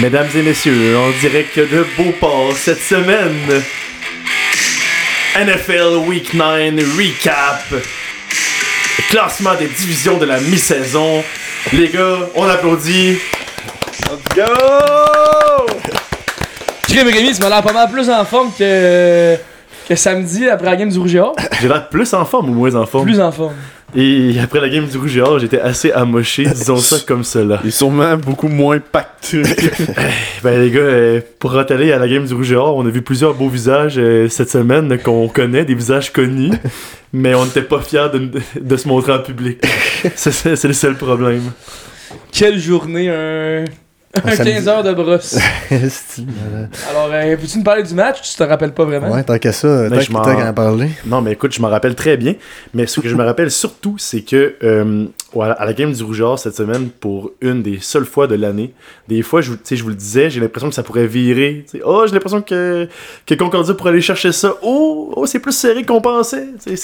Mesdames et messieurs, en direct de Beauport cette semaine, NFL Week 9 Recap, classement des divisions de la mi-saison. Les gars, on applaudit. Let's go! Crime Rémi, tu m'as l'air pas mal plus en forme que, que samedi après la game du Rouge et Or. J'ai l'air plus en forme ou moins en forme? Plus en forme. Et après la game du Rouge et Or, j'étais assez amoché, disons ça comme cela. Est sûrement beaucoup moins pacté. Ben les gars, euh, pour retaler à la game du Rouge et Or, on a vu plusieurs beaux visages euh, cette semaine qu'on connaît, des visages connus, mais on n'était pas fiers de, de se montrer en public. C'est le seul problème. Quelle journée, un, samedi. 15 heures de brosse. Alors, euh, peux-tu nous parler du match? Tu te rappelles pas vraiment? ouais, tant qu'à ça, tant je m'en- qu'à en parler. Non, mais écoute, je m'en rappelle très bien. Mais ce que je me rappelle surtout, c'est que euh, à la game du Rouge et Or cette semaine, pour une des seules fois de l'année, des fois, je, vous- tu sais, je vous le disais, j'ai l'impression que ça pourrait virer. Oh, j'ai l'impression que, que Concordia pourrait aller chercher ça. Oh, oh c'est plus serré qu'on pensait. C'est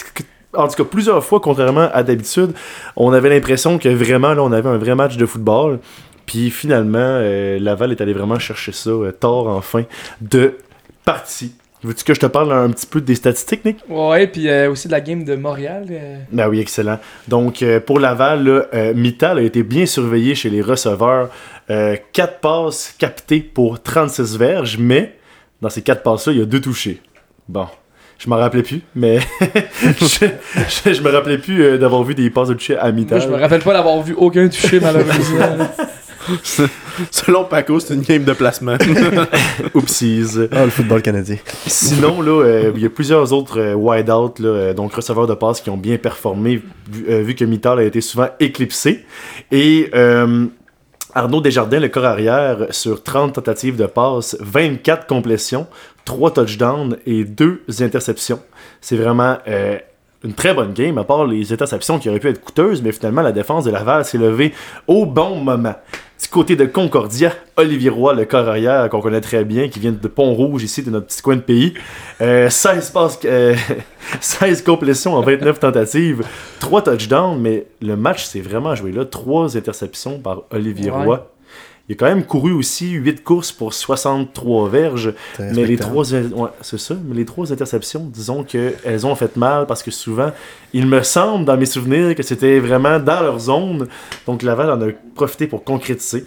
En tout cas, plusieurs fois, contrairement à d'habitude, on avait l'impression que vraiment, là, on avait un vrai match de football. Puis finalement, euh, Laval est allé vraiment chercher ça euh, tard en fin de partie. Veux-tu que je te parle un petit peu des statistiques, Nick? Ouais, puis euh, aussi de la game de Montréal. euh, Ben oui, excellent. Donc, euh, pour Laval, là, Mittal a été bien surveillé chez les receveurs. 4 passes captées pour 36 verges, mais dans ces 4 passes-là, il y a deux touchés. Bon. Je m'en rappelais plus, mais je, je, je me rappelais plus d'avoir vu des passes de toucher à Moi, Mittal. je me rappelle pas d'avoir vu aucun touché, malheureusement. Selon Paco, c'est une game de placement. Oupsies. Ah, le football canadien. Sinon, là, euh, il y a plusieurs autres euh, wide-out, là, euh, donc receveurs de passe qui ont bien performé, vu, euh, vu que Mittal a été souvent éclipsé. Et euh, Arnaud Desjardins, le corps arrière, sur 30 tentatives de passe, 24 complétions, 3 touchdowns et 2 interceptions. C'est vraiment euh, une très bonne game, à part les interceptions qui auraient pu être coûteuses, mais finalement, la défense de Laval s'est levée au bon moment. Du côté de Concordia, Olivier Roy, le corps arrière qu'on connaît très bien, qui vient de Pont-Rouge, ici, de notre petit coin de pays. Euh, 16, passes, euh, 16 complétions en 29 tentatives, 3 touchdowns, mais le match s'est vraiment joué là. 3 interceptions par Olivier Ouais. Roy. Il a quand même couru aussi 8 courses pour 63 verges. Mais les trois, ouais, ça. Mais les trois interceptions, disons qu'elles ont fait mal parce que souvent, il me semble dans mes souvenirs que c'était vraiment dans leur zone. Donc Laval en a profité pour concrétiser.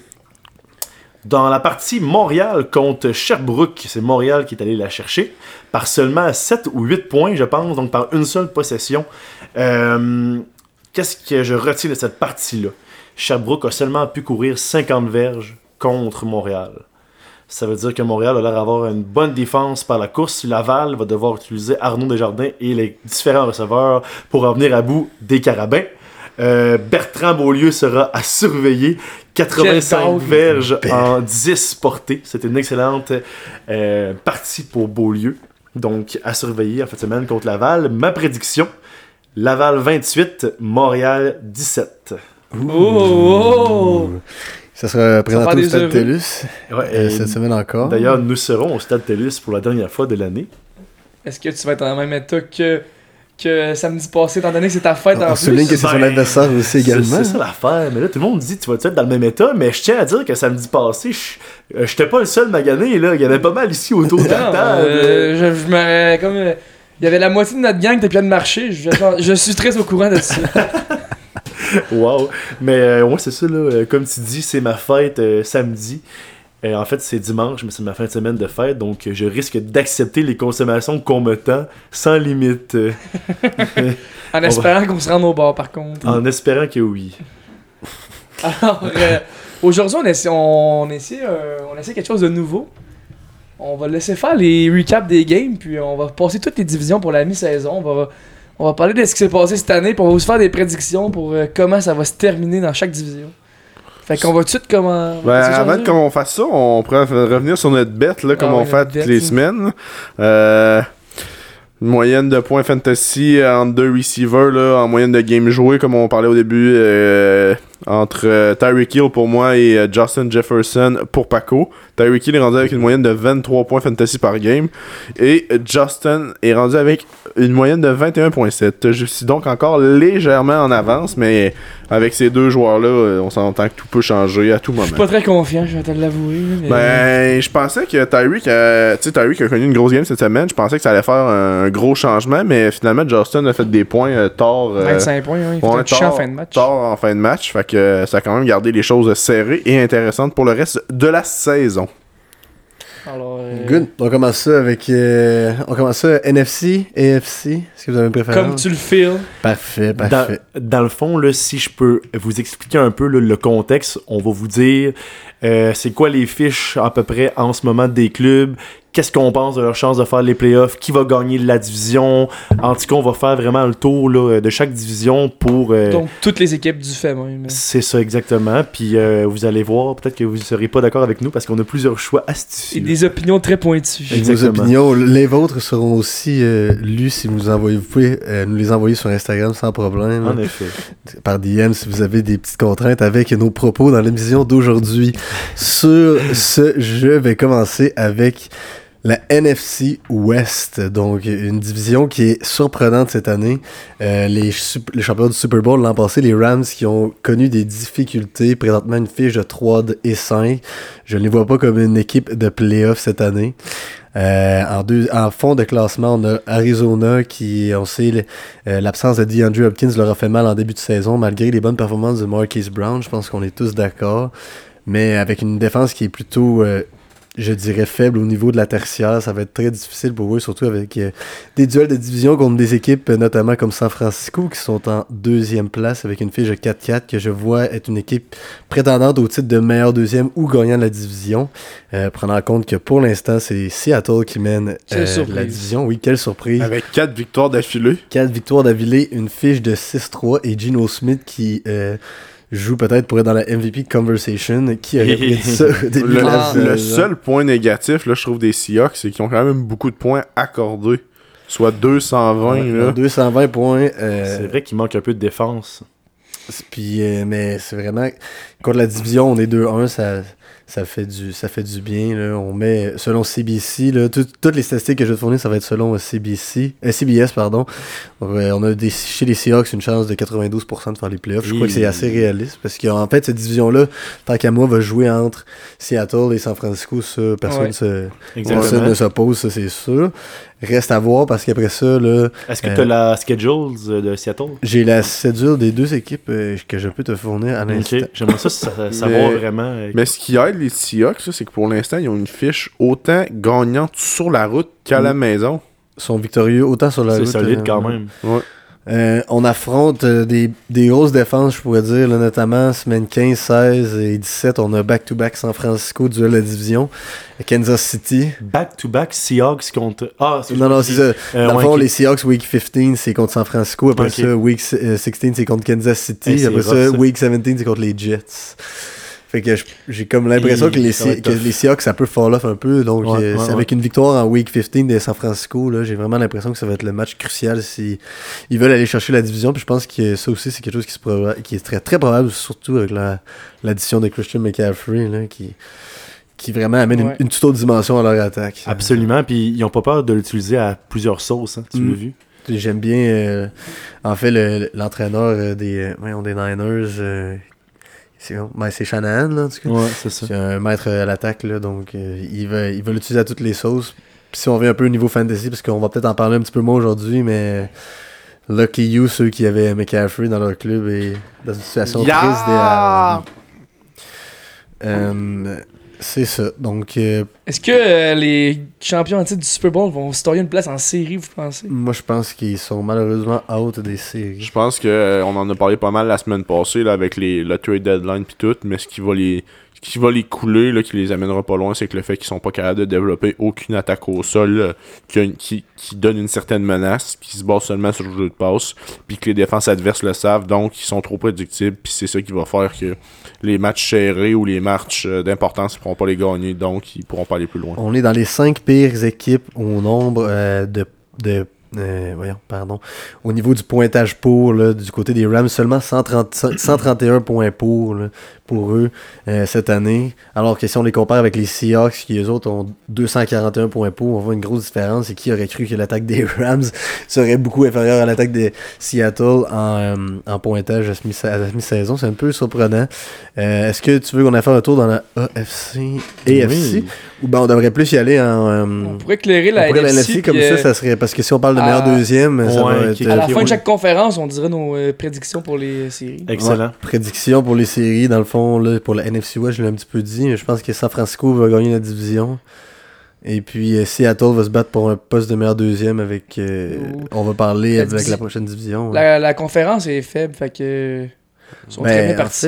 Dans la partie Montréal contre Sherbrooke, c'est Montréal qui est allé la chercher par seulement 7 ou 8 points, je pense, donc par une seule possession. Euh, Qu'est-ce que je retiens de cette partie-là? Sherbrooke a seulement pu courir 50 verges contre Montréal. Ça veut dire que Montréal a l'air d'avoir une bonne défense par la course. Laval va devoir utiliser Arnaud Desjardins et les différents receveurs pour en venir à bout des carabins. Euh, Bertrand Beaulieu sera à surveiller. 85 dog. verges en 10 portées. C'était une excellente euh, partie pour Beaulieu. Donc, à surveiller en fin de semaine contre Laval. Ma prédiction Laval 28, Montréal 17. Oh, oh! Ça sera présenté au Stade. TELUS Ouais, euh, et cette semaine encore. D'ailleurs, nous serons au Stade TELUS pour la dernière fois de l'année. Est-ce que tu vas être dans le même état que, que samedi passé, étant donné que c'est ta fête en on souligne que plus? c'est son Ben, adversaire aussi également. c'est ça l'affaire. Mais là, tout le monde dit tu vas être dans le même état? Mais je tiens à dire que samedi passé, je euh, j'étais pas le seul magané. Là. Il y en avait pas mal ici autour de la table. euh, je, je me. Comme. euh, Il y avait la moitié de notre gang qui était plein de marché. Je, je suis très au courant de ça. Wow. Mais euh, ouais, c'est ça. Là. Euh, Comme tu dis, c'est ma fête euh, samedi. Euh, en fait, c'est dimanche, mais c'est ma fin de semaine de fête. Donc, je risque d'accepter les consommations qu'on me tend sans limite. euh, En espérant qu'on se rende au bar, par contre. en espérant que oui. Alors, euh, aujourd'hui, on essaie, on, essaie, on essaie quelque chose de nouveau. On va laisser faire les recaps des games, puis on va passer toutes les divisions pour la mi-saison. On va, on va parler de ce qui s'est passé cette année, puis on va aussi faire des prédictions pour euh, comment ça va se terminer dans chaque division. Fait qu'on va tout de suite comment. Ben, avant qu'on fasse ça, on pourrait revenir sur notre bet, là, comme Ah on ouais, fait toutes les ça. semaines. Euh, une moyenne de points fantasy entre deux receivers, là, en moyenne de game joué, comme on parlait au début, euh, entre euh, Tyreek Hill pour moi et euh, Justin Jefferson pour Paco. Tyreek Hill est rendu avec une moyenne de 23 points fantasy par game. Et Justin est rendu avec une moyenne de 21.7. Je suis donc encore légèrement en avance, mais avec ces deux joueurs-là, euh, on s'entend que tout peut changer à tout Je moment. suis pas très confiant, je vais te l'avouer. mais- Ben, je pensais que Tyreek, euh, tu sais, Tyreek a connu une grosse game cette semaine. Je pensais que ça allait faire un gros changement, mais finalement, Justin a fait des points euh, tard. euh, 25 points, hein, il fait ouais, en fin de match. tard en fin de match. Fait que euh, ça a quand même gardé les choses serrées et intéressantes pour le reste de la saison. Alors, euh, Good. On commence ça avec. euh, on commence ça NFC, AFC. Est-ce que vous avez préférence? Comme tu le feels. Parfait, Dans, parfait. dans le fond, là, si je peux vous expliquer un peu là, le contexte, on va vous dire euh, c'est quoi les fiches à peu près en ce moment des clubs, qu'est-ce qu'on pense de leur chance de faire les playoffs, qui va gagner la division? En tout cas, on va faire vraiment le tour là, de chaque division pour... euh, Donc, toutes les équipes du fait même. c'est ça exactement. Puis euh, vous allez voir, peut-être que vous ne serez pas d'accord avec nous parce qu'on a plusieurs choix Et astucieux. des opinions très pointues. Vos Exactement. opinions, les vôtres seront aussi euh, lues si vous envoyez. Vous pouvez euh, nous les envoyer sur Instagram sans problème. En effet. par DM si vous avez des petites contraintes avec nos propos dans l'émission d'aujourd'hui. Sur ce, je vais commencer avec la NFC West, donc une division qui est surprenante cette année. Euh, les, champions du Super Bowl l'an passé, les Rams qui ont connu des difficultés, présentement une fiche de 3 et 5. Je ne les vois pas comme une équipe de playoff cette année. Euh, en, en fond de classement, on a Arizona qui, on sait, euh, l'absence de DeAndre Hopkins leur a fait mal en début de saison, malgré les bonnes performances de Marquise Brown. Je pense qu'on est tous d'accord. Mais avec une défense qui est plutôt, euh, je dirais, faible au niveau de la tertiaire, ça va être très difficile pour eux, surtout avec euh, des duels de division contre des équipes, euh, notamment comme San Francisco, qui sont en deuxième place avec une fiche de 4-4, que je vois être une équipe prétendante au titre de meilleur deuxième ou gagnant de la division. Euh, prenant en compte que pour l'instant, c'est Seattle qui mène euh, la division. Oui, quelle surprise. Avec 4 victoires d'affilée. 4 victoires d'affilée, une fiche de 6-3 et Gino Smith qui euh, joue peut-être pour être dans la MVP conversation. Qui aurait ça au début Le, de la le saison? seul point négatif, là, je trouve, des Seahawks, c'est qu'ils ont quand même beaucoup de points accordés. Soit 220, Ouais, là. 220 points. euh, C'est vrai qu'il manque un peu de défense. Puis, euh, mais c'est vraiment. Contre la division, on est 2-1, ça, ça, fait du, ça fait du bien. Là. On met, selon CBC, là, tout- toutes les statistiques que je vais te fournir, ça va être selon CBC, euh, CBS. Pardon. Euh, on a des, chez les Seahawks une chance de 92% de faire les playoffs. Je crois que c'est assez réaliste parce qu'en fait, cette division-là, tant qu'à moi, va jouer entre Seattle et San Francisco. Ça, personne, Ouais. se, personne ne s'oppose, ça c'est sûr. Reste à voir parce qu'après ça, là, Est-ce que Euh, tu as la schedule euh, de Seattle? j'ai la cédule des deux équipes euh, que je peux te fournir à l'instant. J'aimerais ça, sa- savoir Mais- vraiment. euh, Mais ce qui aide les Seahawks, c'est que pour l'instant, ils ont une fiche autant gagnante sur la route qu'à la Mm. maison. sont victorieux autant sur la C'est route. solide euh, quand même. Euh, on affronte euh, des, des grosses défenses, je pourrais dire, là, notamment semaine 15, 16 et 17. On a back-to-back San Francisco, duel de la division. Kansas City. Back-to-back Seahawks contre. Ah, Non, non, c'est ça. Euh, Dans le ouais, fond, les Seahawks, week 15, c'est contre San Francisco. Après ça, week euh, 16, c'est contre Kansas City. C'est Après rough, ça, ça. week 17, c'est contre les Jets. Fait que j'ai comme l'impression que les, que Seahawks, ça peut fall off un peu. Donc, Ouais, euh, ouais, c'est ouais. avec une victoire en week 15 de San Francisco, j'ai vraiment l'impression que ça va être le match crucial si ils veulent aller chercher la division. Puis je pense que ça aussi, c'est quelque chose qui, se qui est très, très probable, surtout avec la- l'addition de Christian McCaffrey, là, qui, qui vraiment amène une- toute autre dimension à leur attaque. Absolument, puis ils ont pas peur de l'utiliser à plusieurs sauces, hein, tu Mm. l'as vu. J'aime bien, euh, en fait, le- l'entraîneur euh, des, euh, des Niners. Euh, c'est ben, c'est Shanahan, là, en tout cas. Ouais, c'est ça. C'est un maître à l'attaque, là, donc euh, il va il va l'utiliser à toutes les sauces. Puis si on revient un peu au niveau fantasy, parce qu'on va peut-être en parler un petit peu moins aujourd'hui, mais Lucky You, ceux qui avaient McCaffrey dans leur club, et dans une situation Yeah! triste idéale. Euh, c'est ça. Donc, euh, Est-ce que euh, les champions en titre du Super Bowl vont se tailler une place en série, vous pensez? moi, je pense qu'ils sont malheureusement out des séries. Je pense que euh, on en a parlé pas mal la semaine passée là, avec les, le trade deadline puis tout, mais ce qui va les ce qui va les couler, là, qui les amènera pas loin, c'est que le fait qu'ils sont pas capables de développer aucune attaque au sol là, qui, une- qui, qui donne une certaine menace, qui se base seulement sur le jeu de passe, puis que les défenses adverses le savent, donc ils sont trop prédictibles, puis c'est ça qui va faire que les matchs serrés ou les matchs euh, d'importance ils pourront pas les gagner, donc ils pourront pas aller plus loin. On est dans les cinq pires équipes au nombre euh, de, de euh, voyons, pardon. Au niveau du pointage pour, là, du côté des Rams, seulement 130, 131 points pour, là, pour eux euh, cette année. Alors que si on les compare avec les Seahawks, qui eux autres ont 241 points pour, on voit une grosse différence. Et qui aurait cru que l'attaque des Rams serait beaucoup inférieure à l'attaque des Seattle en, euh, en pointage à ce mi- à la mi-saison? C'est un peu surprenant. Est-ce que tu veux qu'on aille faire un tour dans la AFC et AFC? Ou ben on devrait plus y aller en. On pourrait éclairer la on pourrait la NFC, NFC, comme ça, ça serait. Parce que si on parle de meilleur à- deuxième, ça va qui- être. À la fin oui. de chaque conférence, on dirait nos euh, prédictions pour les séries. Excellent. Ouais, prédiction pour les séries, dans le fond, là, pour la NFC West, je l'ai un petit peu dit, mais je pense que San Francisco va gagner la division. Et puis euh, Seattle va se battre pour un poste de meilleur deuxième avec. euh, on va parler La avec la prochaine division. ouais. La, la conférence est faible, fait que. Ils sont très bien en partis.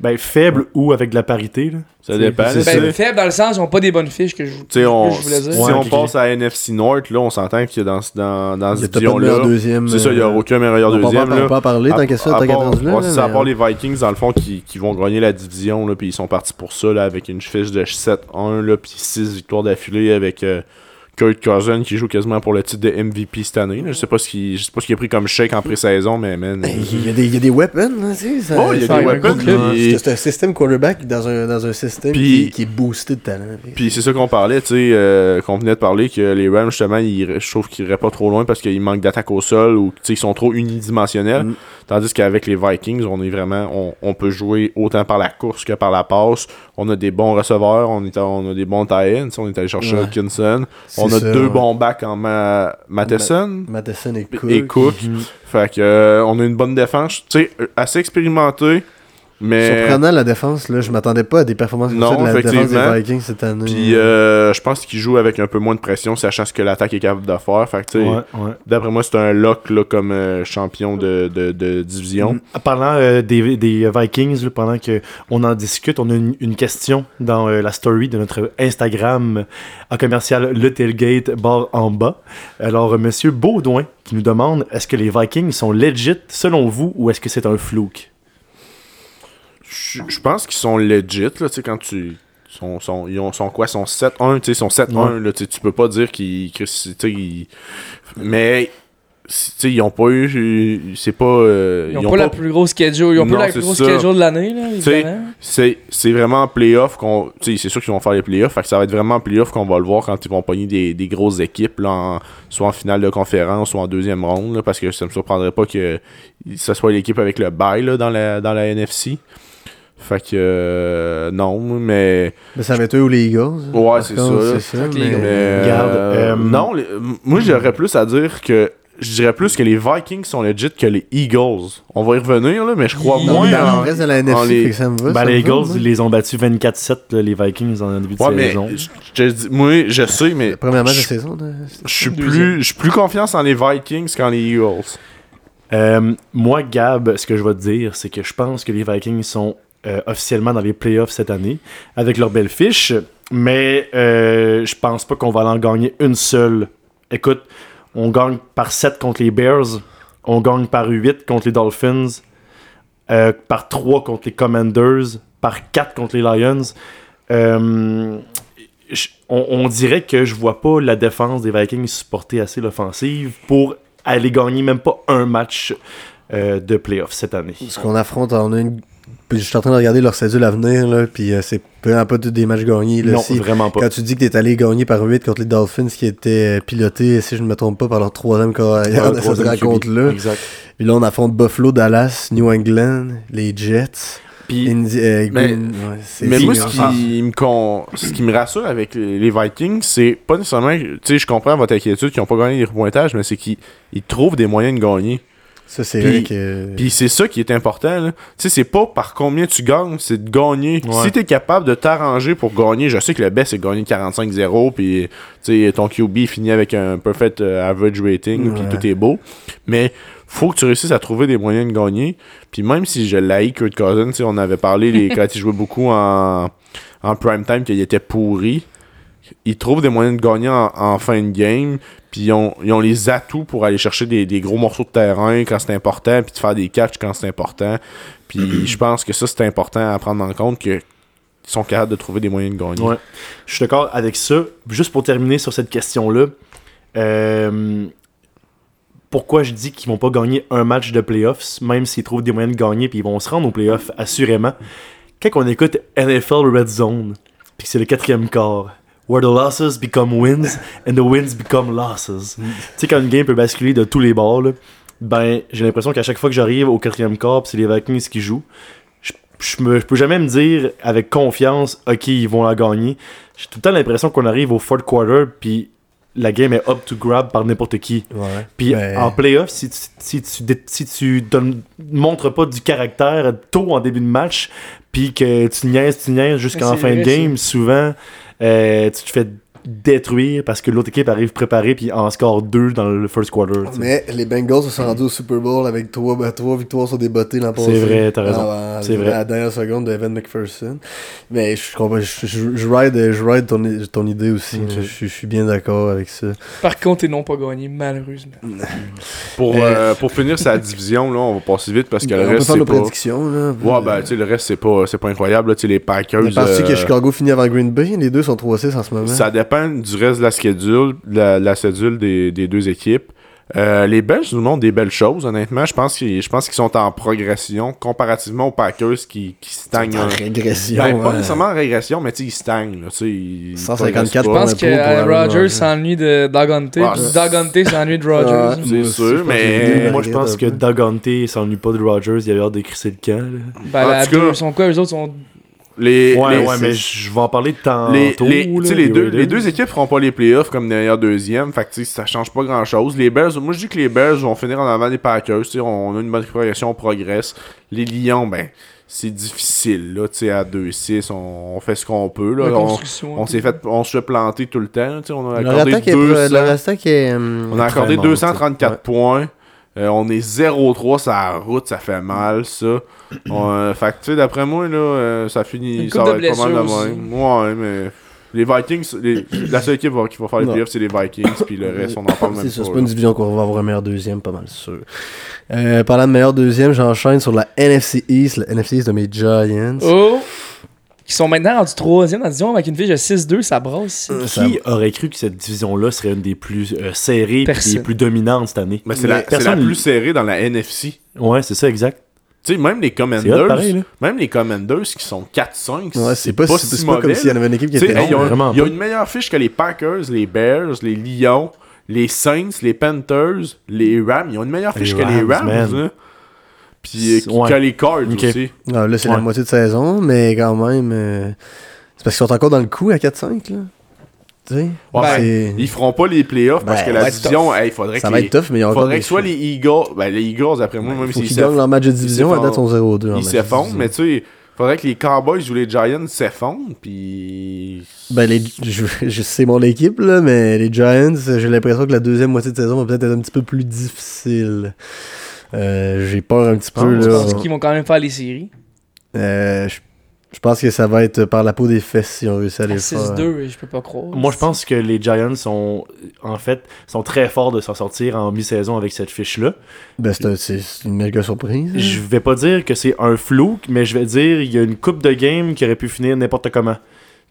Ben, faible ou avec de la parité. Là. Ça dépend. ça. Ben, faible dans le sens, ils n'ont pas des bonnes fiches que je, on, que je voulais dire. si Ouais, on passe à NFC North, là, on s'entend que dans, dans, dans il y a cette pas de meilleur division-là, deuxième. c'est ça, il n'y a euh, aucun meilleur on deuxième. pas- On là. peut en parler tant qu'à ça, tant qu'à là. c'est ça, à part les Vikings, dans le fond, qui, qui vont gagner la division, là, puis ils sont partis pour ça, là, avec une fiche de 7-1, là, puis 6 victoires d'affilée avec euh, Kurt Cousin qui joue quasiment pour le titre de MVP cette année. là. Je sais pas ce qu'il je sais pas ce qu'il a pris comme chèque en pré-saison, mais man. Ben, Il y, a des, il y a des weapons, hein, tu sais. Oh, il y a des weapons, C'est un système quarterback dans un, dans un système Puis- qui, qui est boosté de talent. Puis c'est ça qu'on parlait, tu sais, euh, qu'on venait de parler, que les Rams, justement, ils, je trouve qu'ils iraient pas trop loin parce qu'ils manquent d'attaque au sol ou ils sont trop unidimensionnels. Mm. Tandis qu'avec les Vikings, on est vraiment, on, on peut jouer autant par la course que par la passe. On a des bons receveurs, on, est, on a des bons tie-ins, on est allé chercher Ouais. Hutchinson. On a ça, deux ouais. bons backs en Ma- Matheson Matheson et Cook. et Cook. Fait que, euh, on a une bonne défense, tu sais, euh, assez expérimenté, mais... Surprenant la défense, là. Je m'attendais pas à des performances comme Non, ça de la défense effectivement. des Vikings cette année. Puis euh, je pense qu'il joue avec un peu moins de pression, sachant ce que l'attaque est capable de faire. Fait que, tu sais, Ouais, ouais. D'après moi, c'est un lock là, comme euh, champion de, de, de division. En parlant euh, des, des Vikings, là, pendant qu'on en discute, on a une, une question dans euh, la story de notre Instagram en commercial Le Tailgate barre en bas. Alors, euh, Monsieur Baudouin qui nous demande est-ce que les Vikings sont legit selon vous ou est-ce que c'est un flouk Je je pense qu'ils sont legit, là, tu sais, quand tu. Sont, sont, ils ont, sont quoi? Sont 7-1, tu sais, sont 7-1, là, tu peux pas dire qu'ils. ils- Mais. tu sais, ils ont pas eu. C'est pas. euh, Ils ont pas la plus grosse schedule. Ils ont Non, pas la plus grosse ça. schedule de l'année, là. C'est, c'est vraiment en playoff qu'on. Tu sais, c'est sûr qu'ils vont faire les playoffs. Fait que ça va être vraiment en playoff qu'on va le voir quand ils vont pogner des, des grosses équipes, là, en- soit en finale de conférence, soit en deuxième ronde, là, parce que ça me surprendrait pas que ce soit l'équipe avec le bail là, dans, la, dans la NFC. Fait que. euh, non, mais. Mais ça va être eux ou les Eagles. Ouais, c'est ça. C'est ça, que les mais- Eagles. mais, euh, euh, non, les- moi j'aurais plus à dire que. Je dirais plus que les Vikings sont legit que les Eagles. On va y revenir, là, mais je crois moins. mais dans le reste de la NFC, les- que ça me va. Ben, ça les me Eagles, va, ils les ont battus 24-7, là, les Vikings, en début de Ouais, mais saison. je, je moi, je sais, mais Le premier match de saison. là. je suis plus, je suis plus confiance en les Vikings qu'en les Eagles. Euh, moi, Gab, ce que je vais te dire, c'est que je pense que les Vikings sont euh, officiellement dans les playoffs cette année, avec leur belle fiche, mais euh, je pense pas qu'on va en gagner une seule. Écoute, on gagne par 7 contre les Bears, on gagne par 8 contre les Dolphins, euh, par 3 contre les Commanders, par 4 contre les Lions. Euh, on, dirait que je vois pas la défense des Vikings supporter assez l'offensive pour aller gagner même pas un match de playoffs cette année. Ce qu'on affronte, on a une. Je suis en train de regarder leur cédule à venir, là, puis euh, c'est vraiment pas tous des matchs gagnés. Là, non, Si- vraiment pas. Quand tu dis que t'es allé gagner par 8 contre les Dolphins qui étaient euh, pilotés, si je ne me trompe pas, par leur troisième carrière Ouais, de cette rencontre-là. Exact. Puis là, on affronte Buffalo, Dallas, New England, les Jets, Puis, Indi- euh, Mais- Green- ouais, Mais moi, ce qui, me con- ce qui me rassure avec les Vikings, c'est pas nécessairement. Tu sais, je comprends votre inquiétude qu'ils n'ont pas gagné les repointages, mais c'est qu'ils ils trouvent des moyens de gagner. Ça, c'est Puis- vrai que. Puis c'est ça qui est important. là. Tu sais, c'est pas par combien tu gagnes, c'est de gagner. Ouais. Si t'es capable de t'arranger pour gagner, je sais que le best c'est de gagner 45-0, puis tu sais, ton QB finit avec un perfect euh, average rating, puis Ouais. tout est beau. Mais faut que tu réussisses à trouver des moyens de gagner. Puis même si je l'haïs Kurt Cousin, tu sais, on avait parlé les, quand il jouait beaucoup en, en prime time qu'il était pourri. Ils trouvent des moyens de gagner en, en fin de game, puis ils ont, ils ont les atouts pour aller chercher des, des gros morceaux de terrain quand c'est important, puis de faire des catchs quand c'est important. Puis je pense que ça, c'est important à prendre en compte qu'ils sont capables de trouver des moyens de gagner. Ouais. Je suis d'accord avec ça. Juste pour terminer sur cette question-là, euh, pourquoi je dis qu'ils vont pas gagner un match de playoffs, même s'ils trouvent des moyens de gagner, puis ils vont se rendre aux playoffs, assurément? Quand on écoute NFL Red Zone, puis c'est le quatrième quart, where the losses become wins and the wins become losses. Tu sais, quand une game peut basculer de tous les bords, là, ben, j'ai l'impression qu'à chaque fois que j'arrive au quatrième puis c'est les Vikings qui jouent, je, je, me, je peux jamais me dire avec confiance, ok, ils vont la gagner. J'ai tout le temps l'impression qu'on arrive au fourth quarter, puis la game est up to grab par n'importe qui. Ouais. Puis en playoff, si tu, si tu, si tu donnes, montres pas du caractère tôt en début de match, puis que tu niaises, tu niaises jusqu'en fin de game, souvent, euh, tu te fais détruire parce que l'autre équipe arrive préparée puis en score 2 dans le first quarter. Mais les Bengals se sont rendus au Super Bowl avec trois, ben, trois victoires sur des bottes l'an passé. C'est vrai, t'as raison. Ah, C'est à vrai. la dernière seconde de Evan McPherson. Mais je comprends, je, je, je ride, je ride ton, ton idée aussi. Je, je suis bien d'accord avec ça. Par contre, ils n'ont pas gagné, malheureusement. Pour, Euh, pour finir sa division, là, on va passer vite parce que le on peut reste, faire c'est nos pas... prédictions. Là. Ouais, ben, tu sais, le reste, c'est pas, c'est pas incroyable. Là, tu sais, les Packers. Penses-tu euh, que Chicago finit avant Green Bay Les deux sont 3-6 en ce moment. Ça dépend du reste de la schedule, de la, de la schedule des, des deux équipes. Euh, les Belges nous montrent des belles choses, honnêtement. Je pense qu'ils je pense qu'ils sont en progression comparativement aux Packers qui, qui stagnent. en régression. Ben, pas nécessairement en régression, mais tu sais, ils stagnent. Là, tu sais, ils 154 Je pense que Rodgers Rodgers. s'ennuie de Dagante. Puis Dagante s'ennuie de Rodgers. Ouais. C'est sûr, mais- a Moi, je pense que. Dagante s'ennuie pas de Rodgers, il avait hâte d'écrisser le camp. là. Ben, En la tout cas- deux, ils sont quoi? Eux autres sont. Les, Ouais, les- ouais, mais je vais en parler de tantôt. les, les, tu là, sais, les, deux, les deux équipes feront pas les playoffs comme derrière deuxième. Fait que tu sais, ça change pas grand chose. Les Bears, moi je dis que les Bears vont finir en avant des Packers. tu sais, On a une bonne progression, on progresse. Les Lions, ben, c'est difficile. Là, tu sais, à 2-6, on, on fait ce qu'on peut. Là. On, on s'est fait, on se fait planter tout le temps. tu sais, On a accordé attaque est. 200, Leur attaque est. on a accordé Très 234 Ouais. points. Euh, on est 0-3 sur la route, ça fait mal, ça. On, euh, fait que, tu sais, d'après moi, là, euh, ça finit. Une Ça va être pas mal de même. Ouais, mais. Les Vikings, les- la seule équipe qui va faire les playoffs, c'est les Vikings, puis le reste, on en parle même pas. c'est pas une division qu'on va avoir un meilleur deuxième, pas mal sûr. Euh, parlant de meilleur deuxième, j'enchaîne sur la NFC East, la NFC East de mes Giants. Oh Ils sont maintenant rendus troisième dans la division avec une fiche de 6-2, ça brasse. Euh, ça- Qui aurait cru que cette division-là serait une des plus euh, serrées et des plus dominantes cette année? Mais c'est la, c'est la plus serrée dans la NFC. Ouais, c'est ça, exact. Tu sais, même les Commanders, pareil, là. même les Commanders qui sont 4-5, Ouais, c'est pas, c'est pas comme s'il y en avait une équipe qui était longue. ils ont pas. une meilleure fiche que les Packers, les Bears, les Lions, les Saints, les Panthers, les Rams. Ils ont une meilleure fiche Les que les Rams, Rams. Puis euh, C'est- ouais. les Cards Ok. aussi. Ah, là, c'est la moitié de saison, mais quand même. euh, C'est parce qu'ils sont encore dans le coup à 4-5, là. Tu sais? Ouais, c'est- Ils feront pas les playoffs parce Ben, que la division, hey, il faudrait Ça que va les- être tough, mais il faudrait que soit les Eagles, ben les Eagles après moi, même Faut s'ils qu'ils gagnent leur match de division, à date, sont 0-2. en ils s'effondrent, mais tu sais, faudrait que les Cowboys ou les Giants s'effondrent, puis Ben, les, je, je sais mon équipe, là, mais les Giants, j'ai l'impression que la deuxième moitié de saison va peut-être être un petit peu plus difficile. Euh, j'ai peur un petit peu, Je pense qu'ils vont quand même faire les séries. Euh, je, je pense que ça va être par la peau des fesses si on réussit à les faire. 6-2, je peux pas croire. Moi, je pense que les Giants sont, en fait, sont très forts de s'en sortir en mi-saison avec cette fiche-là. Ben, c'est un- c'est c'est une méga surprise. Je vais pas dire que c'est un flou, mais je vais dire il y a une coupe de game qui aurait pu finir n'importe comment.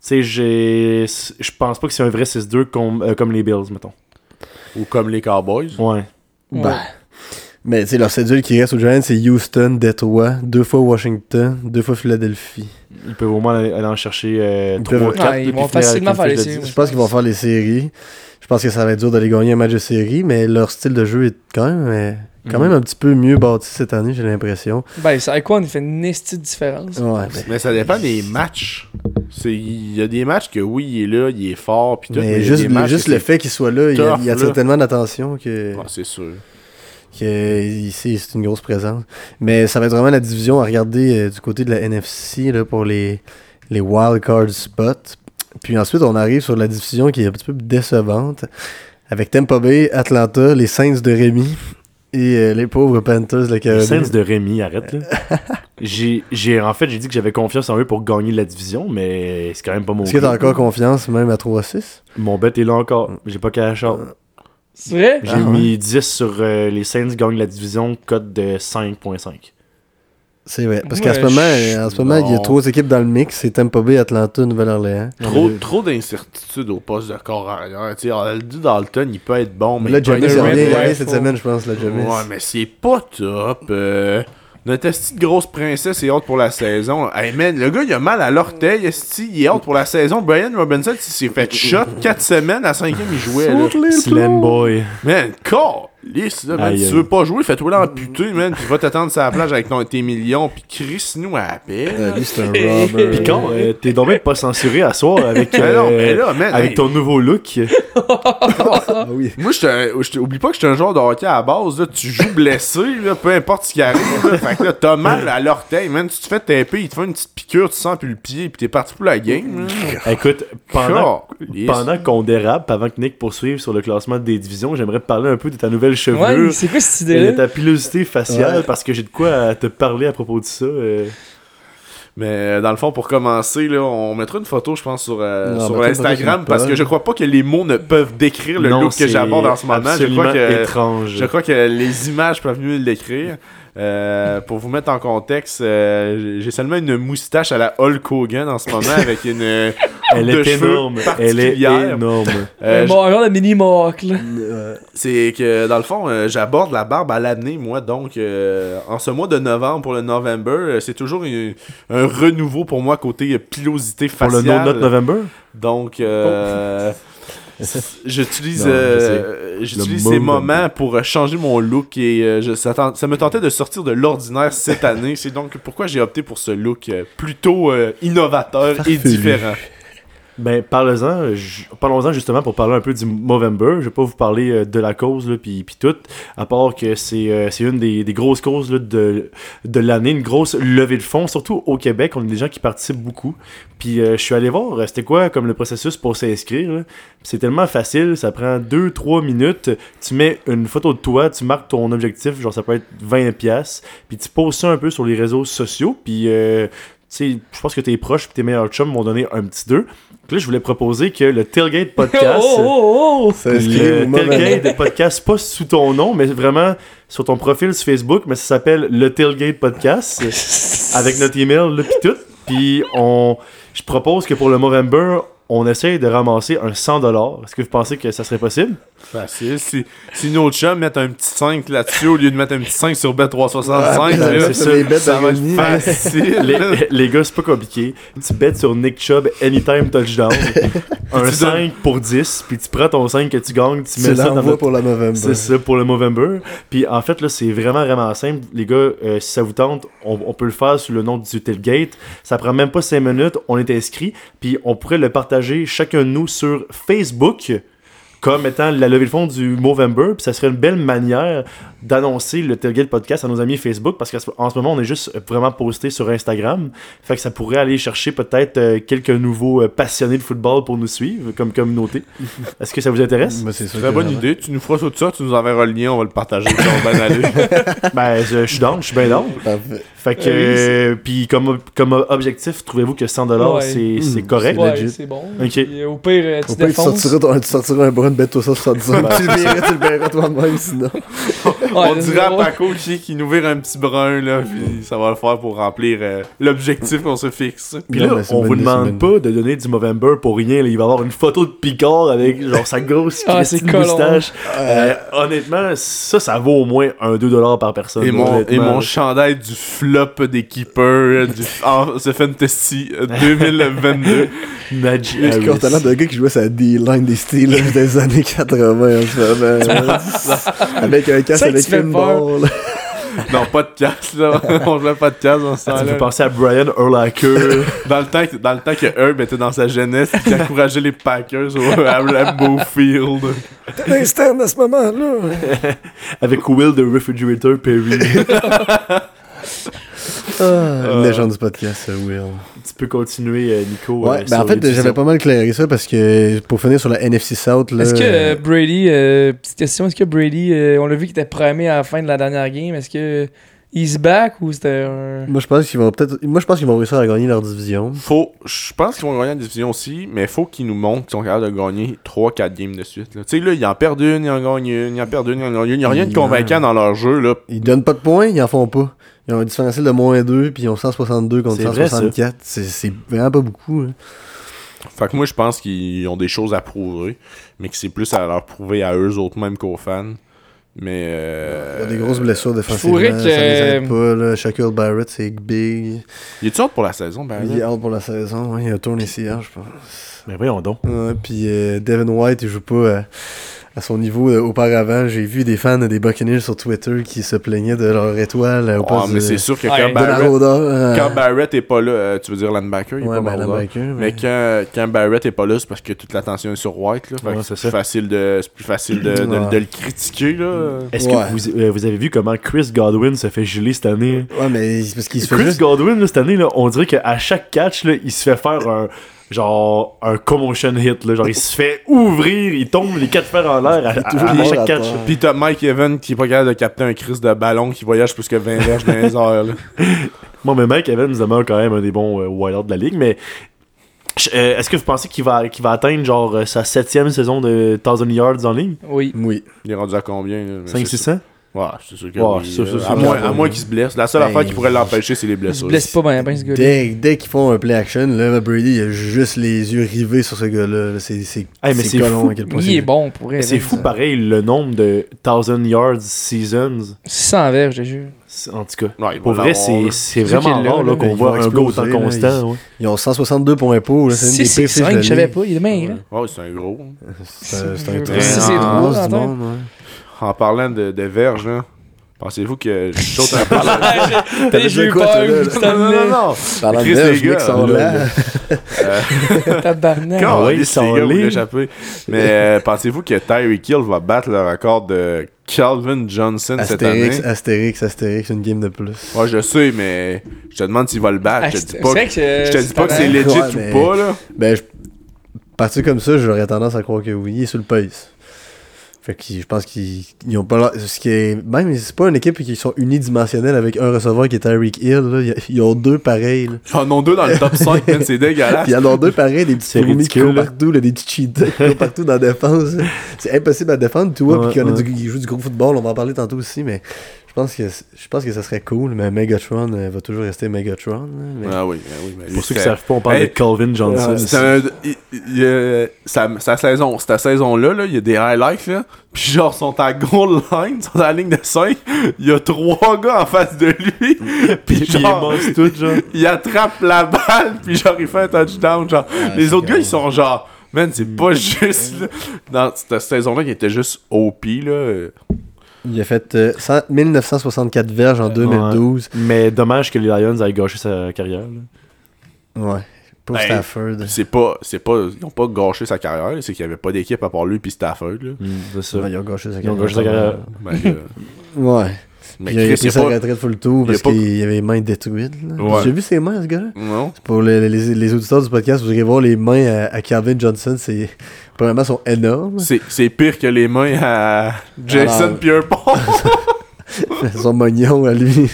Tu sais, je pense pas que c'est un vrai 6-2 comme, euh, comme les Bills, mettons. ou comme les Cowboys. Ouais. Ben, mais tu sais, leur cédule qui reste aux Giants, c'est Houston, Detroit, deux fois Washington, deux fois Philadelphie. Ils peuvent au moins aller, aller en chercher euh, Ils 3 peuvent- 4 Ouais, ils vont facilement faire les séries. Je pense qu'ils vont faire les séries. Je pense que ça va être dur d'aller gagner un match de série, mais leur style de jeu est quand même, euh, quand Mhm. même un petit peu mieux bâti cette année, j'ai l'impression. Ben, ça avec quoi on fait une de différence? Ouais, ben, Mais ça dépend des matchs. C'est- Il y a des matchs que oui, il est là, il est fort, puis tout. mais y a juste, le c'est- fait qu'il soit là, il, là. tellement d'attention que, Ouais, c'est sûr. Que ici, c'est une grosse présence. Mais ça va être vraiment la division à regarder euh, du côté de la NFC là, pour les, les wildcard spots. Puis ensuite, on arrive sur la division qui est un petit peu décevante. Avec Tampa Bay, Atlanta, les Saints de Rémi et euh, les pauvres Panthers de la Les Caroline. Saints de Rémi, arrête là. j'ai, j'ai, en fait, j'ai dit que j'avais confiance en eux pour gagner la division, mais c'est quand même pas mon Est-ce que t'as encore confiance même à 3-6? Mon bet est là encore. J'ai pas cash out. C'est vrai? J'ai Ah, ouais. mis 10 sur euh, les Saints gagnent la division, cote de 5.5. C'est vrai. Parce Moi, qu'en ce moment, en ce moment, il y a trois équipes dans le mix. C'est Tampa Bay, Atlanta, Nouvelle-Orléans. Trop, Ouais. trop d'incertitudes au poste de corps arrière. Tu sais, Dalton, il peut être bon, mais. là, il peut James être il Rifle. cette semaine, je pense, la James. Ouais, mais c'est pas top. Euh, notre esti de grosse princesse est hâte pour la saison. Hey man, le gars il a mal à l'orteil, esti, il est hâte pour la saison. Brian Robinson, il s'est fait shot 4 semaines, à 5 il jouait. Là. Slam Boy. Man, lisse là, man. Aïe, Si aïe. tu veux pas jouer, fais-toi l'amputer, man. Puis va t'attendre sur la plage avec ton, tes millions, puis crisse-nous à la paix. Euh, lui, c'est un robber. Pis quand, euh, t'es donc bien pas censuré à soir avec, Mais non, euh, mais là, man. avec hey, ton nouveau look. Ah oui. Moi, j'étais- oublie pas que j'étais un joueur de hockey à la base. Là. Tu joues blessé, là, peu importe ce qui arrive. Là. Fait que là, t'as mal à l'orteil, man. Tu te fais taper, il te fait une petite piqûre, tu sens plus le pied, puis t'es parti pour la game. là. Écoute, pendant, pendant qu'on dérape, avant que Nick poursuive sur le classement des divisions, j'aimerais te parler un peu de ta nouvelle Chevelure c'est quoi cette et de idée-là? ta pilosité faciale Ouais. parce que j'ai de quoi à te parler à propos de ça. euh. Mais euh, dans le fond, pour commencer, là, on mettra une photo, je pense, sur, euh, Non, sur Instagram, parce que je crois pas que les mots ne peuvent décrire le Non, look que j'aborde en ce moment. Je absolument crois que. étrange. Je crois que les images peuvent mieux le décrire. Euh, pour vous mettre en contexte, euh, j'ai seulement une moustache à la Hulk Hogan en ce moment avec une euh, Elle de est cheveux énorme. Elle est énorme. Euh, bon, genre de mini. Euh, c'est que dans le fond, euh, j'aborde la barbe à l'année, moi. Donc, euh, en ce mois de novembre pour le November, euh, c'est toujours une- un renouveau pour moi côté euh, pilosité Pour le faciale. No Not November? Donc, euh, j'utilise Non, euh, j'utilise ces moments pour changer mon look et euh, je- ça, tent- ça me tentait de sortir de l'ordinaire cette année. C'est donc pourquoi j'ai opté pour ce look plutôt euh, innovateur et Farfelu. différent. Ben, parlez-en, parlons-en justement pour parler un peu du Movember. Je vais pas vous parler euh, de la cause, là, puis, tout, à part que c'est euh, c'est une des, des grosses causes là, de, de l'année, une grosse levée de fonds, surtout au Québec. On a des gens qui participent beaucoup. Puis euh, je suis allé voir, c'était quoi comme le processus pour s'inscrire. C'est tellement facile, ça prend 2-3 minutes. Tu mets une photo de toi, tu marques ton objectif, genre ça peut être 20$, piastres, puis tu poses ça un peu sur les réseaux sociaux, puis... je pense que tes proches et tes meilleurs chums m'ont donné un petit 2. Là, je voulais proposer que le Tailgate Podcast, Oh, oh, oh! s'inscrire le. Tailgate Podcast, pas sous ton nom, mais vraiment sur ton profil sur Facebook, mais ça s'appelle le Tailgate Podcast, avec notre email, là, pis tout. Puis on, je propose que pour le Movember, on essaye de ramasser un 100$. Est-ce que vous pensez que ça serait possible? Facile. Si, si nos chums mettent un petit 5 là-dessus au lieu de mettre un petit 5 sur Bet365, Ah, là, c'est ça, les bêtes ça va être facile. Les, les gars, c'est pas compliqué. Tu bêtes sur Nick Chubb Anytime Touchdown. un Tu 5 pour 10, puis tu prends ton 5 que tu gagnes, tu Tu mets ça dans pour la November. C'est ça pour le Movember. Puis en fait, là, c'est vraiment, vraiment simple. Les gars, euh, si ça vous tente, on, on peut le faire sous le nom du Tailgate. Ça prend même pas 5 minutes. On est inscrit. Puis on pourrait le partager chacun de nous sur Facebook comme étant la levée de fond du Movember. Puis ça serait une belle manière d'annoncer le Tailgate Podcast à nos amis Facebook parce qu'en ce moment, on est juste vraiment posté sur Instagram. Fait que ça pourrait aller chercher peut-être euh, quelques nouveaux euh, passionnés de football pour nous suivre comme communauté. Est-ce que ça vous intéresse? C'est que bonne idée. Tu nous feras tout ça, tu nous enverras le lien, on va le partager. ben, je, je suis down, je suis bien down. Fait que, Euh, euh, puis comme, comme objectif, trouvez-vous que 100$ Ouais. c'est Mm. c'est correct? Ouais, c'est bon. Ok. Puis, au pire, euh, tu Au pire, tu sortiras, ton- tu sortiras un brun de bête au 175. tu le verras, tu le verras toi-même sinon. on Ouais, dirait à. Paco qui, qui nous vire un petit brun, là, puis ça va le faire pour remplir euh, l'objectif qu'on se fixe. Puis là, on vous demande pas de donner du Movember pour rien. là. Il va y avoir une photo de Picard avec genre sa grosse Ah, moustache. Euh, honnêtement, ça, ça vaut au moins un 2$ par personne. Et mon, et mon chandail du flop des keepers euh, du The Fantasy euh, 2022. Najee Je suis content d'un gars qui jouait sa D-line des Steelers des années 80 en ce moment. avec un casque Ça que avec une balle. non, pas de casse, là. on jouait pas de casse dans ce Ah, tu temps-là. peux penser à Brian Urlacher. Dans le temps que, dans le temps que Herb était dans sa jeunesse, il encourageait les Packers au, à Lambeau Field. L'instant à ce moment-là. avec Will de Refrigerator Perry. Ah, une légende du podcast, Will. tu peux continuer, euh, Nico. Ouais, euh, ben en fait, j'avais pas mal clairé ça parce que pour finir sur la NFC South, là. Est-ce que euh, euh, Brady, euh, petite question, est-ce que Brady, euh, on l'a vu qu'il était primé à la fin de la dernière game, est-ce que he's back ou c'était un. Moi, je pense qu'ils vont peut-être. Moi, je pense qu'ils vont réussir à gagner leur division. Faut, je pense qu'ils vont gagner la division aussi, mais faut qu'ils nous montrent qu'ils sont capables de gagner 3-4 games de suite. Tu sais, là, ils en perdent une, ils en gagnent une, ils en perdent une, ils en gagnent une. Il n'y a rien de convaincant dans leur jeu, là. Ils donnent pas de points, ils en font pas. Ils ont un différentiel de moins 2, puis ils ont 162 contre C'est vrai, ça. 164. C'est c'est vraiment pas beaucoup. hein. Fait que moi, je pense qu'ils ont des choses à prouver, mais que c'est plus à leur prouver à eux autres mêmes qu'aux fans. Mais. Euh... Il y a des grosses blessures défensivement. faudrait Ça que- les aide pas. Là. Shaquille Barrett, c'est big. Il est-tu hâte pour la saison, ben Il est out pour la saison. ouais. Il a tourné ici hier, je pense. Mais voyons donc. Ouais, puis euh, Devin White, il joue pas euh, à son niveau euh, auparavant. J'ai vu des fans des Buccaneers sur Twitter qui se plaignaient de leur étoile euh, au Ah, poste mais de- c'est sûr que quand Barrett, euh, quand Barrett est pas là, euh, tu veux dire linebacker, il est ouais, pas ben, linebacker, Mais mais- quand, quand Barrett est pas là, c'est parce que toute l'attention est sur White. Là. C'est plus facile de, c'est plus facile de, de- Ouais. de le critiquer. Là. Est-ce Ouais. que vous, euh, vous avez vu comment Chris Godwin se fait geler cette année? Ouais, mais c'est parce qu'il se fait Chris juste. Godwin, là, cette année, là, on dirait qu'à chaque catch, là, il se fait faire un genre un commotion hit. Là. Genre, il se fait ouvrir, il tombe les quatre fers en l'air à, à- toujours à mort chaque catch. Puis t'as Mike Evans qui est pas capable de capter un Chris de ballon qui voyage plus que 20 verges dans les airs. Là. Moi, mais Mike Evans demeure quand même un des bons euh, wide de la ligue, mais euh, est-ce que vous pensez qu'il va, qu'il va atteindre genre euh, sa septième saison de 1000 yards en ligne? Oui. Oui. Il est rendu à combien là? Mais c'est 5-600? Ouais, c'est sûr que Ouais, oui. c'est sûr, c'est à moins, à moins qu'il se blesse. La seule Ben, affaire qui pourrait l'empêcher, c'est les Il se blessures. blesse pas ben, ben ce gars Dès, dès qu'ils font un play action, là, Brady, il a juste les yeux rivés sur ce gars-là. là. C'est c'est Hey, mais c'est colon fou. à quel point Il est bon pour elle. C'est fou pareil le nombre de 1000 yards seasons. 600 verges, je te jure. En tout cas, Ouais, pour vrai, c'est vraiment rare là, qu'on voit un gars autant constant. ouais. Ils ont 162 points pour. là. C'est une des 6 pires fiches de 5, la je savais pas. Il est maigre. hein. Ouais, c'est un gros. C'est un- c'est un En parlant de, de verges, là, pensez-vous que je saute un peu J'ai eu peur. là? Non, non, non, non. Parlant de les gars, sont là, là. Tabarnak. Quand ils sont échapper. Mais euh, pensez-vous que Tyreek Hill va battre le record de Calvin Johnson cette année? Astérix, Astérix, Astérix, une game de plus. Ouais, je sais, mais je te demande s'il va le battre. Ah, je te dis pas, vrai que je te dis pas que c'est legit. mais- ou pas, là. Ben, je... partir comme ça, j'aurais tendance à croire que oui, il est sur le pace. Fait que je pense qu'ils ils ont pas Ce qui est. Même, c'est pas une équipe qui sont unidimensionnels avec un receveur qui est Tyreek Hill. Là. Ils- ont deux pareils. Là. Ils en ont deux dans le top 5, man, c'est dégueulasse. Puis ils en ont deux pareils, des petits fourmis qui courent partout, là, des petits cheaters qui courent partout dans la défense. C'est impossible à défendre, tu vois. Ouais, puis qu'il y en a ouais. du- ils jouent du gros football, on va en parler tantôt aussi, mais je pense que je pense que ça serait cool. Mais Megatron euh, va toujours rester Megatron. mais- Ah oui, ah oui. mais Pour ceux qui c'est- savent pas, on parle Hey, de Calvin Johnson. C'est un- il- il- euh, sa, sa saison, cette saison-là, là, il y a des highlights, là. Puis genre, ils sont à goal line, ils sont à la ligne de 5. Il y a trois gars en face de lui. Puis Puis il genre, mange tout, genre. il attrape la balle, puis genre, il fait un touchdown. Genre. Ah, Les autres gars, ils sont genre, man, c'est pas juste, là. Dans cette saison-là, il était juste OP, là. Il a fait euh, 100 1964 verges en 2012. Mais dommage que les Lions aient gâché sa carrière. là. Ouais. Pour Ben, Stafford. C'est pas, c'est pas, ils ont pas gâché sa carrière, c'est qu'il y avait pas d'équipe à part lui puis Stafford, là. C'est ça. Ouais, ils ont gâché sa Ils ont carrière. gâché sa carrière. Ben, euh, Ouais. mais Puis il a pris il y a sa retraite full tour il y a parce pas- qu'il avait les mains détruites. Ouais. J'ai vu ses mains, ce gars-là? Non. Pour les, les, les auditeurs du podcast, vous irez voir les mains à, à Calvin Johnson. C'est Premièrement, sont énormes. C'est, c'est pire que les mains à Jason. Ils sont mognons à lui.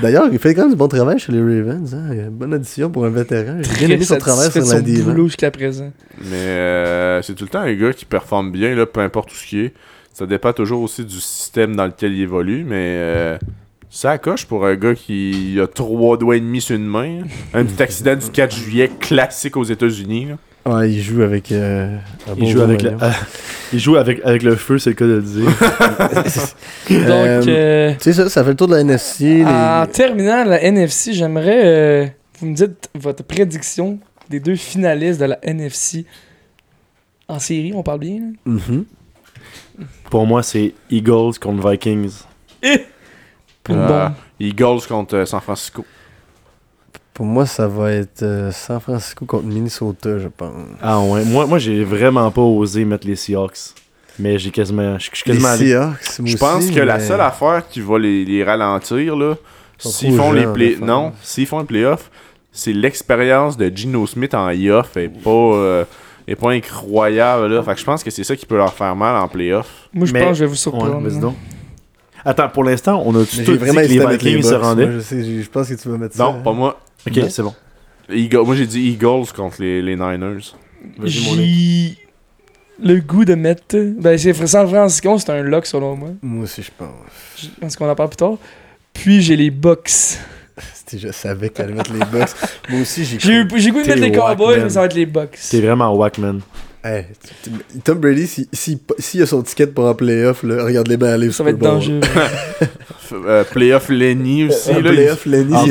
D'ailleurs, il fait quand même du bon travail chez les Ravens. Hein. Bonne addition pour un vétéran. J'ai bien aimé son travail sur la D. jusqu'à présent. Mais euh, c'est tout le temps un gars qui performe bien, là, peu importe tout ce qui est. Ça dépend toujours aussi du système dans lequel il évolue, mais euh, ça coche pour un gars qui a trois doigts et demi sur une main. Un petit accident du 4 juillet classique aux États-Unis. Ouais, il joue avec. euh, un Il joue, avec il joue avec, avec le feu, c'est le cas de le dire. Euh, Donc, euh, Tu sais, ça, ça fait le tour de la NFC. les- en terminant la NFC, j'aimerais. euh, vous me dites votre prédiction des deux finalistes de la NFC en série, on parle bien. là? Mhm. Pour moi, c'est Eagles contre Vikings. Pour le Ah, bon. Eagles contre euh, San Francisco. Pour moi, ça va être euh, San Francisco contre Minnesota, je pense. Ah ouais, moi, moi j'ai vraiment pas osé mettre les Seahawks. Mais j'ai quasiment. Je suis Les quasiment allé. Seahawks, moi Je pense aussi, que la seule affaire qui va les, les ralentir, là, s'ils font les jeunes, play... enfin. Non, s'ils font les playoffs, c'est l'expérience de Gino Smith en IOF est pas, euh, est pas incroyable. Là. Fait que je pense que c'est ça qui peut leur faire mal en playoff. Moi, je Mais- pense que je vais vous Ouais, surprendre. moi. donc. Attends, pour l'instant, on a tout dit vraiment que hésité les à mettre les Vikings se Bucks, rendaient. moi, je, sais, je je pense que tu vas mettre ça. Non, pas moi. Ok, c'est bon. Eagle- moi j'ai dit Eagles contre les, les Niners. J'ai le goût de mettre. Ben, c'est San Francisco, c'est un lock selon moi. Moi aussi, je pense. Je pense qu'on en parle plus tard. Puis j'ai les Bucks. C'était- Je savais qu'elle allait mettre les box. Moi aussi, j'ai J'ai eu cru. j'ai goût de T'es mettre les Cowboys, mais ça va être les Bucks. T'es vraiment whack, man. Hey, Tom Brady, s'il si, s'il a son ticket pour un playoff, là, regarde-les bien aller. Ça va être dangereux. Euh, Playoff Lenny aussi. Un là, playoff, Lenny, En c'est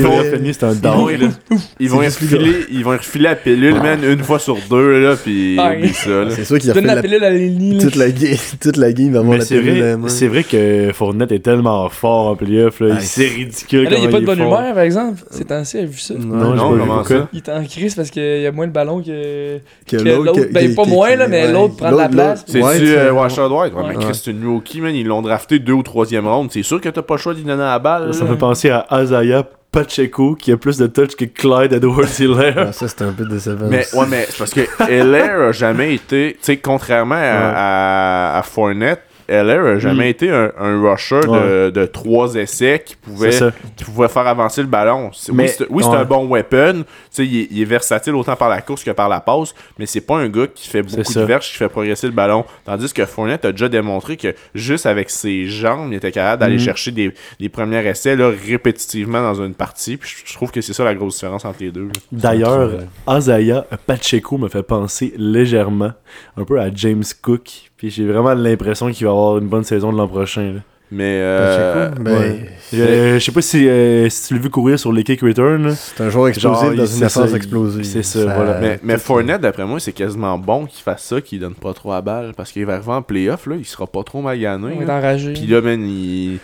un Ils vont, down. ils vont y C'est juste refiler, ils vont refiler la pilule, man, une fois sur deux, là, pis Ah, oublie ça, là. C'est sûr qu'il a la la, pilule à Lenny. là. toute, la game, toute la game avant la c'est pilule c'est vrai que Fournette est tellement fort en playoff, là. Ah, c'est ridicule. Là, il est comment pas de bonne humeur, par exemple. C'est temps-ci, a vu ça? Non, Non, comment ça? Il est en crise parce qu'il y a moins de ballons que. l'autre ben, pas moins, là, mais l'autre prend de la place. C'est-tu euh, White? Ouais, mais. Chris, c'est une Milwaukee, man, ils l'ont drafté deux ou troisième round. C'est sûr que t'as pas choix d'y donner la balle. Ça me fait penser à Azaya Pacheco qui a plus de touch que Clyde Edwards-Helaire. Ah, ça, c'était un peu décevant. Mais ouais, mais c'est parce que Heller a jamais été, tu sais, contrairement à, à, à Fournette, Heller a jamais Mm. été un, un rusher de, de trois essais qui pouvait, qui pouvait faire avancer le ballon. Mais- oui, c'est oui, c'est ouais. un bon weapon. Tu sais, il, est- il est versatile autant par la course que par la passe, mais c'est pas un gars qui fait beaucoup de verges, qui fait progresser le ballon. Tandis que Fournette a déjà démontré que juste avec ses jambes, il était capable d'aller Mm. chercher des, des premiers essais là, répétitivement dans une partie. Puis je, je trouve que c'est ça la grosse différence entre les deux. D'ailleurs. Azaya Pacheco me fait penser légèrement un peu à James Cook. Puis j'ai vraiment l'impression qu'il va avoir une bonne saison de l'an prochain. là. Mais euh, ben, ouais. Je, je sais pas si, euh, si tu l'as vu courir sur les kick return. là. C'est un joueur explosif Genre, dans il- une ça, explosive. c'est ça, voilà. Mais, mais Fournette, d'après moi, c'est quasiment bon qu'il fasse ça, qu'il donne pas trop à balle. Parce qu'il va arriver en playoff, là, il sera pas trop magané. On est enragé. Puis là, man, il-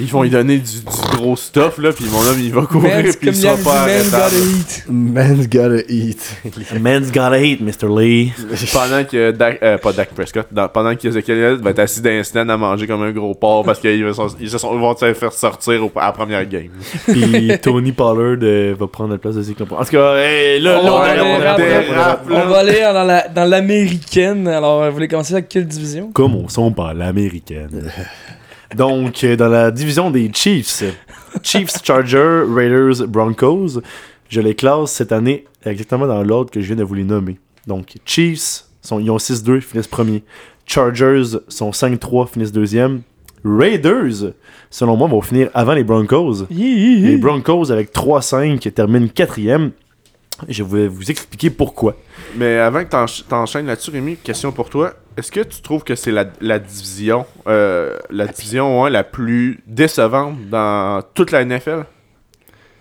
ils vont lui donner du, du gros stuff, là, puis mon homme, il va courir, Man's puis il sera pas man's gotta eat. Man's gotta eat. Man's gotta hate, Mr. Lee. Pendant que Dak, euh, pas Dak Prescott, dans- pendant que Ezekiel va être assis dans un stand à manger comme un gros porc parce qu'ils vont se faire sortir au- à la première game. Puis Tony Pollard euh, va prendre la place de Zeke En tout cas, hey, là, On là, va on aller. On va aller dans la- dans l'américaine. Alors, vous voulez commencer avec quelle division? Commençons par l'américaine. Donc, euh, dans la division des Chiefs, Chiefs, Chargers, Raiders, Broncos, je les classe cette année exactement dans l'ordre que je viens de vous les nommer. Donc, Chiefs, sont, ils ont 6-2, finissent premier. Chargers sont 5-3, finissent deuxième. Raiders, selon moi, vont finir avant les Broncos. Les Broncos, avec 3-5, terminent quatrième. Je vais vous expliquer pourquoi. Mais avant que t'encha- t'enchaînes là-dessus, Rémi, question pour toi. Est-ce que tu trouves que c'est la, la division euh, la division la plus décevante dans toute la NFL?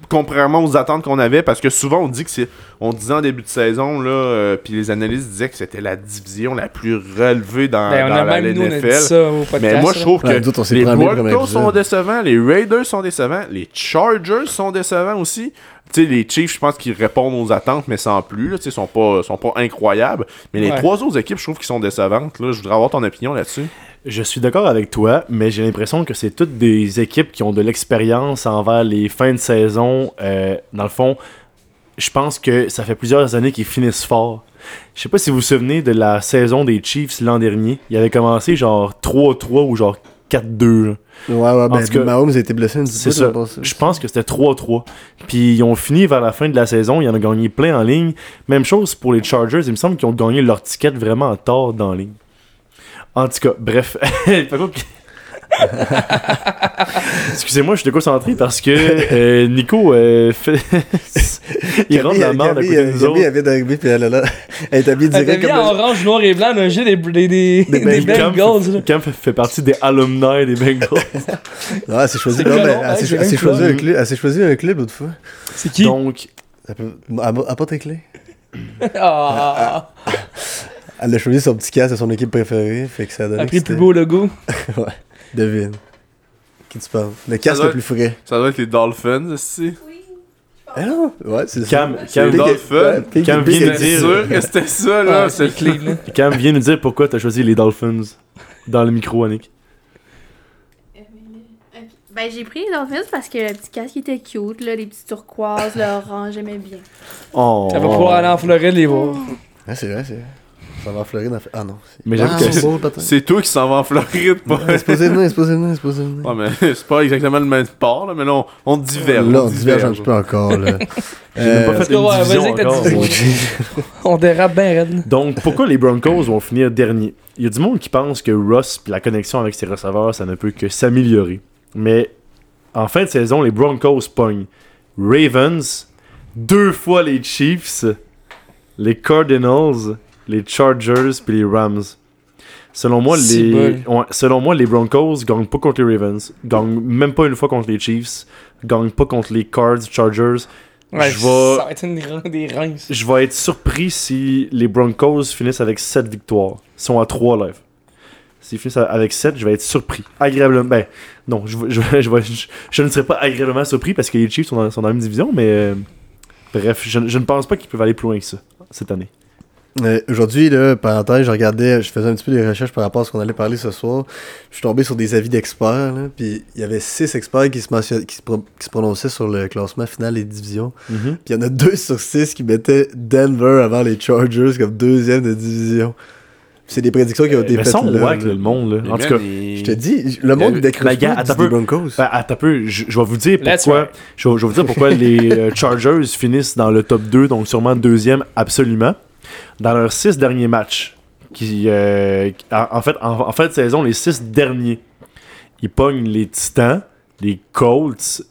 Contrairement aux attentes qu'on avait, parce que souvent on dit que c'est. On disait en début de saison, là, euh, puis les analystes disaient que c'était la division la plus relevée dans, Ben, dans la même nous, on a dit NFL. ça au podcast. Mais moi, je trouve que les Broncos sont décevants, les Raiders sont décevants, les Chargers sont décevants aussi. Tu sais, les Chiefs, je pense qu'ils répondent aux attentes, mais sans plus. Là, sont pas, sont pas incroyables. Mais les Ouais. trois autres équipes, je trouve qu'ils sont décevantes. Là. Je voudrais avoir ton opinion là-dessus. Je suis d'accord avec toi, mais j'ai l'impression que c'est toutes des équipes qui ont de l'expérience envers les fins de saison. Euh, dans le fond, je pense que ça fait plusieurs années qu'ils finissent fort. Je sais pas si vous vous souvenez de la saison des Chiefs l'an dernier. Il avait commencé genre 3-3 ou genre 4-2. là. Ouais, ouais, ben, cas, Mahomes a été blessé un petit C'est peu. ça. Je pense que c'était 3-3. Puis ils ont fini vers la fin de la saison. Ils en ont gagné plein en ligne. Même chose pour les Chargers. Il me semble qu'ils ont gagné leur ticket vraiment tard dans la ligne. En tout cas, bref. Excusez-moi, je suis déconcentré parce que euh, Nico euh, fait. il rentre la merde à côté de nous autres. elle vient d'arriver, puis elle, est là, elle est habillée direct comme... en orange, noir et blanc, jeu des, des, des, Des des Bengals. Bengals. là. Cam fait, fait partie des alumni des Bengals. Ouais, elle s'est choisi, C'est non, long, elle s'est j'ai s'est même choisi un club, elle s'est choisi un club l'autre fois. C'est qui? Donc, Elle peut- Apporte tes clés. Ah, Elle a choisi son petit casque de son équipe préférée, fait que ça a pris le plus beau logo. Devine. Qui tu parles? Le casque doit le plus frais. Ça doit être les Dolphins aussi. Ah non? Ouais, c'est ça. Cam, Cam, les Dolphins. Pique- Cam pique- vient C'est dire- sûr que c'était ça, là. Ah, c'est c'est Cleveland. Cam vient nous dire pourquoi t'as choisi les Dolphins dans le micro, Annick. Ok. Ben, j'ai pris les Dolphins parce que le petit casque était cute, là, les petits turquoises, le orange, j'aimais bien. Oh. Elle va pouvoir aller en Floride les voir. Ah, c'est vrai, c'est vrai. Ça va en Floride. en fait- Ah non. c'est- Mais j'avoue ah, que c'est toi qui s'en vas en Floride, pas. Ouais, C'est posé venir, c'est posé venir, c'est posé venir. Ouais, mais c'est pas exactement le même sport, là, mais là, on, on diverge. Là, on diverge un petit peu encore, là. Pas Euh, fait ouais, division encore. On dérape bien raide. Donc, pourquoi les Broncos vont finir dernier? Il y a du monde qui pense que Russ la connexion avec ses receveurs, ça ne peut que s'améliorer. Mais en fin de saison, les Broncos pognent Ravens, deux fois les Chiefs, les Cardinals, les Chargers puis les Rams. Selon moi, les, ouais, selon moi, les Broncos gagnent pas contre les Ravens, gagnent même pas une fois contre les Chiefs, gagnent pas contre les Cards, Chargers. Ouais, je vais-. Je vais être surpris si les Broncos finissent avec 7 victoires. Ils sont à 3 live. S'ils finissent avec 7, je vais être surpris. Agréablement. Ben, non, je, je, je, vais- je- je ne serai pas agréablement surpris parce que les Chiefs sont dans, sont dans la même division, mais euh, bref, je, je ne pense pas qu'ils peuvent aller plus loin que ça cette année. Euh, Aujourd'hui, là, parenthèse, je regardais, je faisais un petit peu des recherches par rapport à ce qu'on allait parler ce soir. Je suis tombé sur des avis d'experts, puis il y avait six experts qui se, mentionnaient- qui, se pro- qui se prononçaient sur le classement final des divisions. Puis il y en a deux sur six qui mettaient Denver avant les Chargers comme deuxième de division. C'est des prédictions qui ont été Mais faites là, là. le monde. Là. Mais En tout cas, Je te dis, le monde Mais décroche des un peu. Broncos. ben, attends un peu, je, je vais vous dire pourquoi. ride. Je, vais- je vais vous dire pourquoi les euh, Chargers finissent dans le top 2, donc sûrement deuxième absolument. Dans leurs six derniers matchs, qui, euh, en, fait, en, en fin de saison, les six derniers, ils pognent les Titans, les Colts,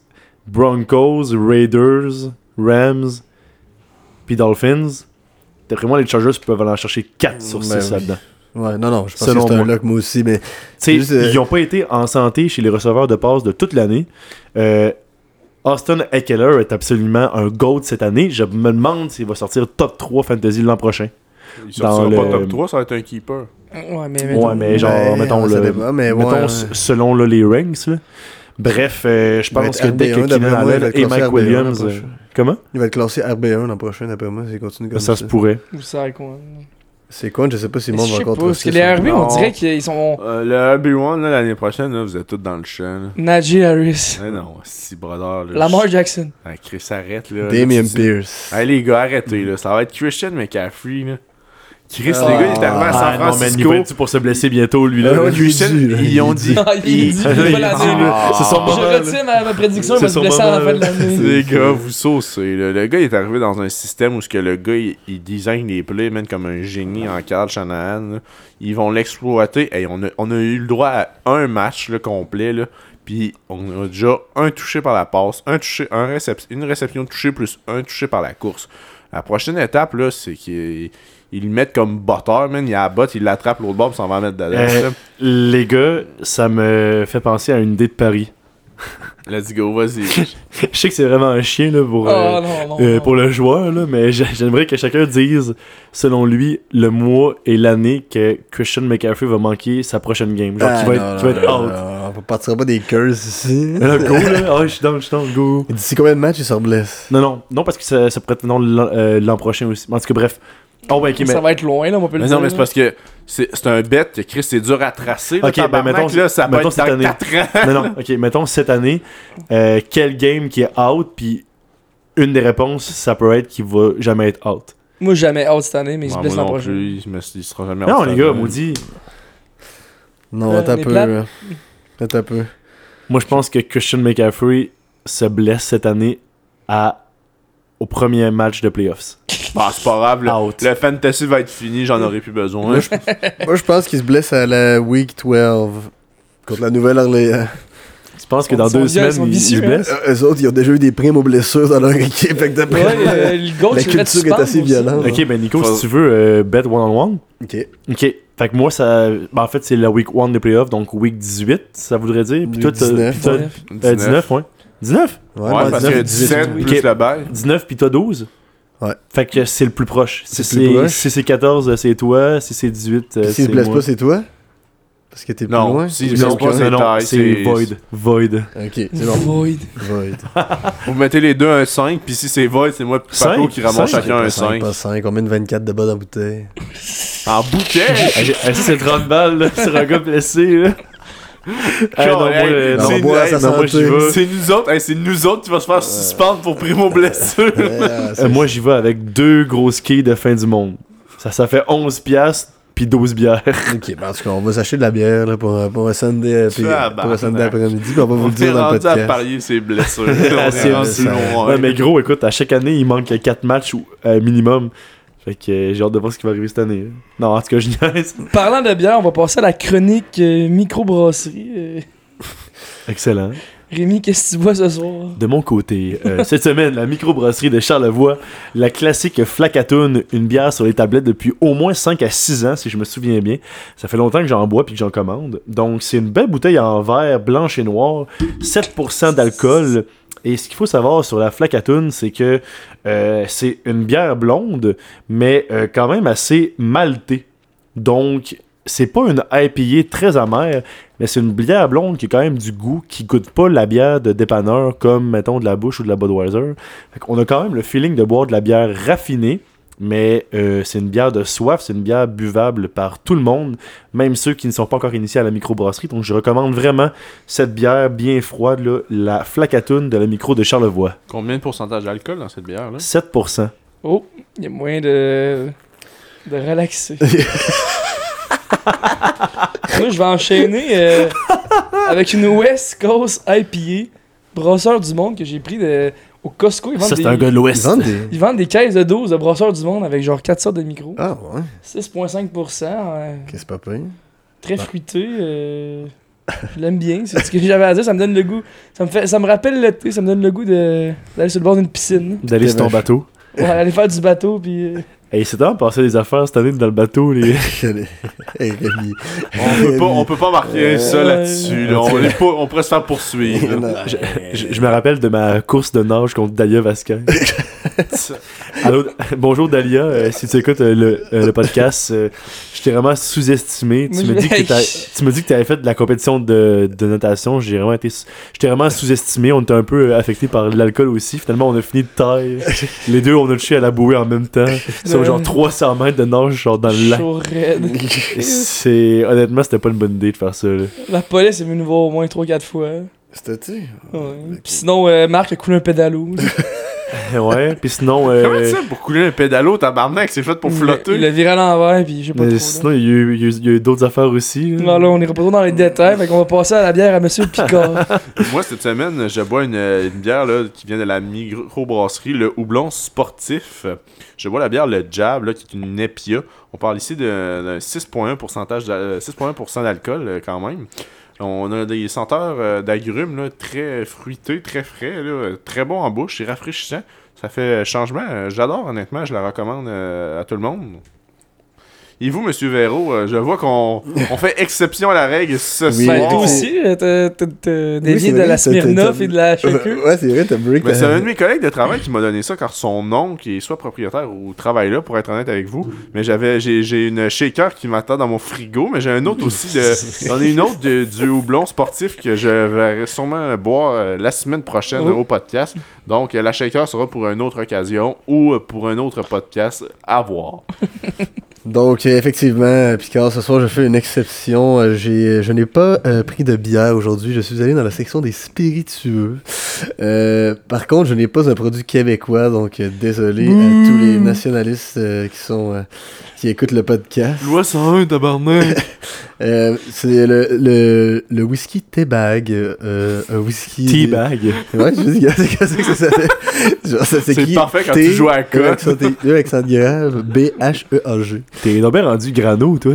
Broncos, Raiders, Rams, puis Dolphins. D'après moi, les Chargers peuvent aller en chercher 4 sur Ben 6 oui. là-dedans. Ouais, non, non, je pense Selon que c'est un lock, moi aussi, mais Juste, euh, ils n'ont pas été en santé chez les receveurs de passe de toute l'année. Euh, Austin Eckler est absolument un GOAT cette année. Je me demande s'il va sortir top 3 fantasy l'an prochain. Il sortira dans pas le- top 3, ça va être un keeper. Ouais, mais. Ouais, mais genre, mettons, le, mais mettons ouais. selon là, les ranks. là. Bref, euh, je pense que dès que RB1, d'après Keenan moi, il va Allen être et Mike RB1 Williams... euh, comment? Il va être classé RB1 l'an prochain, d'après moi, s'il continue comme ça. Ça se pourrait. Où ça, quoi. C'est quoi, je sais pas si le monde va pas, parce que les. RB, on dirait qu'ils sont. Euh, le RB1, là, l'année prochaine, là, vous êtes tous dans le champ. Là. Najee Harris. Eh non, si brother. Là, Lamar je- Jackson. Ah, Chris, arrête. Là, Damien Pierce. Hey, les gars, arrêtez. Là. Ça va être Christian McCaffrey. Là. Chris, Ah. les gars, il est arrivé à San Ah, non, man, il Francisco. va être dû pour se blesser bientôt, lui. là. Ah il là, ils il ont dit. Ah, il il. C'est son Je moment. retire ma, ma prédiction, il va se blesser à la fin de l'année. Les gars, vous saucez. là. Le gars il est arrivé dans un système où ce que le gars il, il design les plays man, comme un génie en Carl Shanahan. là. Ils vont l'exploiter. Hey, on, a, on a eu le droit à un match là, complet. Là. Puis on a déjà un touché par la passe, un touché, un récep- une réception touchée plus un touché par la course. La prochaine étape, là, c'est qu'ils ils le mettent comme botteur, man. Il a la botte, il l'attrape l'autre bord, puis s'en va mettre dedans. Euh, les gars, ça me fait penser à une idée de Paris. Let's go, vas-y. Je sais que c'est vraiment un chien là, pour, euh, Oh non, non. Euh, non. pour le joueur, là, mais j'a- j'aimerais que chacun dise, selon lui, le mois et l'année que Christian McCaffrey va manquer sa prochaine game. Genre, qui va être, qui va être out. On partira pas des curses ici. Mais là, go, là. Ah, je suis down, je suis down, go. D'ici combien de matchs il se reblesse? Non, non, non, parce que ça, ça pourrait être euh, l'an prochain aussi. En tout cas, bref. Oh, ouais, ok, mais. Ça va être loin, là, on peut le Mais dire. non, mais c'est parce que c'est c'est un bet que Chris, c'est dur à tracer. Là, Ok, ben, tabarnak, mettons- là, ça peut mettons être cette année. 4 ans. non, non, ok, mettons cette année, euh, quel game qui est out, puis une des réponses, ça peut être qu'il va jamais être out. Moi, jamais out cette année, mais il se Ouais, blesse moi l'an non prochain. il sera jamais Non, out les cette gars, année. maudit. Non, Euh, attends un les peu. plates? là. Attends un peu. Moi, je pense que Christian McCaffrey se blesse cette année à, au premier match de playoffs. Ah, c'est pas grave. Le, Out. le fantasy va être fini, j'en aurai plus besoin. Moi, je, moi, je pense qu'il se blesse à la Week 12 contre la Nouvelle-Orléans. Tu penses que Ils dans deux ils semaines, sont il, il se vicieux, hein? blesse? Euh, Eux autres, ils ont déjà eu des primes aux blessures dans leur équipe. Fait que d'après Ouais, moi, euh, la culture est assez violente. Ok, ben Nico, Faut- si tu veux, euh, bet one-on-one. Ok. Ok. Fait que moi, ça. Ben, en fait, c'est la week 1 des playoffs, donc week 18, ça voudrait dire. Puis toi, t'as- 19, puis toi- Ouais. euh, 19, ouais. 19 Ouais, parce 19, que 18, 17 ok. plus le bail. 19, puis toi 12 Ouais. Fait que c'est le plus proche. Si C'est le plus c'est proche. si c'est 14, euh, c'est toi. Si c'est 18, euh, c'est se blesse moi. pas, c'est toi? Parce que t'es plus Non, loin? Ou se blesse pas, c'est- Non, c'est void. Void. Ok, c'est bon. Void. Void. Vous mettez les deux un 5, puis si c'est void, c'est moi et Paco qui ramasse chacun un Pas cinq, 5. Pas 5, on met une 24 de bas dans la bouteille. En bouteille! C'est 30 balles là, sur un gars blessé. Là. C'est nous autres, hey, c'est nous autres qui va se faire suspendre pour primo blessure. Ouais, Euh, moi, j'y vais avec deux grosses quilles de fin du monde. Ça, ça fait 11 piastres, puis 12 bières. Ok, ben, en tout cas, on va s'acheter de la bière là, pour, pour un Sunday, euh, puis, pour un Sunday bah, après-midi, puis on va vous On le dire dans le rendu à podcast. parier ses blessures. On c'est est rendu ça. loin. Ouais, mais gros, écoute, à chaque année, il manque 4 matchs ou, euh, minimum. Fait que euh, j'ai hâte de voir ce qui va arriver cette année. Non, en tout cas, je niaise. Parlant de bière, on va passer à la chronique euh, microbrasserie. euh. Excellent. Rémi, qu'est-ce que tu bois ce soir? De mon côté, euh, cette semaine, la microbrasserie de Charlevoix, la classique Flacatoon, une bière sur les tablettes depuis au moins 5 à 6 ans, si je me souviens bien. Ça fait longtemps que j'en bois puis que j'en commande. Donc, c'est une belle bouteille en verre, blanche et noire, 7% d'alcool. Et ce qu'il faut savoir sur la Flacatoon, c'est que euh, c'est une bière blonde, mais euh, quand même assez maltée. Donc, c'est pas une IPA très amère, mais c'est une bière blonde qui a quand même du goût, qui goûte pas la bière de dépanneur comme, mettons, de la Bush ou de la Budweiser. On a quand même le feeling de boire de la bière raffinée, mais euh, c'est une bière de soif, c'est une bière buvable par tout le monde, même ceux qui ne sont pas encore initiés à la microbrasserie. Donc je recommande vraiment cette bière bien froide, là, la Flacatoon de la micro de Charlevoix. Combien de pourcentage d'alcool dans cette bière-là 7%. Oh, il y a moyen de. de relaxer. Moi, je vais enchaîner euh, avec une West Coast IPA, brasseur du monde que j'ai pris de, au Costco. Ils vendent, Ça, des, un gars de Ils l'Ouest. vendent des. ils vendent des caisses de 12 de brasseur du monde avec genre 4 sortes de micros. Ah ouais, 6,5%. euh, qu'est-ce que c'est pas pire. très fruité. euh, je l'aime bien. C'est ce que j'avais à dire. Ça me donne le goût. Ça me, fait, ça me rappelle l'été. Ça me donne le goût de- d'aller sur le bord d'une piscine. D'aller sur ton vache. bateau. Ouais, aller faire du bateau. Puis. Euh, Hey, c'est temps de passer des affaires cette année dans le bateau, les. Hey, Rémi. on peut, pas, on peut pas marquer Euh, ça là-dessus. là. On, est pas- on pourrait se faire poursuivre. Je, je- je me rappelle de ma course de nage contre Dalia Vasquez. Allô, bonjour Dalia, euh, si tu écoutes euh, le, euh, le podcast, euh, je t'ai vraiment sous-estimé. Tu me dis que tu m'as dit que tu avais fait de la compétition de, de natation. J'ai vraiment été, sous- je t'ai vraiment sous-estimé. On était un peu affecté par l'alcool aussi. Finalement, on a fini de taille. Les deux, on a touché à la bouée en même temps. Sur genre 300 mètres de nage, genre dans le lac. C'est honnêtement, c'était pas une bonne idée de faire ça. là. La police est venue nous voir au moins 3-4 fois. C'était-tu? Ouais. Puis sinon, euh, Marc a coulé un pédalo. Ouais. Puis sinon, euh, Comment ça pour couler un pédalo, tabarnak, c'est fait pour Il flotter? l'a viré à l'envers, puis je sais pas mais trop. sinon, il y a eu, il il d'autres affaires aussi. là. Non, là, on ira pas trop dans les détails, fait qu'on va passer à la bière à Monsieur Picard. Moi, cette semaine, je bois une, une bière là, qui vient de la microbrasserie, le houblon sportif. Je bois la bière Le Jab, là, qui est une Nepia. On parle ici de, de 6,1% pourcentage d'a- euh, 6,1% d'alcool euh, quand même. On a des senteurs euh, d'agrumes très fruités, très frais, très bon en bouche, c'est rafraîchissant. Ça fait changement. Euh, J'adore, honnêtement, je la recommande euh, à tout le monde. Et vous, Monsieur Véro, euh, je vois qu'on on fait exception à la règle ce Oui. soir. Ben, toi aussi, euh, t'as dévié de la Smirnoff et de la Shaker. Ouais, c'est vrai, t'as break. Mais c'est un de mes collègues de travail qui m'a donné ça car son oncle qui est soit propriétaire ou travaille là pour être honnête avec vous. Mais j'avais j'ai, une shaker qui m'attend dans mon frigo, mais j'ai un autre aussi de j'en ai une autre de- du houblon sportif que je vais sûrement boire euh, la semaine prochaine Oh. au podcast. Donc la shaker sera pour une autre occasion ou pour un autre podcast à voir. Donc, euh, effectivement, euh, Picard, ce soir, je fais une exception. Euh, j'ai, je n'ai pas euh, pris de bière aujourd'hui. Je suis allé dans la section des spiritueux. Euh, par contre, je n'ai pas un produit québécois, donc euh, désolé à tous les nationalistes euh, qui sont euh, qui écoutent le podcast. Loi 101 tabarnak. Euh, c'est le, le, le whisky Teabag, euh, un whisky... Teabag. Ouais, je dis, c'est qu'est-ce que ça s'appelle? Genre, ça C'est parfait quand tu joues à code. accent graves, B-H-E-A-G. T'es donc bien rendu grano, toi.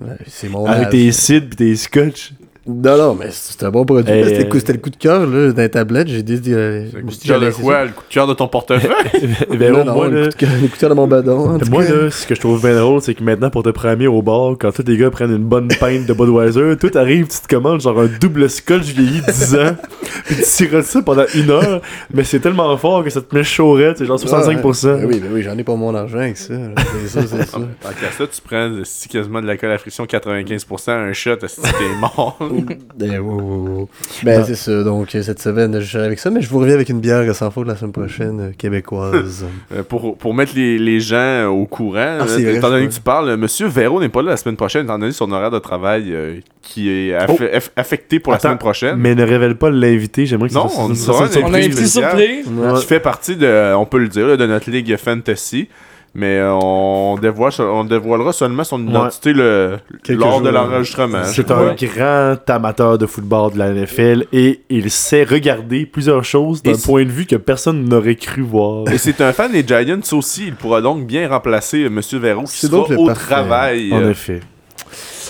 Ouais, c'est mon Avec âge. tes cides pis tes scotch. Non, non, mais c'est un bon produit. Là, C'était le, coup- euh, c'était le coup de cœur là, dans les tablettes. J'ai dit. euh, Le coup de cœur de quoi? Le coup de cœur de ton portefeuille? ben, ça. au Non, non, moins, le, là, coup de cœur, le coup de cœur de mon badon. en tout moi, cas. là, ce que je trouve bien drôle, c'est que maintenant, pour te premier au bar, quand tous les gars prennent une bonne pinte de Budweiser, tout arrive, tu te commandes genre un double scotch vieilli 10 ans, pis tu sirotes ça pendant une heure, mais c'est tellement fort que ça te met chaurette, c'est genre 65%. Ouais, ben oui, ben oui, j'en ai pas mon argent avec ça. C'est ça, c'est ça. Tant qu'à ça, tu prends si quasiment de l'alcool à friction 95%, un shot, si t'es mort. Ben, wow, wow, wow. Ben, Ah. c'est ça. Donc, euh, cette semaine, je serai avec ça, mais je vous reviens avec une bière sans faute la semaine prochaine, euh, québécoise. Euh, pour, pour mettre les, les gens au courant, Ah, étant donné que tu parles, Monsieur Véro n'est pas là la semaine prochaine, étant donné son horaire de travail euh, qui est aff- Oh. aff- affecté pour la semaine prochaine. Mais ne révèle pas l'invité, j'aimerais que Non, ça on ça- ça- on a une petite surprise. Ouais. Qui fait partie de, on peut le dire, de notre ligue fantasy. Mais euh, on, dévoile, on dévoilera seulement son identité le, lors de jours. l'enregistrement. C'est un grand amateur de football de la NFL et il sait regarder plusieurs choses d'un point de vue que personne n'aurait cru voir. Et c'est un fan des Giants aussi. Il pourra donc bien remplacer euh, Monsieur Véro qui sera au parfait. travail. En euh, effet.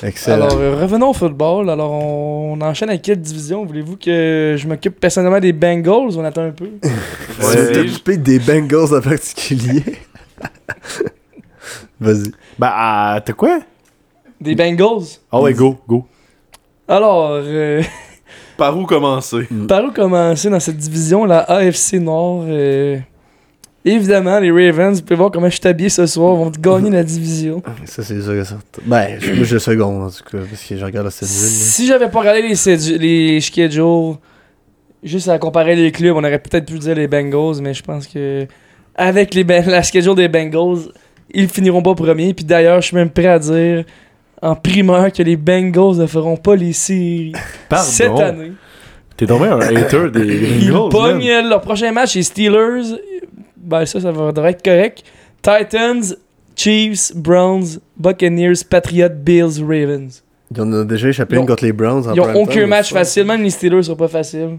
Excellent. Alors, euh, revenons au football. Alors, on, on enchaîne avec quelle division? Voulez-vous que je m'occupe personnellement des Bengals? On attend un peu. Tu veux t'occuper des Bengals en particulier? Vas-y. Bah, ah, t'as quoi? Des Bengals Ah ouais, go, go. Alors, euh, Par où commencer? par où commencer dans cette division, la AFC Nord? Euh, Évidemment, les Ravens, vous pouvez voir comment je suis habillé ce soir, vont gagner la division. Ça, c'est sûr et certain. Ben, je- moi, je second, en tout cas, parce que je regarde la schedule. là. Si j'avais pas regardé les, les schedules, juste à comparer les clubs, on aurait peut-être pu dire les Bengals, mais je pense que avec les Ben- la schedule des Bengals, ils finiront pas premiers. Puis d'ailleurs, je suis même prêt à dire en primeur que les Bengals ne feront pas les séries Pardon. cette année. T'es tombé un hater des Ils Bengals, pognent man. euh, leur prochain match, les Steelers. Ben ça, ça va devrait être correct. Titans, Chiefs, Browns, Buccaneers, Patriots, Bills, Ravens. Ils ont déjà échappé Ils ont- une contre les Browns en Ils ont prime aucun match ça. facile, même les Steelers sont pas faciles.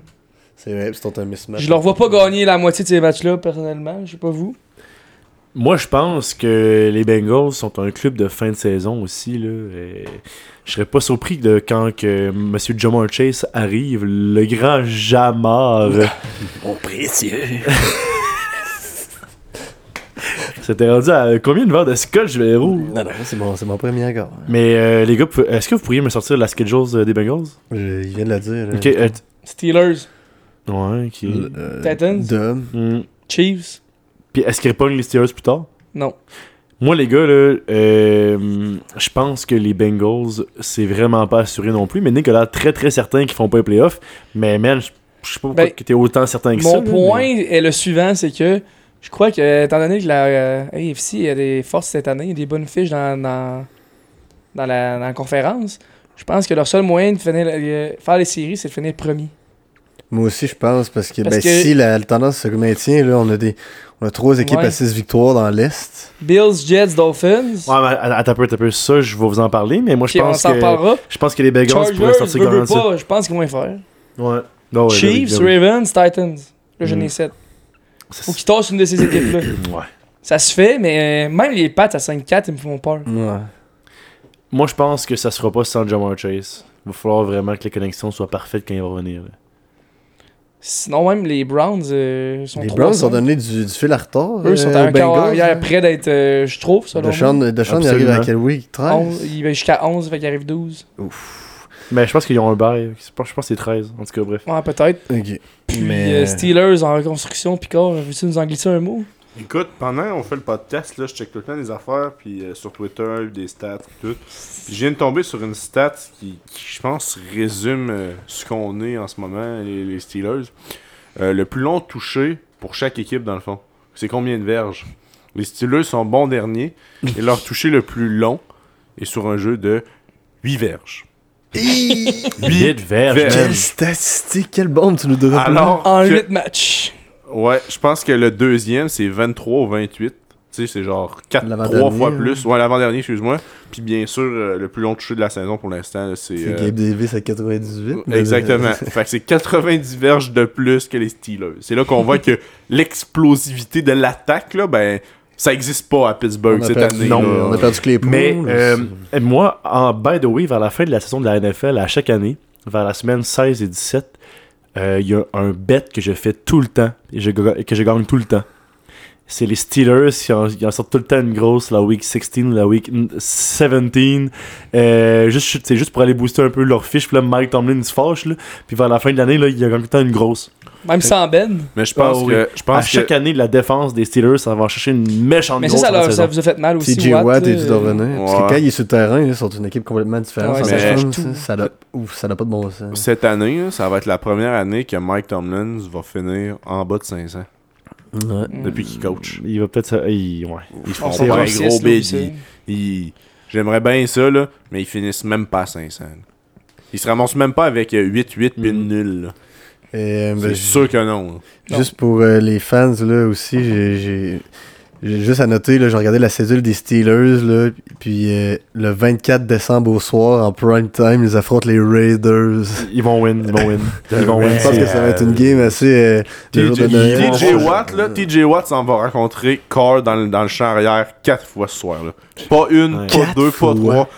C'est vrai, c'est un mismatch. Je leur vois pas gagner la moitié de ces matchs-là, personnellement. Je sais pas vous. Moi, je pense que les Bengals sont un club de fin de saison aussi. Là. Et je serais pas surpris de quand que M. Jamar Chase arrive, le grand Jamar. Mon précieux. C'était rendu à combien de verres de scotch, Véro? Non, non, c'est mon, c'est mon premier accord. Mais euh, les gars, est-ce que vous pourriez me sortir la schedule euh, des Bengals? Je- il vient de la dire. là. Ok, euh, Steelers, ouais, ok. Euh, Titans? Dom. Hmm. Chiefs? Puis est-ce qu'ils repognent les Steelers plus tard? Non. Moi, les gars, là, euh, je pense que les Bengals, c'est vraiment pas assuré non plus. Mais Nick a l'air très très certain qu'ils font pas les playoffs. Mais man, je sais pas pourquoi Ben, que t'es autant certain que ça. Mon point mais- est le suivant, c'est que je crois que, étant donné que la euh, AFC a des forces cette année, il y a des bonnes fiches dans, dans, dans la, dans la conférence, je pense que leur seul moyen de finir, euh, faire les séries, c'est de finir premier. Moi aussi, je pense, parce que, Parce ben, que- si la, la tendance se maintient, là, on a des. On a trois équipes Ouais. à six victoires dans l'Est. Bills, Jets, Dolphins. Ouais, mais attends un peu, attends un peu. Ça, je vais vous en parler. Mais moi, je pense que. parlera. Je pense que les Bengals pourraient sortir veux, veux pas, je pense qu'ils vont y faire. Ouais. Non, ouais, Chiefs, là, Ravens, Titans. Là, j'en ai Mm. 7. oui. Faut qu'ils tassent une de ces équipes-là. Ouais. Ça se fait, mais euh, même les Pats à 5-4, ils me font peur. Ouais. Moi, je pense que ça se fera pas sans Jamar Chase. Il va falloir vraiment que les connexions soient parfaites quand il va revenir. là. Sinon, même les Browns euh, sont Les 300. Browns ont donné du, du fil à retard. Eux sont euh, à un aux Bengals. carrière près d'être, euh, je trouve, selon moi. Deshaun, Deshaun, il arrive à quel week? 13 11, il va jusqu'à 11, fait qu'il arrive 12. Mais je pense qu'ils ont un bail. Je pense je pense que c'est 13. En tout cas, bref. Ouais, peut-être. Ok. Puis Mais. euh, Steelers en reconstruction, Picard, veux-tu nous en glisser un mot? Écoute, pendant qu'on fait le podcast, là, je check tout le temps les affaires, puis euh, sur Twitter, des stats, tout. Puis je viens de tomber sur une stat qui, qui, je pense, résume euh, ce qu'on est en ce moment, les, les Steelers. Euh, le plus long touché pour chaque équipe, dans le fond. C'est combien de verges? Les Steelers sont bons derniers, et leur touché le plus long est sur un jeu de 8 verges. Billet de verge, verge. man. Quelle statistique, quelle bombe tu nous donnes. Alors, En que- 8 matchs. Ouais, je pense que le deuxième, c'est 23 ou 28. Tu sais, c'est genre 4, L'avant-dernier, 3 fois ouais. plus. Ouais, l'avant-dernier, excuse-moi. Puis bien sûr, euh, le plus long touché de la saison pour l'instant, c'est... C'est euh, Gabe Davis à 98. mais- Exactement. fait que c'est 90 verges de plus que les Steelers. C'est là qu'on voit que l'explosivité de l'attaque, là, ben, ça existe pas à Pittsburgh cette perdu- année. non, là. On a perdu que les poules. Mais euh, moi, en by the way, vers la fin de la saison de la NFL, à chaque année, vers la semaine 16 et 17, euh, il y a un bet que je fais tout le temps et que je gagne tout le temps. C'est les Steelers qui en, sortent tout le temps une grosse, la week 16 ou la week 17. Euh, juste, c'est juste pour aller booster un peu leur fiche. Puis là, Mike Tomlin se fâche. Là. Puis vers la fin de l'année, il y a tout le temps une grosse. Même sans Ben. Mais je pense oui. que... Je À pense que... chaque année, la défense des Steelers, ça va chercher une méchante Mais ça, grosse. ça, ça vous a fait mal aussi. TJ Watt là, est euh, revenir. Parce que quand il est sur le terrain, ils sont une équipe complètement différente. Ouais, ça ça change, change ça, tout. ça n'a ouf, ça n'a pas de bon sens. Cette année, ça va être la première année que Mike Tomlin va finir en bas de 500 Ouais. Mm. depuis qu'il coach. Il va peut-être. ça- il- ouais. Ils font pas va un gros ils- J'aimerais bien ça, là, mais ils finissent même pas à 500. là. Ils se ramassent même pas avec euh, 8-8 puis nul. Euh, ben, C'est j- sûr que non. Non. Juste pour euh, les fans, là aussi, j'ai- j'ai j'ai juste à noter, là, j'ai regardé la cédule des Steelers, là, puis euh, le 24 décembre au soir, en prime time, ils affrontent les Raiders. Ils vont win. Ils vont win. Ils vont win. Je pense que ça va être une game assez... TJ Watt, là, TJ Watt s'en va rencontrer Carr dans, le- dans le champ arrière quatre fois ce soir. Là. Pas une, Ouais. pas Quatre deux, fois? pas trois.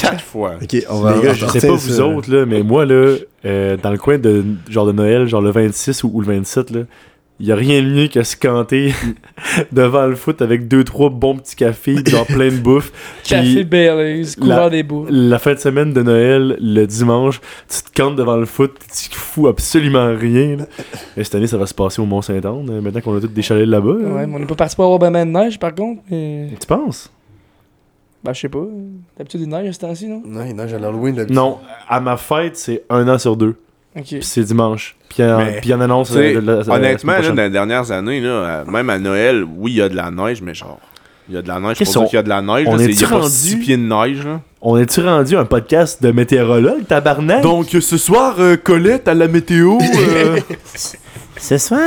Quatre fois. Ok, on va. Les gars, on je sais pas vous ça. autres, là, mais moi, là, euh, dans le coin de genre de Noël, genre le 26 ou, ou le 27, là, il y a rien de mieux que se canter devant le foot avec deux, trois bons petits cafés, genre plein de bouffe. Café Baileys, couvert la- des bouts. la fin de semaine de Noël, le dimanche, tu te cantes devant le foot, tu fous absolument rien. là. Et cette année, ça va se passer au Mont-Saint-Anne, euh, maintenant qu'on a tous des chalets là-bas. là. Ouais, mais on n'est pas parti pour avoir ben ben de neige par contre. Mais... Tu penses? Ben, je sais pas. D'habitude, il neige à ce temps-ci, non? Non, il neige à l'Halloween. d'habitude. Non, à ma fête, c'est un an sur deux. Ok. Puis c'est dimanche. Puis puis en annonce. Euh, la- la- la honnêtement, là, dans les dernières années, là, euh, même à Noël, oui, il y a de la neige, mais genre, il y a de la neige qu'on- qu'il y a de la neige. on là, Il a pas rendu- 6 pieds de neige, là. On est-tu rendu un podcast de météorologue, tabarnak? Donc, ce soir, euh, Colette à la météo. euh, ce soir.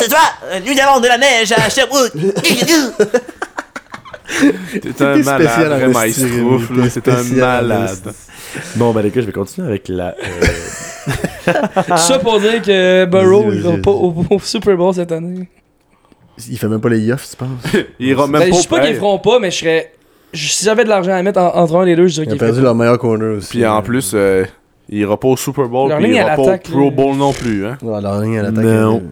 Ce soir, euh, nous avons de la neige à Sherbrooke. T'es un malade, en vraiment, il se trouve, C'est un malade. Bon, ben les gars, je vais continuer avec la. euh, Ça pour dire que Burrow Vas-y, il va vas-y, pas au, au Super Bowl cette année. Il fait même pas les offs, tu penses? Il ira même Ben, pas je sais pas qu'ils feront pas, mais je serais. Si j'avais de l'argent à mettre en- entre un des deux, je dirais Il a qu'ils perdu leur meilleur corner aussi. Puis en plus, euh, il ira pas au Super Bowl, Leur puis il ira pas au Pro. Bowl non plus, hein. Ouais, leur ligne à l'attaque. Non.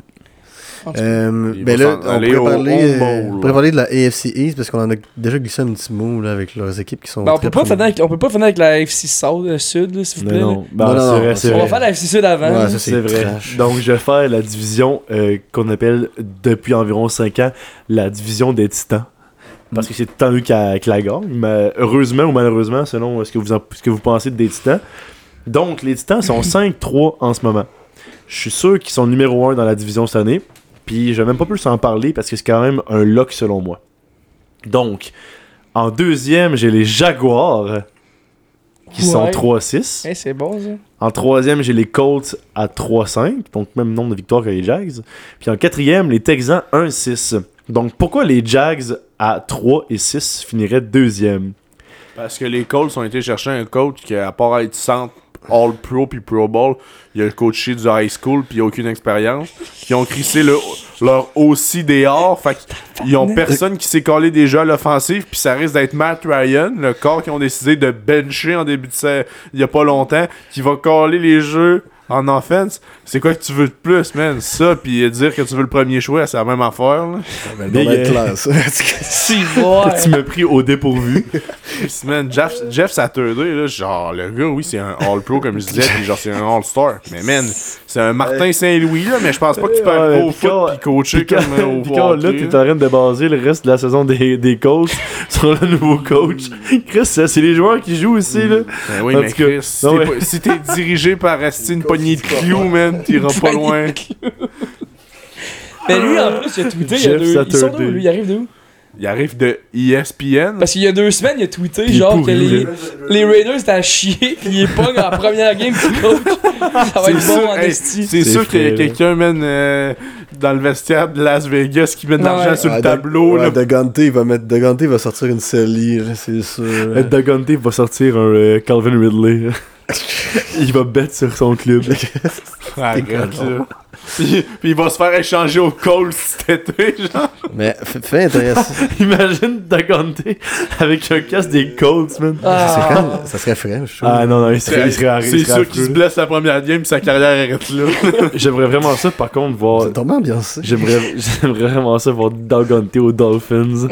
Euh, ben là, on pourrait, au parler, euh, on pourrait parler de la AFC East parce qu'on en a déjà glissé un petit mot là, avec leurs équipes qui sont. Ben, on, peut pas finir avec, on peut pas finir avec la FC South, euh, Sud, là, s'il vous plaît. là. non, ben, Non, non, c'est non, vrai, c'est On va faire la FC Sud avant. Ouais, C'est vrai. trash. Donc, je vais faire la division euh, qu'on appelle depuis environ 5 ans la division des titans. Parce que c'est tant eux qui la gagnent, mais heureusement ou malheureusement, selon ce que vous, en- ce que vous pensez des titans. Donc, les titans sont 5-3 en ce moment. Je suis sûr qu'ils sont numéro 1 dans la division cette année. Puis, je vais même pas plus en parler parce que c'est quand même un lock selon moi. Donc, en deuxième, j'ai les Jaguars qui sont Ouais. 3-6. Eh, c'est bon, ça. En troisième, j'ai les Colts à 3-5, donc même nombre de victoires que les Jags. Puis en quatrième, les Texans 1-6. Donc pourquoi les Jags à 3 et 6 finiraient deuxième? Parce que les Colts ont été chercher un coach qui, à part être centre All Pro puis Pro Bowl, il a coaché du high school puis il a aucune expérience. Qui ont crissé le, leur aussi dehors. Fait qu'ils ont personne qui s'est collé des jeux à l'offensive. Puis ça risque d'être Matt Ryan, le corps qu'ils ont décidé de bencher en début de saison il y a pas longtemps, qui va coller les jeux en offense. C'est quoi que tu veux de plus, man? Ça, puis dire que tu veux le premier choix, c'est la même affaire. Là. Mais, être euh, classe. Si. Tu m'as pris au dépourvu. Puis, man, Jeff, Jeff Saturday, là, genre, le gars, oui, c'est un All-Pro, comme je disais, puis genre, c'est un All-Star. Mais, man, c'est un Martin Saint-Louis, là, mais je pense pas que tu peux Ouais, aller au Picard- foot puis coacher Puis quand, comme euh, au puis quand, là, t'es en train de baser le reste de la saison des, des coachs sur le nouveau coach. Chris, c'est les joueurs qui jouent aussi, là. Ben oui, En mais cas, Chris, si t'es ouais. si dirigé par une poignée de clous, man, t'iras pas loin. Mais lui, en plus, il a tweeté. Il, y a deux... il sort Saturday. d'où, lui? Il arrive d'où? Il arrive de E ESPN. Parce qu'il y a deux semaines, il a tweeté genre pourri, que les, les Raiders étaient à chier, puis il est pogne en première game du coach. Ça va C'est être sûr, bon en hey, c'est sûr qu'il y a quelqu'un, man, euh, dans le vestiaire de Las Vegas qui met de Ouais. l'argent sur Ouais, le De- tableau. ouais, là. De Gante, il va mettre. De Gante va sortir une Sally, c'est sûr. Euh, Dagante va sortir un euh, Calvin Ridley. Il va bet sur son club. Puis, puis il va se faire échanger au Colts cet été, genre. Mais fait intéressant. Imagine Dagante avec un casque des Colts, man. Ah, quand même- Ça serait frais, je trouve. Ah non, non, il serait, il serait. C'est il serait sûr qu'il se blesse la première game puis sa carrière arrête là. J'aimerais vraiment ça, par contre, voir. C'est tombé ambiancé. J'aimerais, j'aimerais vraiment ça voir Dagante aux Dolphins.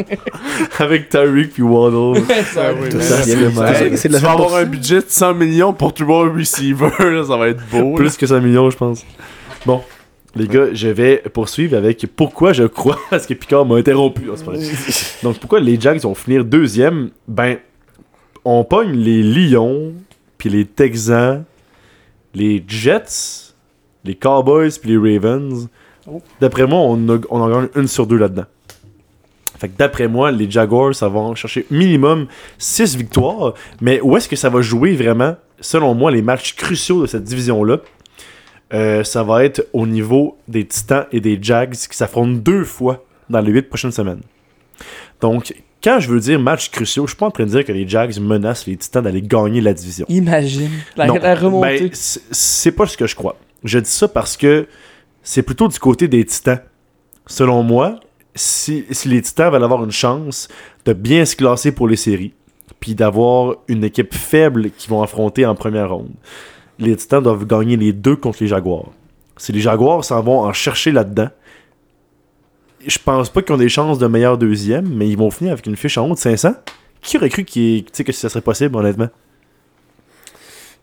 avec Tyreek puis Waddle. ça, oui, ça, c'est Hey, mal. tu vas avoir un ça. budget de 100 millions pour trois receivers, là, ça va être beau. là. Plus que 100 millions, je pense. Bon, les gars, je vais poursuivre avec pourquoi je crois, parce que Picard m'a interrompu. Donc, pourquoi les Jags vont finir deuxième? Ben, on pogne les Lions, puis les Texans, les Jets, les Cowboys, puis les Ravens. Oh. D'après moi, on, a- on en gagne une sur deux là-dedans. Fait que d'après moi, les Jaguars, ça va chercher minimum 6 victoires. Mais où est-ce que ça va jouer vraiment, selon moi, les matchs cruciaux de cette division-là Euh, Ça va être au niveau des Titans et des Jags qui s'affrontent deux fois dans les 8 prochaines semaines. Donc, quand je veux dire matchs cruciaux, je suis pas en train de dire que les Jags menacent les Titans d'aller gagner la division. Imagine. La, Non, la remontée. ben, c'est- c'est pas ce que je crois. Je dis ça parce que c'est plutôt du côté des Titans. Selon moi, si, si les Titans veulent avoir une chance de bien se classer pour les séries, puis d'avoir une équipe faible qu'ils vont affronter en première ronde. Les Titans doivent gagner les deux contre les Jaguars. Si les Jaguars s'en vont en chercher là-dedans, je pense pas qu'ils ont des chances de meilleur deuxième, mais ils vont finir avec une fiche en haut de 500. Qui aurait cru qu'il- tu sais, que ça serait possible, honnêtement?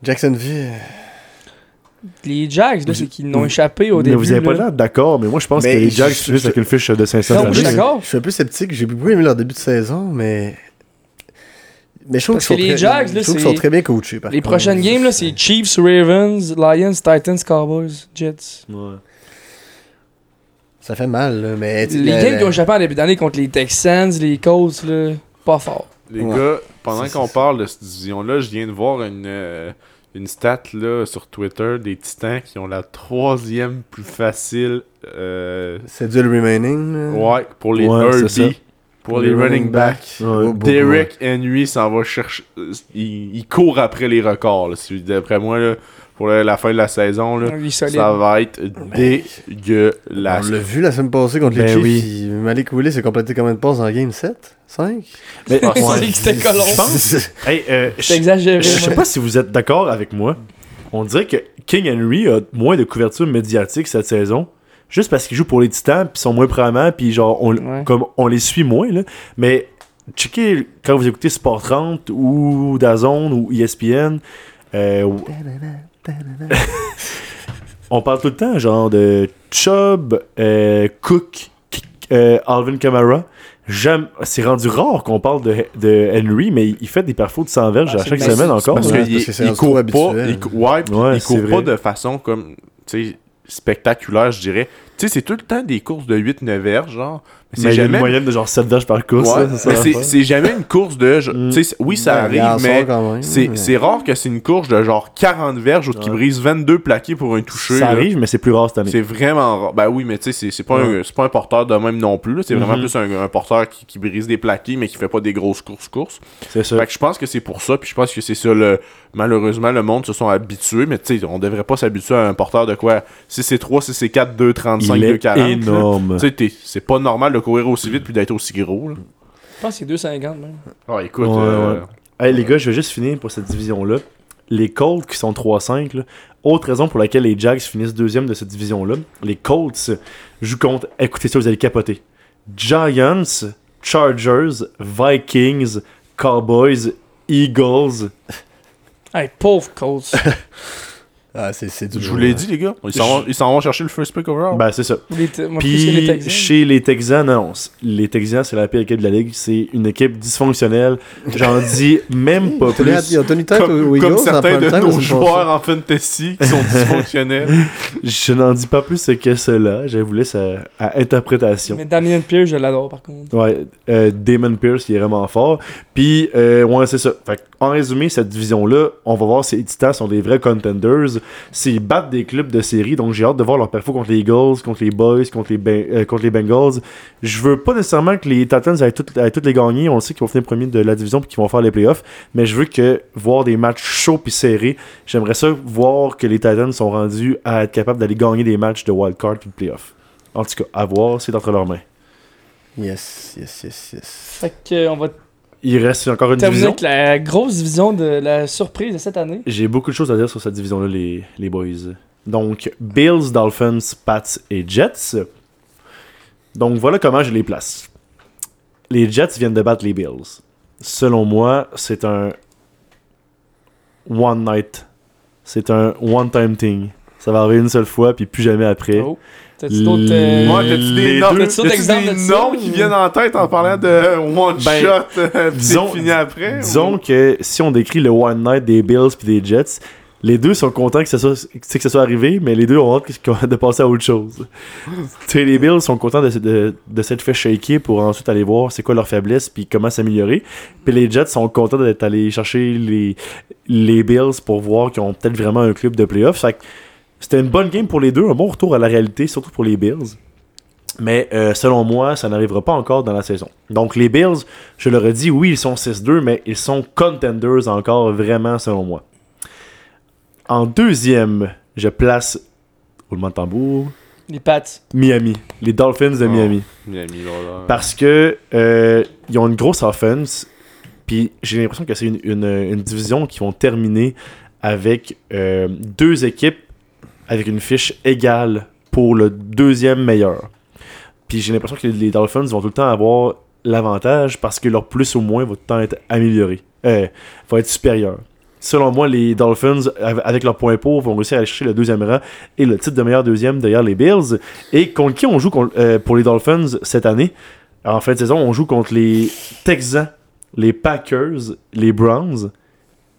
Jacksonville. Les Jags, là, c'est qu'ils n'ont échappé au mais début. vous avez pas là. l'air d'accord, mais moi je pense Mais que les Jags finissent avec une fiche de 500 Non, je suis d'accord. Je suis un peu sceptique. J'ai beaucoup aimé leur début de saison, mais. Mais je trouve qu'ils que sont, les très- Jags, je là, trouve qu'ils c'est- sont très bien coachés. Par Les contre. prochaines games, là, c'est Chiefs, Ravens, Lions, Titans, Cowboys, Jets. Ouais. Ça fait mal, là, mais. Les games qui ont échappé en début d'année contre les Texans, les Colts, là, pas fort. Les Ouais. gars, pendant qu'on parle de cette division-là, je viens de voir une, euh, une stat là, sur Twitter des Titans qui ont la troisième plus facile euh, C'est du remaining. là. ouais, pour les Ouais, pour les running backs. Ouais. Oh, boy, Derek Henry s'en va chercher. euh, Il, il court après les records. D'après moi, là, pour la, la fin de la saison, là, ça va être Ben, dégueulasse. On l'a vu la semaine passée contre les Ben Chiefs. oui. Malik Willis a complété combien de passes en game 7 5 Mais, Ah, C'est ouais. que c'était colon. Je pense- Hey, euh, C'est je exagéré. je sais pas si vous êtes d'accord avec moi. On dirait que King Henry a moins de couverture médiatique cette saison. Juste parce qu'il joue pour les Titans, puis ils sont moins prominents, puis genre, on, Ouais. comme on les suit moins, là. Mais checkez quand vous écoutez Sport 30 ou Dazone ou ESPN, euh, ou- on parle tout le temps, genre, de Chubb, euh, Cook, euh, Alvin Kamara. J'aime- C'est rendu rare qu'on parle de, de Henry, mais il fait des perfos de 100 verges Ah, à c'est chaque semaine encore. Parce. Ouais, qu'il court trop pas, habituel. il, ouais, Ouais, il court pas de façon comme, tu sais, spectaculaire, je dirais. Tu sais, c'est tout le temps des courses de 8-9 verges, genre. Mais c'est a une jamais. moyenne de genre 7 verges par course. Ouais, ça mais c'est- jamais une course de. je- Mm. sais, oui, ça Ben, arrive, mais c'est mais- rare que c'est une course de genre 40 verges ou qui brise 22 plaqués pour un toucher. Ça là. arrive, mais c'est plus rare cette année. C'est vraiment rare. Ben oui, mais tu sais, c'est- pas, Ouais. un- pas un porteur de même non plus. C'est vraiment Mhm. plus un, un porteur qui, qui brise des plaqués, mais qui fait pas des grosses courses-courses. C'est ça. Fait que je pense que c'est pour ça, puis je pense que c'est ça, le... malheureusement, le monde se sont habitués, mais tu sais, on devrait pas s'habituer à un porteur de quoi? 6 c'est 3, 6 c'est 4, 2, 35, il 2, est 40. énorme. Tu sais, t'es- c'est pas normal de courir aussi vite puis d'être aussi gros. Là. Je pense que c'est 2,50 même. Ah, écoute, Ouais, euh, Hey, les gars, je vais juste finir pour cette division-là. Les Colts qui sont 3-5, là, autre raison pour laquelle les Jags finissent deuxième de cette division-là, les Colts jouent contre, écoutez ça, vous allez capoter, Giants, Chargers, Vikings, Cowboys, Eagles. Hey, pauvre Colts. Ah, c'est c'est du je vous l'ai dit, les gars. Ils s'en vont, ils s'en vont chercher le first pick overall. Ben, c'est ça. Les te- moi, les Puis Texans. chez les Texans, non, les Texans, c'est la pire équipe de la ligue. C'est une équipe dysfonctionnelle. J'en dis même pas Tony- plus. Ils ont tenu tête aux comme, Eagles comme en certains de nos joueurs en fantasy qui sont dysfonctionnels. Je n'en dis pas plus que cela. Je vous laisse à, à interprétation. Mais Damien Pierce, je l'adore par contre. Ouais, euh, Damon Pierce, il est vraiment fort. Puis, euh, ouais, c'est ça. Fait en résumé, cette division-là, on va voir si les Titans sont des vrais contenders. S'ils battent des clubs de série, donc j'ai hâte de voir leur perfo contre les Eagles, contre les Boys, contre les, Ben- euh, contre les Bengals. Je veux pas nécessairement que les Titans aient toutes, aient toutes les gagner. On le sait qu'ils vont finir premier de la division puis qu'ils vont faire les playoffs. Mais je veux que voir des matchs chauds puis serrés. J'aimerais ça voir que les Titans sont rendus à être capables d'aller gagner des matchs de wildcard puis de playoffs. En tout cas, à voir, c'est entre leurs mains. Yes, yes, yes, yes. Fait que, euh, on va Il reste encore une division. avec la grosse division de la surprise de cette année. J'ai beaucoup de choses à dire sur cette division-là, les, les boys. Donc, Bills, Dolphins, Pats et Jets. Donc, voilà comment je les place. Les Jets viennent de battre les Bills. Selon moi, c'est un one night. C'est un one-time thing. Ça va arriver une seule fois, puis plus jamais après. Oh. T'as-tu d'autres. euh, Ouais, t'as-tu des noms, des de noms ou- qui viennent en tête en parlant de one Ben, shot euh, puis disons- c'est fini après? Disons ou- que si on décrit le one night des Bills puis des Jets, les deux sont contents que ça soit, que ça soit arrivé, mais les deux ont hâte de passer à autre chose. tu sais, les Bills sont contents de, de, de s'être fait shaker pour ensuite aller voir c'est quoi leur faiblesse puis comment s'améliorer. Puis les Jets sont contents d'être allés chercher les, les Bills pour voir qu'ils ont peut-être vraiment un club de playoffs. Fait que c'était une bonne game pour les deux, un bon retour à la réalité, surtout pour les Bills. Mais euh, selon moi, ça n'arrivera pas encore dans la saison. Donc les Bills, je leur ai dit, oui, ils sont 6-2, mais ils sont contenders encore, vraiment, selon moi. En deuxième, je place, roulement de tambour, Les Pats. Miami. Les Dolphins de Oh. Miami. Miami, là, là. Parce que euh, ils ont une grosse offense. Puis j'ai l'impression que c'est une, une- une division qui vont terminer avec euh, deux équipes avec une fiche égale pour le deuxième meilleur. Puis j'ai l'impression que les, Dolphins vont tout le temps avoir l'avantage parce que leur plus ou moins va tout le temps être amélioré, euh, va être supérieur. Selon moi, les Dolphins, av- avec leur point pour, vont réussir à aller chercher le deuxième rang et le titre de meilleur deuxième derrière les Bills. Et contre qui on joue euh, pour les Dolphins cette année? En fin de saison, on joue contre les Texans, les Packers, les Browns,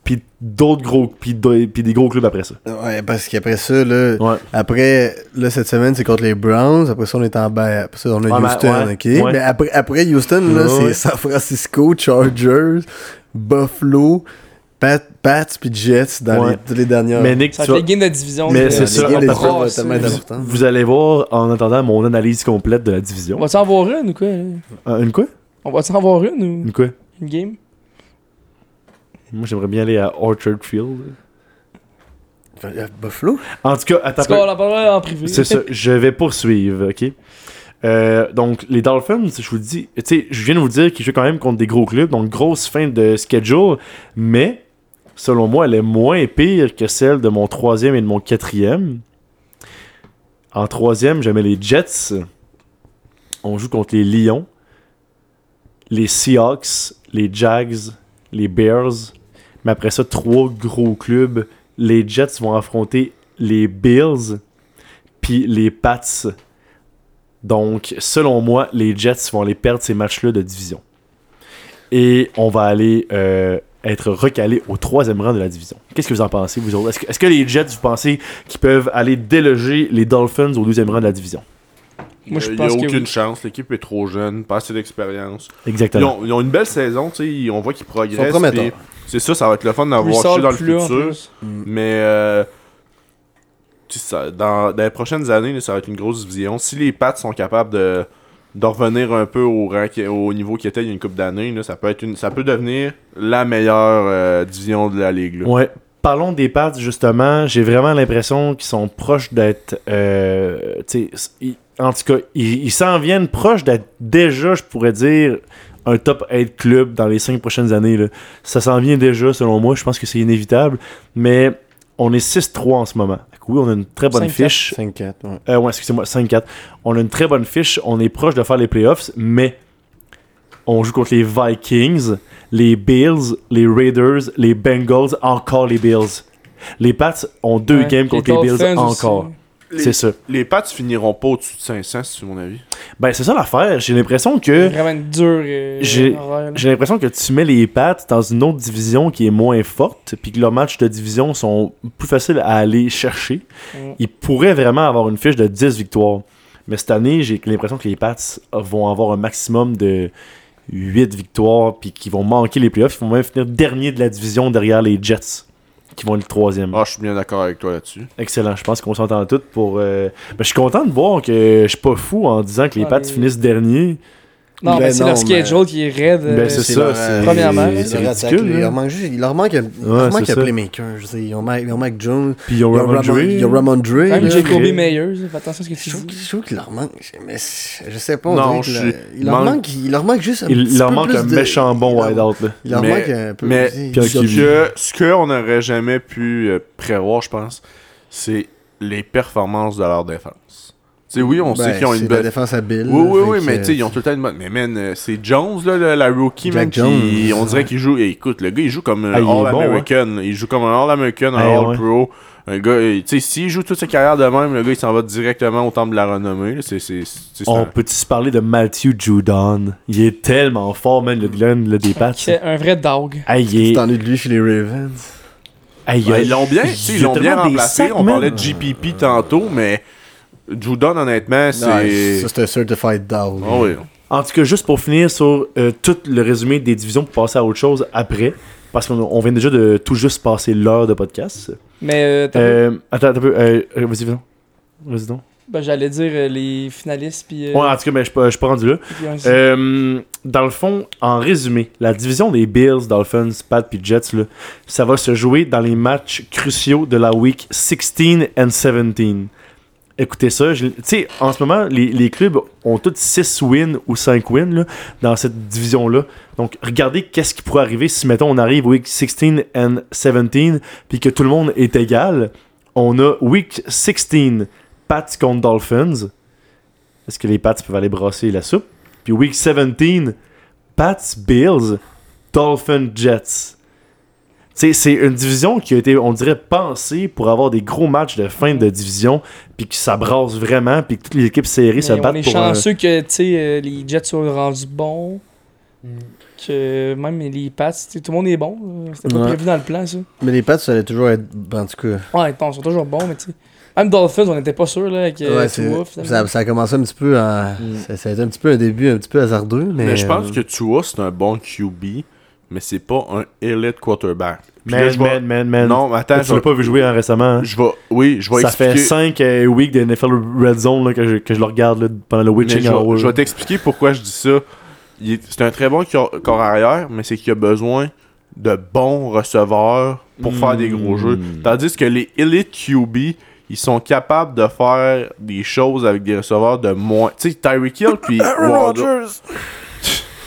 puis d'autres gros, puis de- puis des gros clubs après ça. Ouais, parce qu'après ça, là, Ouais. après, là, cette semaine, c'est contre les Browns. Après ça, on est en bas. Après ça, on a Ouais, mais- Houston, ouais, ok? ouais. Mais après, après Houston, là, Ouais, c'est. San Francisco, Chargers, Buffalo, Pat, Pats puis Jets dans Ouais. les, toutes les dernières. Mais Nick, Ça tu fait vas- games de division. Mais c'est les ça, games on c'est- d'importance. vous allez voir en attendant mon analyse complète de la On division. va-tu en voir une ou quoi? Euh, une quoi? On va-tu en voir une ou Une quoi? une game? Moi, j'aimerais bien aller à Orchard Field. Euh, Buffalo? En tout cas, attends. En parlera en privé. C'est ça, je vais poursuivre, ok? Euh, donc, les Dolphins, je vous dis, tu sais, je viens de vous dire qu'ils jouent quand même contre des gros clubs, donc grosse fin de schedule, mais selon moi, elle est moins pire que celle de mon troisième et de mon quatrième. En troisième, j'aimais les Jets. On joue contre les Lions, les Seahawks, les Jags, les Bears. Mais après ça, trois gros clubs. Les Jets vont affronter les Bills, puis les Pats. Donc, selon moi, les Jets vont aller perdre ces matchs-là de division. Et on va aller euh, être recalé au troisième rang de la division. Qu'est-ce que vous en pensez, vous autres? Est-ce que, est-ce que les Jets, vous pensez qu'ils peuvent aller déloger les Dolphins au deuxième rang de la division? Moi, je Il y pense a que aucune oui. chance. L'équipe est trop jeune, pas assez d'expérience. Ils Exactement. ont, ils ont une belle saison, tu sais. On voit qu'ils Ils sont progressent. prometteurs. C'est ça, ça va être le fun d'avoir touché dans le futur. plus. Mais euh, tu sais, ça, dans, dans les prochaines années, là, ça va être une grosse division. Si les Pats sont capables de, de revenir un peu au, au niveau qui était il y a une couple d'années, là, ça peut être une, ça peut devenir la meilleure euh, division de la ligue. là. Ouais. Parlons des Pats, justement. J'ai vraiment l'impression qu'ils sont proches d'être. euh, tu sais, ils- en tout cas, ils ils s'en viennent proches d'être déjà, je pourrais dire, un top 8 club dans les 5 prochaines années. là. Ça s'en vient déjà, selon moi. Je pense que c'est inévitable. Mais on est 6-3 en ce moment. Oui, on a une très bonne 5-4. fiche. 5-4, ouais. Euh, ouais, excusez-moi, 5-4. On a une très bonne fiche. On est proche de faire les playoffs, mais on joue contre les Vikings, les Bills, les Raiders, les Bengals, encore les Bills. Les Pats ont deux Ouais, games contre les, Bills Dolphins aussi. C'est ça. les Pats finiront pas au-dessus de 500, c'est mon avis. Ben, c'est ça l'affaire. J'ai l'impression que. vraiment dure. euh, J'ai- l'impression que tu mets les Pats dans une autre division qui est moins forte, puis que leurs matchs de division sont plus faciles à aller chercher. Mm. Ils pourraient vraiment avoir une fiche de 10 victoires. Mais cette année, j'ai l'impression que les Pats vont avoir un maximum de 8 victoires, puis qu'ils vont manquer les playoffs. Ils vont même finir dernier de la division derrière les Jets, qui vont être le troisième. Ah, je suis bien d'accord avec toi là-dessus. Excellent. Je pense qu'on s'entend tous pour. euh, ben, je suis content de voir que je suis pas fou en disant que les Ah, Pats les- finissent dernier. Non, Ben mais c'est non, leur schedule qui est raide. Ben, euh, c'est C'est ça, leur, c'est- euh, Premièrement, c'est c'est ridicule. Il là. leur manque juste, il leur manque, il leur Ouais, manque c'est un playmaker. Je sais, ils ont Mike, ils ont Mike Jones, Puis ils ont ils ont Ramondre. Ramon- ils ont Ramondre. Même. Jacoby. Meyers, fais attention à ce que tu Je trouve, dis. je trouve qu'il leur manque. Mais c'est- je sais pas. on Non, je il, leur manque- il leur manque juste un Il petit leur manque un méchant bon il leur- wide-out. là. Il leur Mais- manque un peu. mais- ce qu'on n'aurait jamais pu euh, prévoir, je pense, c'est les performances de leur défense. Oui, on ben, sait qu'ils ont une belle. défense habile. Oui, oui, oui, mais tu sais, ils ont tout le temps une bonne. Mais man, euh, c'est Jones, là, le- la rookie, Jack man, qui- on dirait qu'il joue. et écoute, le gars, il joue comme un Ah, il est bon, All-American. Il joue comme un All-American, un Ah, ouais. All-Pro. Un gars, euh, tu sais, s'il joue toute sa carrière de même, le gars, il s'en va directement au temple de la renommée. là. On un- peut-tu se parler de Matthew Judon? Il est tellement fort, man, le Glenn, le des Pats. C'est un vrai dog. Hey, il est- Tu t'en es de lui chez les Ravens? hey, il a- Ben, ils l'ont bien, ils l'ont bien remplacé. sacs, on parlait de GPP tantôt, mais Judon, honnêtement, c'est. Ça, c'est un certified dog. Ah oui. En tout cas, juste pour finir sur euh, tout le résumé des divisions pour passer à autre chose après, parce qu'on on vient déjà de tout juste passer l'heure de podcast. Mais euh, t'as Euh, attends, attends un peu. Vas-y, vas-y. Vas-y donc. ben, j'allais dire euh, les finalistes puis. euh, Ouais, en tout cas, mais je suis pas- je suis pas rendu là. Euh, dans le fond, en résumé, la division des Bills, Dolphins, Pats puis Jets, là, ça va se jouer dans les matchs cruciaux de la week 16 and 17. Écoutez ça. Tu sais, en ce moment, les, clubs ont tous 6 wins ou 5 wins dans cette division-là. Donc, regardez qu'est-ce qui pourrait arriver si, mettons, on arrive week 16 and 17, puis que tout le monde est égal. On a week 16, Pats contre Dolphins. Est-ce que les Pats peuvent aller brasser la soupe? Puis week 17, Pats Bills, Dolphins Jets. C'est une division qui a été, on dirait, pensée pour avoir des gros matchs de fin de division, puis que ça brasse vraiment, puis que toutes les équipes serrées se Mais on battent est pour un- chanceux que tu sais, euh, les Jets soient rendus bons. Mm. Que même les Pats, tu sais, tout le monde est bon. C'était pas Ouais. prévu dans le plan, ça. Mais les Pats, ça allait toujours être. En tout cas. Ouais, ils sont toujours bons, mais tu sais. Même Dolphins, on n'était pas sûr là, avec euh, Ouais, c'est- Tua, ça, ça a commencé un petit peu en. Ça, ça a été un petit peu un début un petit peu hasardeux, mais. Mais je pense euh, que Tua, c'est un bon QB, mais c'est pas un elite quarterback. Là, Man, man, man, man. Non, mais attends, tu je l'as pas vu jouer hein, récemment. hein? je vais- oui, je vais Ça expliquer. fait 5 weeks de NFL Red Zone là, que, je, que je le regarde là, pendant le witching je, vais, hour. je vais t'expliquer pourquoi je dis ça. C'est un très bon corps, arrière, mais c'est qu'il a besoin de bons receveurs pour faire des gros Hmm. jeux. Tandis que les Elite QB, ils sont capables de faire des choses avec des receveurs de moins. Tu sais, Tyreek Hill puis Waddle.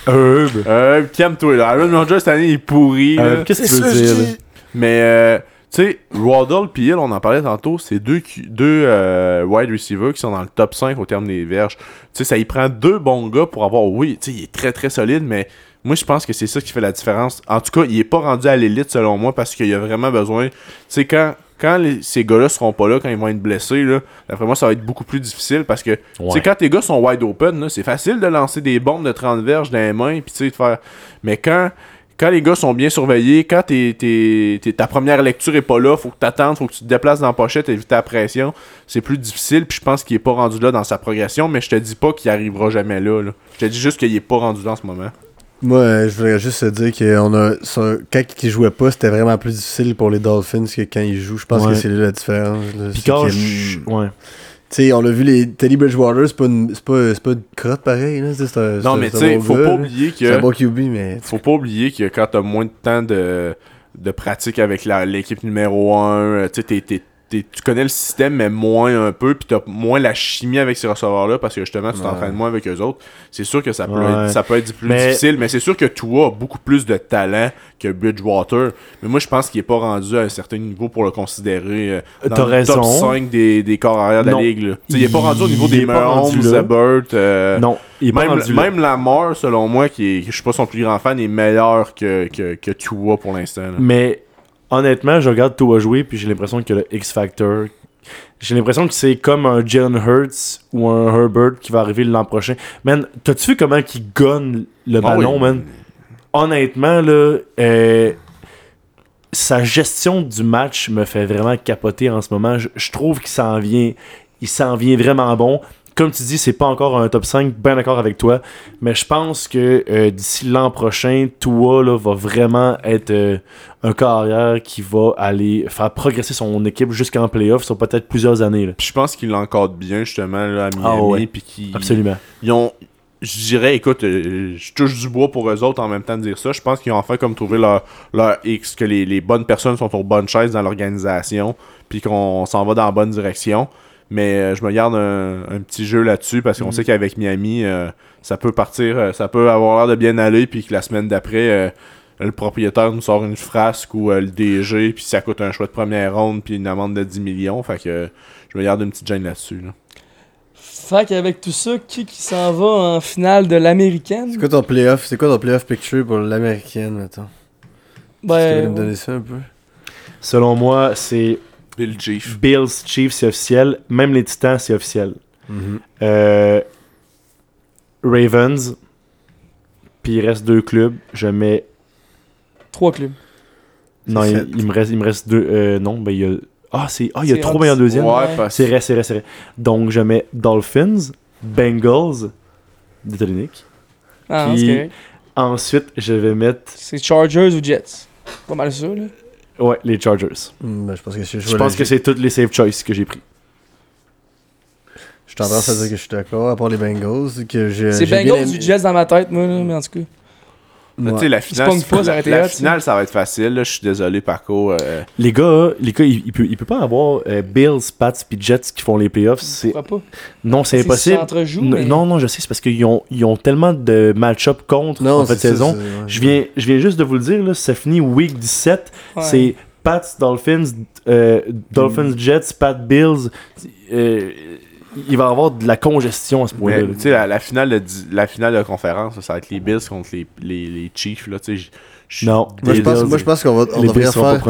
Herb. Euh, calme-toi là. Aaron Rodgers cette année il est pourri. Euh, Qu'est-ce que tu veux dire? là? Mais, euh, tu sais, Waddle puis Hill, on en parlait tantôt, c'est deux, deux euh, wide receivers qui sont dans le top 5 au terme des verges. Tu sais, ça y prend deux bons gars pour avoir, oui, tu sais, il est très très solide, mais moi je pense que c'est ça qui fait la différence. En tout cas, il est pas rendu à l'élite selon moi parce qu'il a vraiment besoin. Tu sais, quand, quand les- ces gars-là seront pas là, quand ils vont être blessés, là, d'après moi, ça va être beaucoup plus difficile parce que, tu sais, Ouais. quand tes gars sont wide open, c'est facile de lancer des bombes de 30 verges dans les mains, puis tu sais, de faire. Mais quand quand les gars sont bien surveillés, quand t'es- t'es- t'es- ta première lecture est pas là, faut que t'attendes, faut que tu te déplaces dans la pochette, éviter la pression, c'est plus difficile, puis je pense qu'il est pas rendu là dans sa progression, mais je te dis pas qu'il arrivera jamais là, là. Je te dis juste qu'il est pas rendu là en ce moment. Moi, euh, je voudrais juste te dire que on a, quand il jouait pas, c'était vraiment plus difficile pour les Dolphins que quand il joue. Je pense Ouais. que c'est là la différence. là. Je- Ouais. Tu sais, on l'a vu, les Teddy Bridgewater, c'est pas, une- c'est pas, c'est pas une crotte pareil. Là. C'est c'est un, Non, mais tu sais, bon faut gars, pas oublier C'est un que bon QB, mais. faut pas oublier que quand t'as moins de temps de, de pratique avec la- l'équipe numéro 1, tu sais, t'es- tu connais le système, mais moins un peu, puis t'as moins la chimie avec ces receveurs-là, parce que justement, tu Ouais. t'entraînes moins avec eux autres. C'est sûr que ça peut, Ouais. être, ça peut être plus Mais- difficile, mais c'est sûr que Tua a beaucoup plus de talent que Bridgewater. Mais moi, je pense qu'il est pas rendu à un certain niveau pour le considérer euh, dans T'as le raison. top 5 des, des corps arrière de la ligue. là. Sais, il est pas rendu au niveau Il des Mahomes, là. Zabert, euh, Non, il est pas même, rendu même Lamar, selon moi, qui est, je suis pas son plus grand fan, est meilleur que, que, que Tua pour l'instant. Mais honnêtement, je regarde Tua jouer, puis j'ai l'impression que le X-Factor. J'ai l'impression que c'est comme un Jalen Hurts ou un Herbert qui va arriver l'an prochain. Man, t'as-tu vu comment il gonne le Ah ballon, oui. man? Honnêtement, là, euh, sa gestion du match me fait vraiment capoter en ce moment. Je, je trouve qu'il s'en vient. Il s'en vient vraiment bon. Comme tu dis, c'est pas encore un top 5, bien d'accord avec toi. Mais je pense que euh, d'ici l'an prochain, Tua là, va vraiment être euh, un carrière qui va aller faire progresser son équipe jusqu'en playoff sur peut-être plusieurs années. là. Puis je pense qu'il l'encadre bien, justement, là, à Miami. Ah ouais. Puis qu'ils Absolument. ils ont. Je dirais, écoute, euh, je touche du bois pour eux autres en même temps de dire ça. Je pense qu'ils ont enfin comme trouvé leur, leur X, que les, les bonnes personnes sont aux bonnes chaises dans l'organisation, puis qu'on s'en va dans la bonne direction. Mais euh, je me garde un, un petit jeu là-dessus parce qu'on Mhm. sait qu'avec Miami, euh, ça peut partir, euh, ça peut avoir l'air de bien aller, puis que la semaine d'après, euh, le propriétaire nous sort une frasque ou euh, le DG, puis ça coûte un choix de première ronde, puis une amende de 10 millions. Fait que euh, je me garde une petite gêne là-dessus. là. Fait qu'avec tout ça, qui qui s'en va en finale de l'américaine? C'est quoi ton playoff C'est quoi ton playoff picture pour l'américaine, mettons? Est-ce que tu veux me Ben, donner ça un peu Selon moi, c'est Bill Chief. Bills, Chiefs, c'est officiel. Même les Titans, c'est officiel. Mhm. Euh, Ravens. Puis il reste deux clubs. Je mets. trois clubs. Non, il, me reste, il me reste deux. euh, non, ben il y a. Ah, c'est. Ah, il y a C'est trois meilleurs deuxièmes. Ouais, Ouais. parce C'est vrai, c'est vrai, c'est vrai. Donc je mets Dolphins, Bengals, Détonique. Ah, Puis-. Ensuite, je vais mettre. C'est Chargers ou Jets. Pas mal ça, là. Ouais, les Chargers. Hmm, ben, je pense que c'est Je pense que c'est toutes les safe choices que j'ai pris. Je suis tendance à dire que je suis d'accord, à part les Bengals. Que je, C'est j'ai bien Bengals aimé- ou Jets dans ma tête, moi, là, mais en tout cas. Tu sais, la finale, pas, la finale, ça va être facile. là. Je suis désolé, Paco. euh, Les gars, les gars, il, il peut, il peut pas avoir euh, Bills, Pats puis Jets qui font les playoffs. C'est Pourquoi pas? non, c'est impossible. Mais... Non, non, je sais, c'est parce qu'ils ont, ils ont tellement de match-up contre en fait c'est ça, saison. Je viens, je viens juste de vous le dire, là, ça finit week 17. Ouais. C'est Pats, Dolphins, euh, Dolphins, Jets, Pat, Bills. Il va y avoir de la congestion à ce point-là. tu sais, la, la finale de, la finale de conférence, ça va être les Bills contre les, les, les Chiefs. Là, Non, Moi, je pense, Bills, moi, je pense qu'on va, on les devrait faire.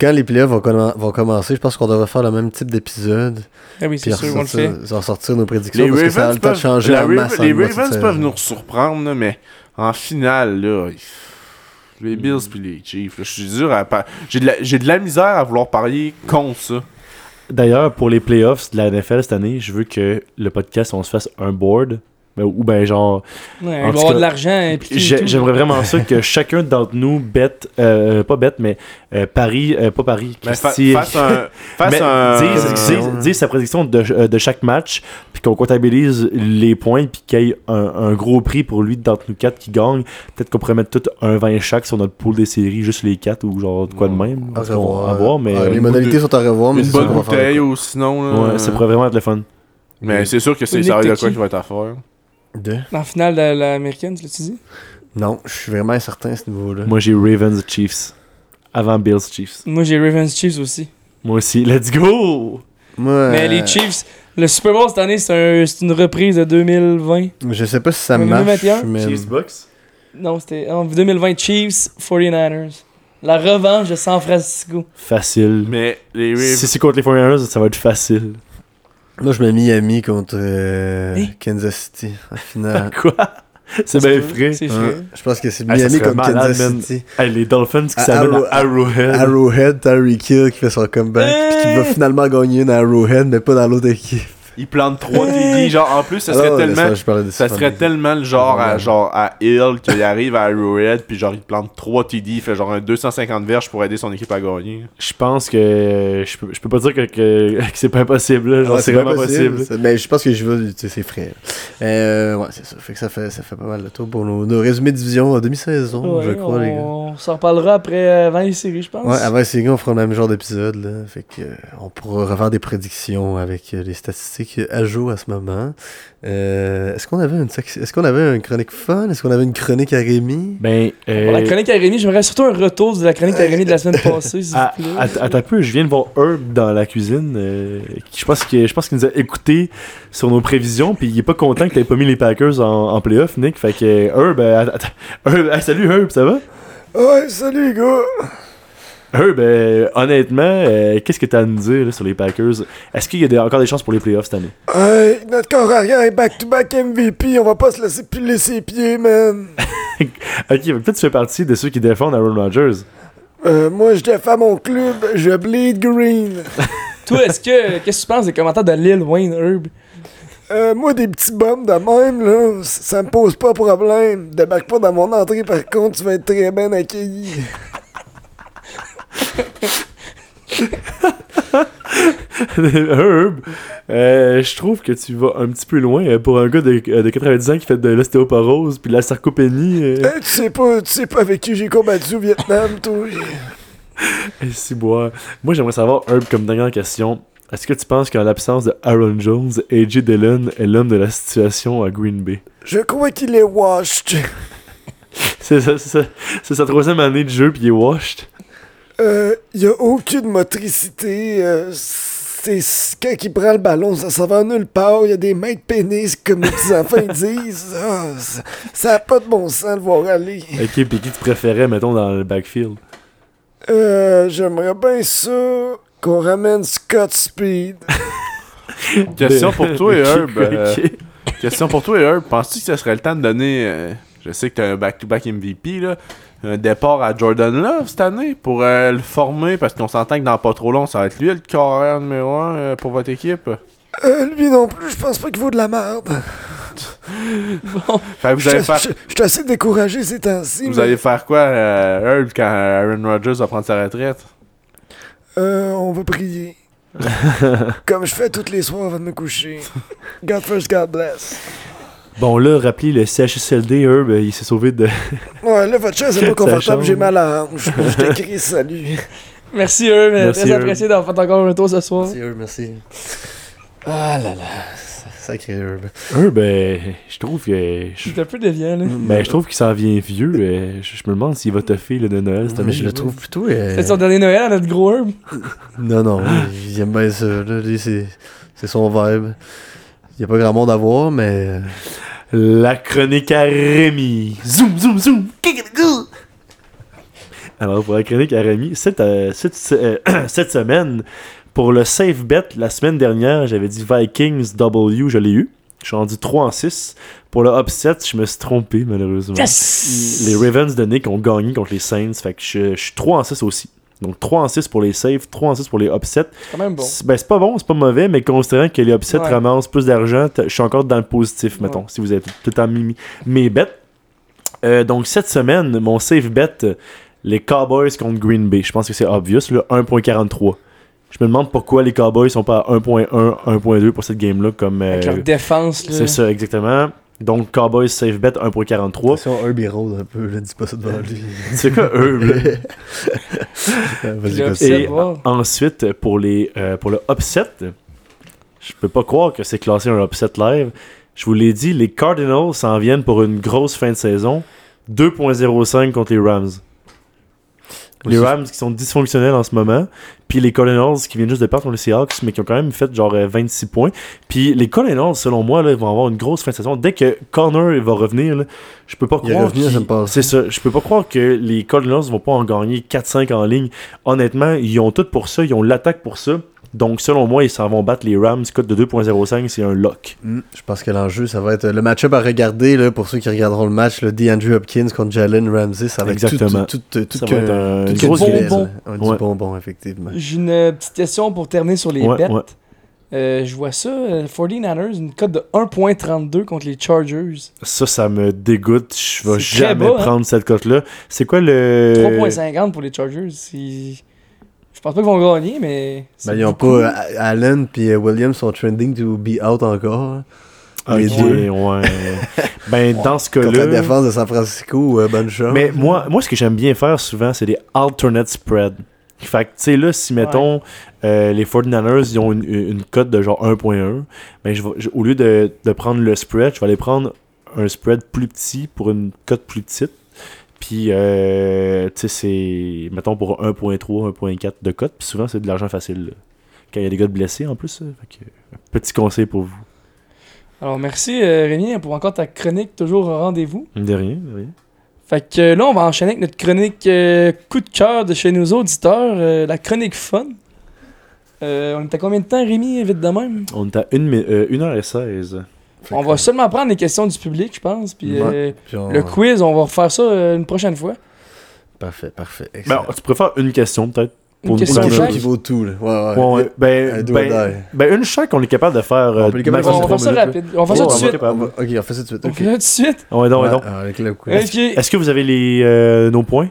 Quand les playoffs vont, commen- vont commencer, je pense qu'on devrait faire le même type d'épisode. Ah oui, c'est Puis sûr, on le fait. ressortir nos prédictions les parce que ça a Ravens, le temps de peuvent, changer la masse. les Ravens peuvent nous surprendre, là, mais en finale, là, il- les Bills puis les Chiefs, là, je suis dur à J'ai de, la- j'ai de la misère à vouloir parier contre ça. D'ailleurs, pour les playoffs de la NFL cette année, je veux que le podcast, on se fasse un board. Ben, ou ben genre, Ouais, il va avoir cas, de l'argent tout. j'aimerais vraiment ça que chacun d'entre nous bête, euh, pas bête, mais euh, Paris, euh, pas Paris, Mais fa- fasse un. Fasse un dise, prédiction. dise- dise sa prédiction de, euh, de chaque match, puis qu'on comptabilise les points, puis qu'il y ait un, un gros prix pour lui d'entre nous quatre qui gagne. Peut-être qu'on pourrait mettre tout un 20 chaque sur notre pool des séries, juste les quatre ou genre de quoi de même. À revoir. à voir, mais Ouais, les une modalités bonne- sont à revoir, mais une bonne bouteille le ou sinon. Là, ouais, ça pourrait vraiment être le fun. Mais c'est sûr que c'est ça de quoi qui va être à faire. De? En finale de l'américaine, tu l'as-tu dit? Non, je suis vraiment incertain à ce niveau-là. Moi, j'ai Ravens Chiefs. Avant Bills Chiefs. Moi, j'ai Ravens Chiefs aussi. Moi aussi. Let's go! Moi, Mais euh, les Chiefs, le Super Bowl cette année, c'est un- c'est une reprise de 2020. Je sais pas si ça marche, 2021? mais... Chiefs Bucks? Non, c'était en 2020 Chiefs 49ers. La revanche de San Francisco. Facile. Mais les Si Ravens. c'est contre les 49ers, ça va être facile. Moi, je mets Miami contre euh, Hein? Kansas City en finale. Quoi? C'est bien frais. C'est Hein. Je pense que c'est Ah, Miami contre malade, Kansas man. City. Hey, les Dolphins qui s'amènent à Arrowhead. Arrowhead, Tyreek Hill qui fait son comeback, puis qui va Hey! finalement gagner dans Arrowhead, mais pas dans l'autre équipe. Ils plantent 3 TD. Genre, en plus, ça serait Alors, tellement. Ça serait tellement le genre à, genre à Hill qu'il arrive à Arrowhead puis genre il plante 3 TD, il fait genre un 250 verges pour aider son équipe à gagner. Je pense que. Je peux, je peux pas dire que, que, que c'est pas impossible. là. Genre, Ouais, c'est vraiment possible. C'est- Mais je pense que je vais, tu sais, c'est frais. Euh, ouais, c'est ça. Fait que ça fait, ça fait pas mal le tour pour nos, nos résumés de division à demi-saison, Ouais, je crois, on les gars. on s'en reparlera après euh, avant les séries, je pense. Ouais, avant ces gars, on fera le même genre d'épisode. Fait que, euh, on pourra refaire des prédictions avec euh, les statistiques à jour à ce moment. Euh, est-ce qu'on avait une est-ce qu'on avait une chronique fun? Est-ce qu'on avait une chronique à Rémi? Ben. euh, Pour la chronique à Rémi, j'aimerais surtout un retour de la chronique à Rémi de la semaine passée, s'il vous plaît. à- attends un peu, je viens de voir Herb dans la cuisine. euh, qui- je pense que je pense qu'il nous a écouté sur nos prévisions, puis il est pas content que t'aies pas mis les Packers en, en playoff, Nick. Fait que Herb, euh, attends, Herb, hey, salut Herb, ça va? Ouais, salut les gars! Herb, euh, honnêtement, euh, qu'est-ce que t'as à nous dire là, sur les Packers? Est-ce qu'il y a des- encore des chances pour les playoffs cette année? Hey, notre corps arrière est back-to-back MVP, on va pas se laisser piler ses pieds, man. Ok, peut-être tu fais partie de ceux qui défendent Aaron Rodgers. Euh, moi, je défends mon club, je bleed green. Toi, est-ce que. Qu'est-ce que tu penses des commentaires de Lil Wayne Herb? Euh, moi, des petits bums de même, là, ça me pose pas problème. Débarque pas dans mon entrée, par contre, tu vas être très bien accueilli. Herb, euh, je trouve que tu vas un petit peu loin euh, pour un gars de, euh, de 90 ans qui fait de l'ostéoporose puis de la sarcopénie. euh, Hey, tu sais pas, tu sais pas avec qui j'ai combattu au Vietnam, toi. et si boire. Moi, j'aimerais savoir, Herb, comme dernière question. Est-ce que tu penses qu'en l'absence de Aaron Jones, AJ Dillon est l'homme de la situation à Green Bay? Je crois qu'il est washed. C'est sa- c'est sa troisième année de jeu puis il est washed. Euh, y a aucune motricité. euh, c'est quand il prend le ballon, ça s'en va nulle part. Y a des mains de pénis, comme les petits enfants ils disent. Ah, ça- ça a pas de bon sens de le voir aller. Ok, puis qui tu préférais, mettons, dans le backfield? Euh, j'aimerais bien ça qu'on ramène Scott Speed. Question pour toi, Herb. euh, question pour toi, Herb. Penses-tu que ce serait le temps de donner. euh, je sais que t'as un back-to-back MVP, là. Un départ à Jordan Love cette année pour euh, le former parce qu'on s'entend que dans pas trop long, ça va être lui le carrière numéro 1 pour votre équipe. Euh, lui non plus, je pense pas qu'il vaut de la merde. Fait que vous Je allez faire. je- je suis assez découragé ces temps-ci. Vous mais- allez faire quoi, euh, Herb, quand Aaron Rodgers va prendre sa retraite? Euh, on va prier. Comme je fais tous les soirs avant de me coucher. God first, God bless. Bon, là, rappelez le CHSLD, Herb, euh, il s'est sauvé de. Ouais, là, votre chaise est pas confortable, j'ai mal à. Je t'écris, salut. Merci, eux, mais Merci, très eux. apprécié d'avoir fait encore un tour ce soir. Merci, Herb, merci. Ah là là, sacré Herb. Herb, euh, je trouve que. Je... C'est un peu déviant, là. Ben, je trouve qu'il s'en vient vieux. euh, je, je me demande s'il va toffer le de Noël cette Mais année. je le trouve plutôt. euh, C'est son dernier Noël à notre gros herb. Non, non, il aime bien ça. c'est c'est son vibe. Il n'y a pas grand monde à voir, mais. euh, La chronique à Rémi. Zoom, zoom, zoom. Alors, pour la chronique à Rémi, cette, euh, cette, euh, cette semaine, pour le safe bet, la semaine dernière, j'avais dit Vikings W, je l'ai eu. Je suis rendu 3 en 6. Pour le upset, je me suis trompé, malheureusement. Yes! Les Ravens de Nick ont gagné contre les Saints, fait que je, je suis 3 en 6 aussi. Donc 3 en 6 pour les saves, 3 en 6 pour les upsets. C'est quand même bon. C'est- Ben, c'est pas bon, c'est pas mauvais, mais considérant que les upsets Ouais. ramassent plus d'argent, je suis encore dans le positif, mettons, Ouais. si vous avez tout, le mis mis mes bets. Euh, donc, cette semaine, mon safe bet, les Cowboys contre Green Bay. Je pense que c'est obvious, là, 1.43. Je me demande pourquoi les Cowboys sont pas à 1.1, 1.2 pour cette game-là, comme. Avec euh, leur défense, là. c'est ça, exactement. Donc, Cowboys safe bet 1.43. Attention, Herb il rôde un peu, là, dis pas ça devant lui. C'est quoi eux, Et ensuite, pour, les, euh, pour le upset, je peux pas croire que c'est classé un upset live. Je vous l'ai dit, les Cardinals s'en viennent pour une grosse fin de saison. 2.05 contre les Rams. Les Aussi- Rams qui sont dysfonctionnels en ce moment. Puis les Cardinals qui viennent juste de perdre contre les Seahawks, mais qui ont quand même fait genre euh, 26 points. Puis les Cardinals, selon moi, là, ils vont avoir une grosse fin de saison. Dès que Connor va revenir, là, je peux pas Il croire. passée. C'est ça. Je peux pas croire que les Cardinals vont pas en gagner 4-5 en ligne. Honnêtement, ils ont tout pour ça. Ils ont l'attaque pour ça. Donc, selon moi, ils s'en vont battre les Rams. Cote de 2.05, c'est un lock. Hmm, Je pense que l'enjeu, ça va être euh, le match-up à regarder là, pour ceux qui regarderont le match. Le DeAndre Hopkins contre Jalen Ramsey, ça va Exactement. être tout, tout, tout, tout, Ça que- va être un- tout une que grosse bonbon. ça. Ouais, Du Ouais. bonbon, effectivement. J'ai une petite question pour terminer sur les Ouais, bets. ouais. Euh, je vois ça, euh, 49ers, une cote de 1.32 contre les Chargers. Ça, ça me dégoûte. Je vais jamais bas, hein? prendre cette cote-là. C'est quoi le. 3.50 pour les Chargers. c'est- pense pas qu'ils vont gagner, mais. Ben, ils ont pas. Allen puis euh, Williams sont trending to be out encore. hein. les Ok, deux. ouais. ben, dans ce Contre la cas-là. défense de San Francisco, euh, bonne chance. Mais moi, moi, ce que j'aime bien faire souvent, c'est des alternate spreads. Fait que, tu sais, là, si, mettons, euh, les 49ers, ils ont une, une cote de genre 1.1, ben, je vais- je- au lieu de, de prendre le spread, je vais aller prendre un spread plus petit pour une cote plus petite. Puis, euh, tu sais, c'est, mettons, pour 1.3, 1.4 de cote. Puis souvent, c'est de l'argent facile. là. Quand il y a des gars de blessés, en plus. Fait que, petit conseil pour vous. Alors, merci euh, Rémi pour encore ta chronique toujours au rendez-vous. De rien, de rien. Fait que euh, là, on va enchaîner avec notre chronique euh, coup de cœur de chez nos auditeurs, euh, la chronique fun. Euh, on est à combien de temps, Rémi, vite de même? On est à 1h16. Fait On que- va seulement prendre les questions du public, je pense. Puis Ouais. euh, puis on- le quiz, on va refaire ça euh, une prochaine fois. Parfait, parfait. Ben, tu préfères une question, peut-être Une Pour nous question chaque? qui vaut tout, là. Ouais, ouais. Ouais, ouais. Ben, ben, ben, une chaque, on est capable de faire. euh, On peut les capable de On maximum va faire ça rapide. On va faire ça tout de on suite. On va- Ok, on fait ça tout de suite. On ok. fait ça tout de suite. là. Ouais, non, ouais, non. Avec le quiz. Ok. Est-ce que vous avez les, euh, nos points?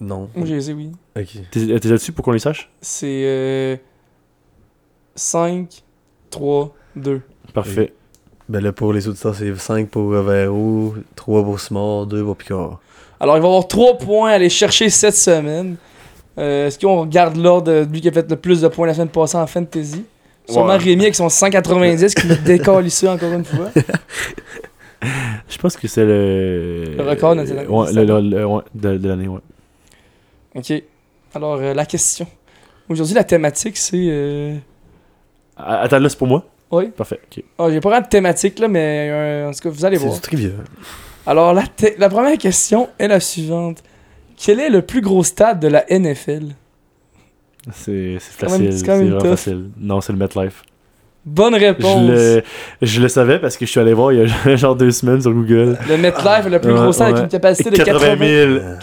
Non. Moi, j'ai les ai, oui. Ok. T'es t'es là-dessus pour qu'on les sache? C'est euh, 5, 3, 2. Parfait. Ben là, pour les auditeurs, c'est 5 pour Véro, 3 pour Simard, 2 pour Picard. Alors, il va y avoir 3 points à aller chercher cette semaine. Euh, Est-ce qu'on regarde l'ordre de lui qui a fait le plus de points la semaine passée en fantasy? Sûrement Ouais. Rémi avec son 190 qui me décolle ici encore une fois. Je pense que c'est le. Le record national. Ouais, le, le- le- ouais, de, de l'année, ouais. Ok. Alors, euh, la question. Aujourd'hui, la thématique, c'est. euh, Attends, là, c'est pour moi? Oui. Parfait, ok. Oh, j'ai pas vraiment de thématique là, mais euh, en tout cas, vous allez C'est voir. du trivia. Alors, la, la première question est la suivante. Quel est le plus gros stade de la NFL C'est c'est facile. c'est C'est quand même vraiment tough. facile. Non, c'est le MetLife. Bonne réponse. Je le, je le savais parce que je suis allé voir il y a genre deux semaines sur Google. Le MetLife est le plus gros stade avec ouais. une capacité de 80 80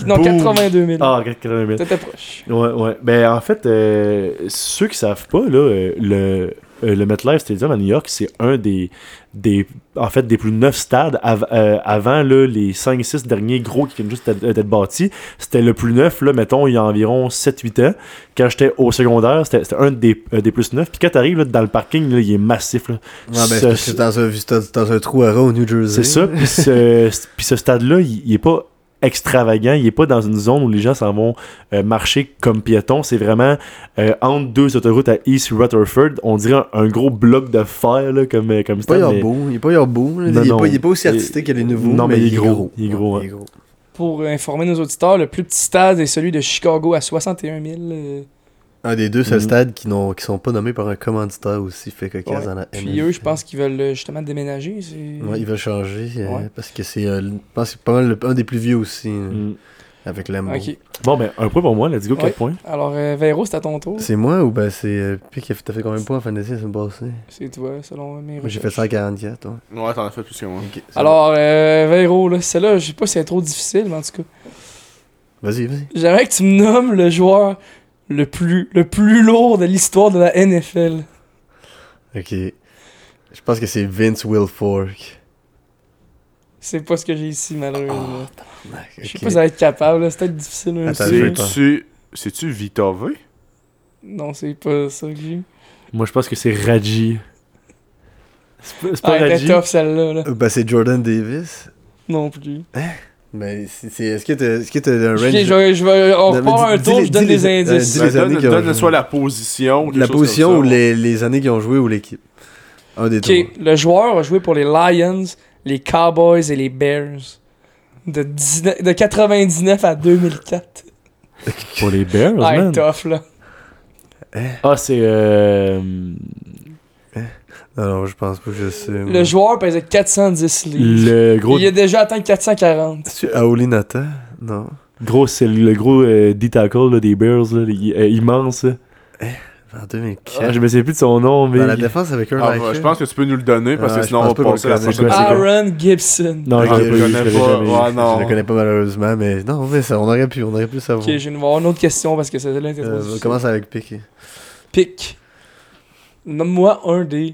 000. Non, Boum. 82 000. Ah, 80 000. T'étais proche. Ouais, ouais. Ben, en fait, euh, ceux qui savent pas, là, euh, le, euh, le MetLife Stadium à New York, c'est un des, des, en fait, des plus neufs stades av- euh, avant là, les 5-6 derniers gros qui viennent juste d'être bâtis. C'était le plus neuf, là, mettons, il y a environ 7-8 ans. Quand j'étais au secondaire, c'était un des, euh, des plus neufs. Puis quand t'arrives dans le parking, là, il est massif. Là. Ouais, ben, c'est Ce- dans un, dans un trou à au New Jersey. c'est ça. Puis ce, puis ce stade-là, il, il est pas extravagant. Il est pas dans une zone où les gens s'en vont euh, marcher comme piétons. C'est vraiment euh, entre deux autoroutes à East Rutherford. On dirait un, un gros bloc de fer là, comme, euh, comme mais- beau, il est pas beau. il, est non. pas, aussi artistique que les nouveaux. non, mais mais il est gros. Il est gros. Pour informer nos auditeurs, le plus petit stade est celui de Chicago à 61 000. Un des deux seuls Mhm. stades qui, n'ont- qui sont pas nommés par un commanditaire aussi fait cocasse Ouais. dans la Puis MLB. eux, je pense qu'ils veulent euh, justement déménager. Ouais, il va changer euh, Ouais. parce que c'est euh, je pense que c'est pas mal le- un des plus vieux aussi euh, Mm. avec Lambeau. Ok. Bon, ben, un point pour moi. Let's go, 4 Ouais. points. Alors, euh, Véro, c'est à ton tour. C'est moi ou ben c'est euh, qui t'as fait combien de points en fin d'essai la semaine passée? C'est toi, selon mes Moi j'ai fait recherches. 144, ouais. Ouais, t'en as fait plus que moi. Alors, euh, Véro, là, celle-là, je sais pas si c'est trop difficile, mais en tout cas. Vas-y, vas-y. j'aimerais que tu me nommes le joueur le plus, le plus lourd de l'histoire de la NFL. Ok. Je pense que c'est Vince Wilfork. C'est pas ce que j'ai ici, malheureusement. Je sais pas si ça va être capable, là, c'est peut-être difficile. C'est-tu. C'est-tu Vita V? Non, c'est pas ça que j'ai. Moi, je pense que c'est Raji. C'est pas, c'est pas Ah, Raji. celle-là. là. Ben c'est Jordan Davis. Non plus. Ben c'est c'est- est-ce que est-ce que t'as un range je vais, je vais- on mais repart un tour, je donne des les- euh, indices. dis- Ben, les années donne, donne joué. soit la position. la position ou les, les années qu'ils ont joué ou l'équipe Un des le joueur a joué pour les Lions, les Cowboys et les Bears. De, 19 de 99 à 2004. Pour les Bears, Ah, man. tough, là. Ah, c'est. Euh... Alors je pense pas que je sais. moi. Le joueur pesait 410 livres. Le gros, Il a déjà atteint 440. C'est Aoli Non. gros c'est le gros euh, D-tackle là, des Bears, là, il- euh, immense. là. En 2004. Ah, je me souviens plus de son nom, mais. Dans la défense avec un Ah, bah, je pense que tu peux nous le donner parce Ah, que je sinon on va pas passer la prochaine? Aaron Gibson. Non, je Ah, je connais pas. Ouais, non. Je le connais pas malheureusement, mais non, mais ça, on aurait pu, on aurait pu savoir. Ok, je vais nous voir une autre question parce que c'est là Euh, on commence avec Piqué. Pick. Nomme-moi un des.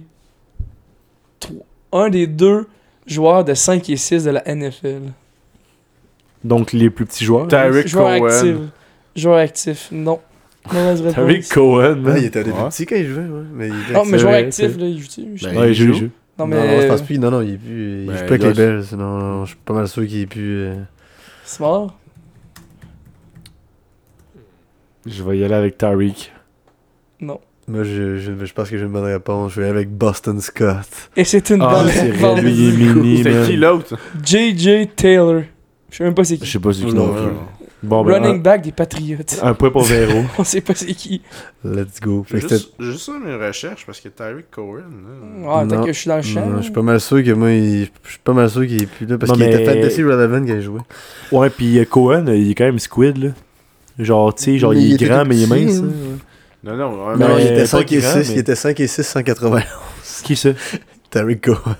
Un des deux joueurs de 5 et 6 de la NFL. Donc, les plus petits joueurs. Tyreek joueur Cohen. actif. Joueur actif, non. Tyreek Cohen, il était au début Ouais. petit quand il jouait, ouais. Mais il était Non, mais joueur vrai, actif, là, il joue Ben, Ouais, il joue. jeu. Non, Non, mais. non, je pense plus. Non, non, il est plus. Il Ben, joue pas avec les. Non, non, je suis pas mal sûr qu'il est plus. euh, C'est mort? Je vais y aller avec Tyreek. Non. Moi, je, je, je pense que j'ai une bonne réponse. Je vais avec Boston Scott. Et c'est une Ah, bonne c'est réponse. vrai, lui, il est mini, C'était man. qui l'autre J.J. Taylor. Je sais même pas c'est Je qui. sais pas c'est qui Non. Bon, ben, Running back des Patriots. un, point pour Vero. On sait pas c'est qui. Let's go. J'ai juste, juste ça mes recherches parce que Tyreek Cohen. là. Ah, peut-être Non. que je suis dans le champ. Non, je suis pas mal sûr que moi, il- je suis pas mal sûr qu'il est plus là parce Non, qu'il était mais- fantasy relevant quand il jouait. Ouais, puis euh, Cohen, euh, il est quand même squid, là. Genre, tu sais, genre, Mais il est était grand, mais il est mince. hein. là. Non, non, ouais, Mais- Non, il était 5 et grand, 6, mais- il était 5 et 6, 191. Qui ça? Tariq Cohen. Ah,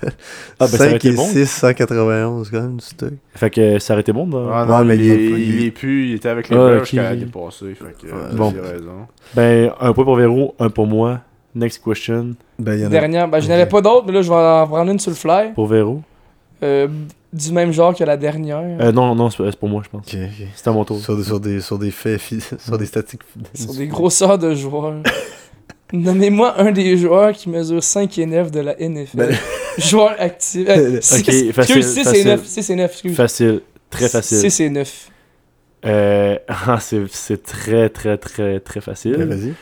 ben, ça aurait 5 été et bon. 6, 191, quand même, du stock. Fait que ça aurait été bon, dans... Ah Ouais, non, mais il, il est il est- plus, il était avec les Ah, Bears ok. jusqu'à l'année passée. Fait que, euh, Bon. raison. Ben, un point pour Véro, un pour moi. Next question Ben, il y en a. Dernière. Ben, je n'avais pas d'autres, mais là, je vais en prendre une sur le fly. pour Véro. Euh, du même genre que la dernière. Euh, non, non, c'est pour moi, je pense. Ok, ok. C'est à mon tour. Sur, des- sur, des, sur des faits, sur des statistiques. Sur des grosseurs de joueurs. Nommez-moi un des joueurs qui mesure 5 et 9 de la NFL. Ben- joueur actif. Euh, six- Ok, facile, excuse, 6 et facile. 9. 6 et 9, excuse. Facile. Très facile. 6 et 9. Euh, ah, c'est c'est très, très, très, très Ben, facile. Vas-y.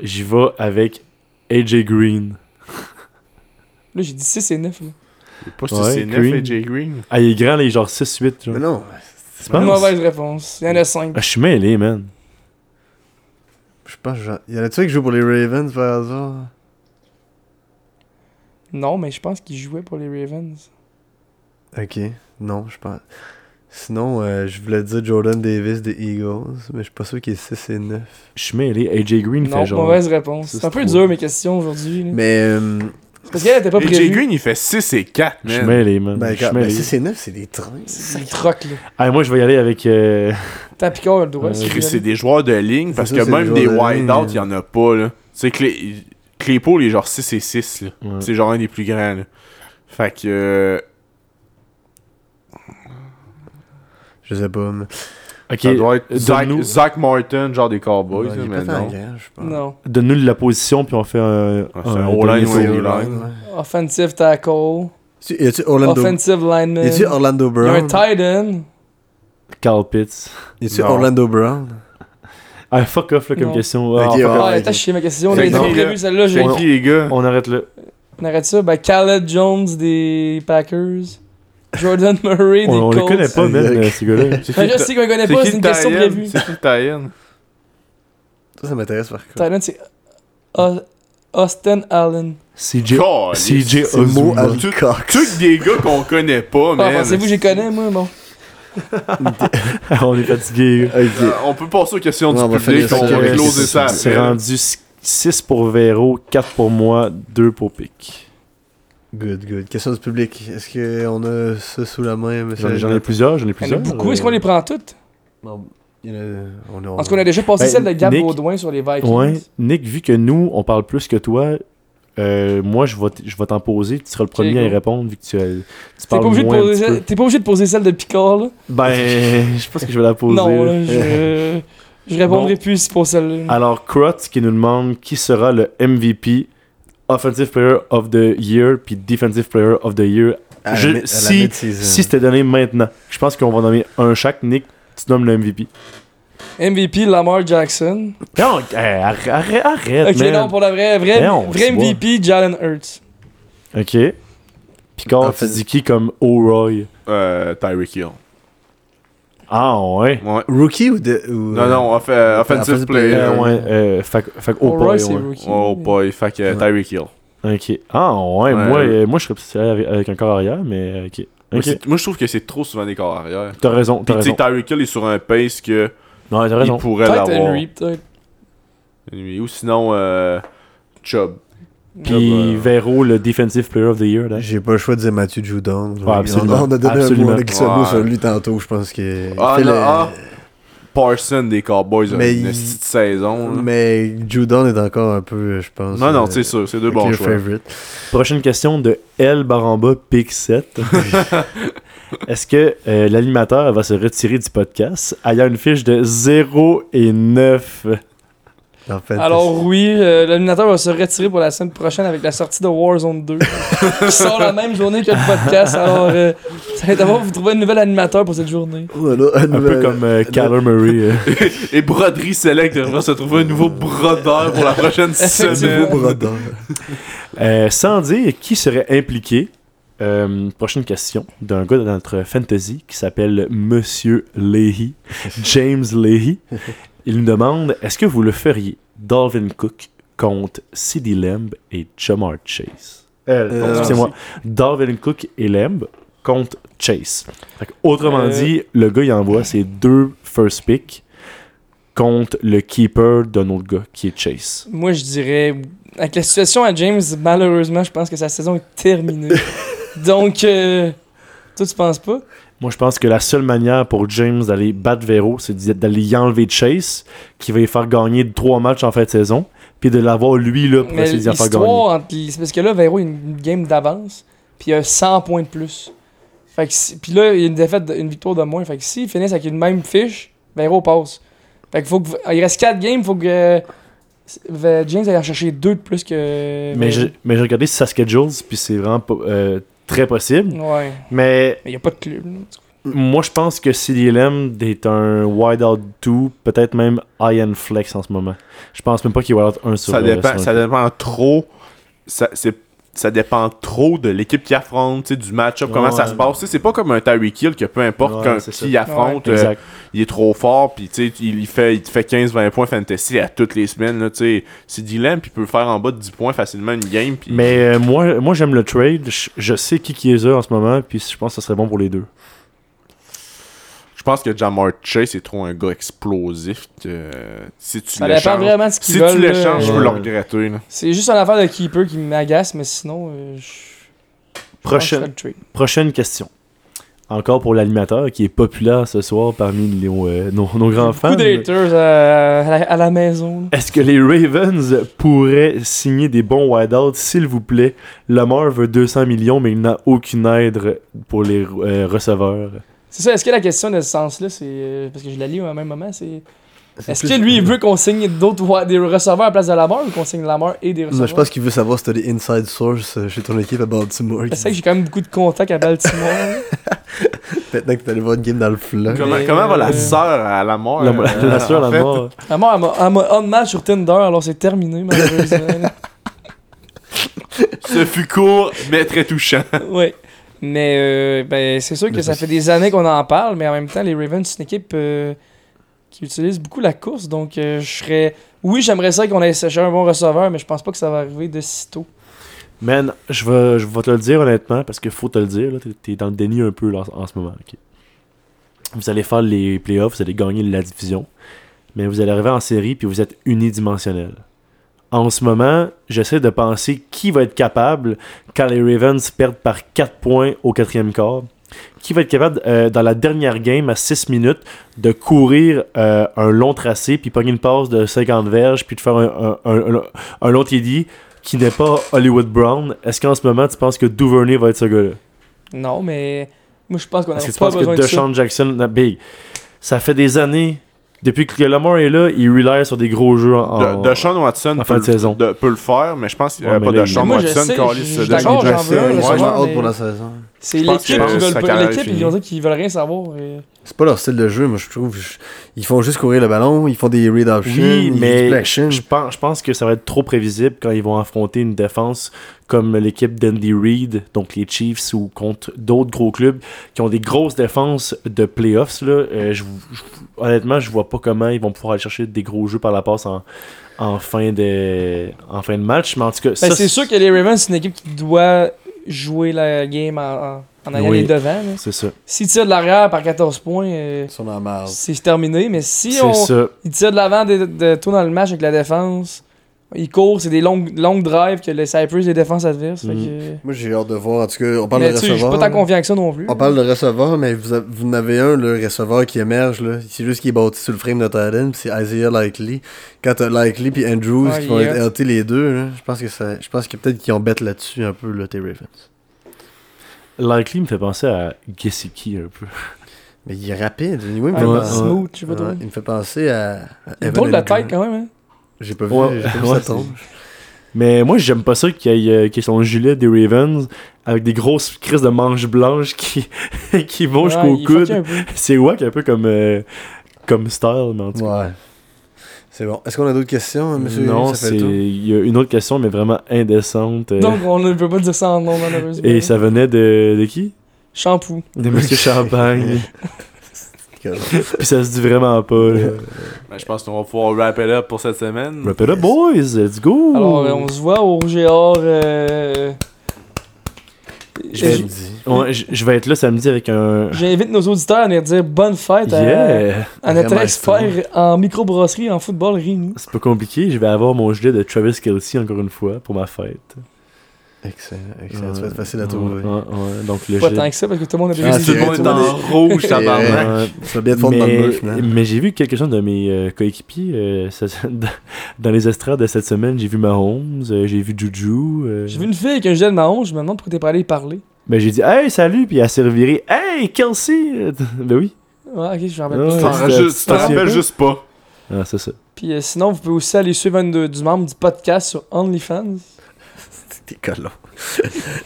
J'y vais avec AJ Green. Là, j'ai dit 6 et 9. Là. Pas Ouais, si c'est 9 Green. AJ Green. Ah, il est grand, là, il est genre 6-8. genre. Mais non, Tu penses? Mauvaise réponse. Il y en a 5. Ah, je suis mêlé, man. je pense. genre- Il y en a-tu un qui joue pour les Ravens par hasard? Non, mais je pense qu'il jouait pour les Ravens. Ok, non, je pense. Sinon, euh, je voulais dire Jordan Davis des Eagles, mais je suis pas sûr qu'il est 6 et 9. Je suis mêlé. AJ Green Non, fait genre. mauvaise réponse. C'est un c'est peu dur mes questions aujourd'hui. Mais. Euh, Parce qu'elle était pas prévue. Green, il fait 6 et 4, Je man. mêlé, man. ben, Je suis quand- ben, mêlé. 6 et 9, c'est des trains. C'est un troc, là. Ah, moi, je vais y aller avec. euh, T'as le droit. Euh, C'est des joueurs de ligne parce ça, que même des des wide-out, il y en a pas, là. Tu sais, Clay, Claypool il est genre 6 et 6. Là. Ouais. C'est genre un des plus grands. Là. Fait que. euh, Je sais pas. Mais... Ok, ça doit être Zach, donne-nous- Zach Martin, genre des Cowboys. Ouais, mais non. donne-nous la position, puis on fait un. Ah, O-line. O-line. Offensive tackle. Y a-tu Orlando, Offensive lineman. y a-tu Orlando Il y a un Brown? tight end. Carl Pitts. Y a-tu. Orlando Brown? Ah, fuck off, là, comme Non. question. Ah. Ah, chier ma question. Prévu celle-là. qui les gars? On arrête là. On arrête ça. Ben, Khaled Jones des Packers. Jordan Murray des On, on les Colts. connaît pas, euh, ces gars-là. Ben, je le sais qu'on les connaît pas, c'est une question prévue. C'est qui le tie-in? Ça, ça m'intéresse par contre. End, c'est Au- Austin Allen. CJ. CJ Ozuma. Tous des gars qu'on connaît pas, Ah, man. pensez-vous, j'y connais, moi, bon. on est fatigué. Euh, on peut passer aux questions on du va public, on va closer ça C'est rendu 6 pour Véro, 4 pour moi, 2 pour Pic. Good, good. Question du public. Est-ce qu'on a ça sous la main, monsieur? J'en ai- j'en ai plusieurs, j'en ai Il y en a plusieurs. beaucoup. Est-ce qu'on les prend toutes? Non, il y en a- on, on- En tout cas, on a déjà passé Ben, celle de Gab Nick- Baudouin sur les Vikings. Ouais. Nick, vu que nous, on parle plus que toi, euh, moi, je vais t- je vais t'en poser. Tu seras le premier à y répondre, vu que tu, tu T'es parles pas, obligé de moins poser celle- t'es pas obligé de poser celle de Picard, là. Ben, je pense que je vais la poser. Non, là. je... je répondrai Bon. plus pour celle-là. Alors, Crotz qui nous demande qui sera le MVP, Offensive Player of the Year, puis Defensive Player of the Year. à je- à si-. Si c'était donné maintenant, je pense qu'on va nommer un chaque. Nick, tu nommes le MVP. MVP Lamar Jackson. Non, hey, arrête, arrête, arrête, Ok, man. non, pour la vraie, vrai, Mais on vrai se MVP Jalen Hurts. Ok. Picard, tu fait- dis qui comme O'Roy? Euh, Tyreek Hill. Ah, ouais. Ouais. Rookie ou de. Ou, Non, non, off- euh, offensive offensive player. player. Euh, ouais, euh, fait, que- fait que O'Roy, O'Roy, c'est ouais. rookie. Oh boy, fait que euh, Ouais. Tyreek Hill. Ok. Ah, ouais, Ouais. moi, euh, moi je serais peut-être avec, avec un corps arrière, mais euh, ok. Moi, je trouve que c'est trop souvent des corps arrière. T'as raison, Puis t'as tu sais, raison. Tyreek Hill est sur un pace que Non, t'as il raison. pourrait Peut-être l'avoir. Henry, peut-être. Ou sinon, euh, Chubb. Puis euh, Vero, le Defensive Player of the Year, là. J'ai pas le choix de dire Mathieu Judon. Ouais, absolument. On, a donné Absolument. un mot sur lui tantôt, je pense que. Ah, le- ah. Parson des Cowboys a Mais une il- petite saison. là. Mais Judon est encore un peu, je pense. Non, non, euh, c'est sûr, c'est deux bons choix. favorite. Prochaine question de L Baramba Pic 7. Est-ce que euh, l'animateur va se retirer du podcast? Ayant une fiche de 0 et 9 En fait, Alors oui, euh, l'animateur va se retirer pour la semaine prochaine avec la sortie de Warzone 2. qui sort la même journée que le podcast. Alors, euh, ça va être d'abord vous trouver un nouvel animateur pour cette journée. voilà, Un peu comme euh, Kyler Murray. euh. Et Broderie Select devrait se trouver un nouveau brodeur pour la prochaine semaine. Brodeur. Euh, sans dire qui serait impliqué, euh, prochaine question d'un gars de notre fantasy qui s'appelle Monsieur Leahy, James Leahy. Il nous demande est-ce que vous le feriez Dalvin Cook contre CeeDee Lamb et Jamar Chase? Euh, Excusez-moi, Dalvin Cook et Lamb contre Chase. Fait que, autrement Euh. dit, le gars il envoie ses deux first picks contre le keeper d'un autre gars qui est Chase. Moi, je dirais, avec la situation à James, malheureusement, je pense que sa saison est terminée. Donc, euh, toi, tu penses pas? Moi, je pense que la seule manière pour James d'aller battre Vero, c'est d'aller y enlever Chase, qui va y faire gagner trois matchs en fin de saison, puis de l'avoir lui là pour Mais essayer d'y en faire gagner. entre les- parce que là, Vero, il a une game d'avance, puis il a 100 points de plus. Fait que si- puis là, il y a une défaite, de- une victoire de moins. Fait que s'ils finissent avec une même fiche, Vero passe. Fait que faut que, il reste 4 games, faut que euh, James aille en chercher 2 de plus que. Mais j'ai regardé sa schedule, puis c'est vraiment pas, euh, très possible. Ouais. Mais Mais il n'y a pas de club. moi, je pense que CDLM est un wide out 2, peut-être même high end flex en ce moment. Je pense même pas qu'il est wide out 1 sur Ça dépend, sur ça dépend trop. Ça, c'est- ça dépend trop de l'équipe qui affronte, tu sais, du match-up, comment ça se passe. C'est pas comme un Tyreek Hill que peu importe Ouais, qui affronte, euh, il est trop fort, puis tu sais, il, il fait, il te fait 15-20 points fantasy à toutes les semaines. C'est Dylan, puis il peut faire en bas de 10 points facilement une game. Puis Mais euh, moi, moi j'aime le trade. Je, je sais qui qui est là en ce moment, puis je pense que ça serait bon pour les deux. Je pense que Jamar Chase est trop un gars explosif. Que, si tu Ça dépend l'échanges, vraiment de ce qu'ils si veulent. tu l'échanges, je peux Ouais. le regretter. là. C'est juste une affaire de keeper qui m'agace, mais sinon, euh, je. je Prochaine, ferais le trade. prochaine question. encore pour l'animateur qui est populaire ce soir parmi nos, euh, nos, nos grands fans. Beaucoup d'haters à, à la- à la maison. Est-ce que les Ravens pourraient signer des bons wideouts, s'il vous plaît? Lamar veut 200 millions, mais il n'a aucune aide pour les euh, receveurs. C'est ça, est-ce que la question de ce sens-là, c'est. euh, Parce que je la lis au même moment, c'est. Est-ce que lui, il veut qu'on signe d'autres des receveurs à la place de Lamar ou qu'on signe Lamar et des receveurs Non, je pense qu'il veut savoir si t'as des inside sources euh, chez ton équipe à Baltimore. C'est vrai que j'ai quand même beaucoup de contacts à Baltimore. Maintenant que t'es allé voir une game dans le flanc. Comment, va la euh, sœur à la mort? La, euh, la soeur, en la fait? mort. Lamar, elle m'a- elle m'a on match sur Tinder, alors c'est terminé, malheureusement. Ce fut court, mais très touchant. ouais. Mais euh, ben, c'est sûr que ça fait des années qu'on en parle, mais en même temps, les Ravens, c'est une équipe euh, qui utilise beaucoup la course. Donc, euh, je serais. Oui, j'aimerais ça qu'on ait séché un bon receveur, mais je pense pas que ça va arriver de sitôt. Man, je vais, je vais te le dire honnêtement, parce qu'il faut te le dire, t'es, t'es dans le déni un peu là, en, ce moment. Vous allez faire les playoffs, vous allez gagner la division, mais vous allez arriver en série puis vous êtes unidimensionnel. En ce moment, j'essaie de penser qui va être capable, quand les Ravens perdent par 4 points au quatrième quart, qui va être capable, euh, dans la dernière game, à 6 minutes, de courir euh, un long tracé, puis pogner une passe de 50 verges, puis de faire un, un, un, un- un long TD qui n'est pas Hollywood Brown. Est-ce qu'en ce moment, tu penses que Duvernay va être ce gars-là? Non, mais. Moi, je pense qu'on a Est-ce que tu pas penses que. Deshaun Jackson, big, ça fait des années, depuis que Lamar est là, il rely sur des gros jeux en... De, Deshaun Watson en fin peut, de saison. de- peut le faire, mais je pense qu'il euh, mais pas là, Deshaun il- Moi, je Watson, sais, Carlis, je- je suis Deshaun d'accord, j'en Jackson. C'est l'équipe qui veulent pas. L'équipe, ils ont dit qu'ils veulent rien savoir. et- C'est pas leur style de jeu, moi je trouve. Ils font juste courir le ballon, ils font des read options, Oui, mais je pense, je pense que ça va être trop prévisible quand ils vont affronter une défense comme l'équipe d'Andy Reid, donc les Chiefs, ou contre d'autres gros clubs qui ont des grosses défenses de playoffs. Là. Euh, je- je- honnêtement, je vois pas comment ils vont pouvoir aller chercher des gros jeux par la passe en, en, fin, de, en fin de match. Mais en tout cas, Ben, ça, c'est sûr que les Ravens, c'est une équipe qui doit jouer la game en, en, allant Oui. les devant. c'est ça. S'ils tirent de l'arrière par 14 points, euh, c'est terminé. Mais si on, ça. ils tirent de l'avant de, de tout dans le match avec la défense, ils courent, c'est des longues, longues drives que les Cypress des défenses adverses. fait Mhm. que- Moi j'ai hâte de voir. En tout cas, on parle Mais de sais, je suis receveur. pas tant confiant que ça non plus. On parle de receveur, mais vous, vous en avez un, le receveur qui émerge. là. C'est juste qu'il est bâti sur le frame de Titan, c'est Isaiah Likely. Quand t'as Likely puis Andrews Ouais, qui vont il être LT les deux, là, je pense que ça, je pense que peut-être qu'ils ont bête là-dessus un peu, là, tes Ravens. Likely me fait penser à Gesicki un peu. Mais il est rapide. Oui, il me Ouais, fait ouais, penser- smooth, je sais pas ouais, trop. il me fait penser à, à Il drôle la tête quand même. Hein? J'ai pas vu, Ouais, j'ai pas vu ouais, sa c'est- tombe. Mais moi, j'aime pas ça qu'il y ait, euh, ait son gilet des Ravens avec des grosses crises de manches blanches qui, qui vont Ouais, jusqu'au coude. C'est wack un peu comme, euh, comme style, mais en tout cas. Ouais. C'est bon. Est-ce qu'on a d'autres questions, monsieur? non, Ça fait c'est il y a une autre question, mais vraiment indécente. euh, Donc, on ne peut pas dire ça en nom, malheureusement. et ça venait de, de qui? Shampoo. De Monsieur Champagne. Puis ça se dit vraiment pas. Là. Ben, je pense qu'on va pouvoir wrap it up pour cette semaine. Wrap it up, boys, let's go. Alors, euh, on se voit au Rouge et Or. euh, Je vais- j- Ouais, je je vais être là samedi avec un. J'invite nos auditeurs à venir dire bonne fête à, Yeah! à notre Vraiment expert en microbrasserie en football, Rémi. C'est pas compliqué, je vais avoir mon gilet de Travis Kelsey encore une fois pour ma fête. Excellent, excellent. Ça va être Ouais, facile à ouais, trouver. ouais, ouais. Donc le Pas tant que ça, parce que tout le monde a Ah, déjà c'est Tout le monde est en rouge, tabarnak. Ouais. Ça va bien te fondre dans le mais, mur, finalement. mais j'ai vu quelques-uns de mes euh, coéquipiers euh, ça- dans les estrades de cette semaine. J'ai vu Mahomes, euh, j'ai vu Juju. euh, J'ai vu une fille avec un gilet de Mahon, je me demande pourquoi t'es pas allé y parler. Ben j'ai dit Hey, salut, puis elle s'est revirée Hey, Kelsey Ben oui. Ouais, ok, je me rappelle Ouais, pas. Tu t'en Ouais, rappelles juste- tu pas. Ah, c'est ça. Puis euh, sinon, vous pouvez aussi aller suivre un de- du membre du podcast sur OnlyFans. T'es collant.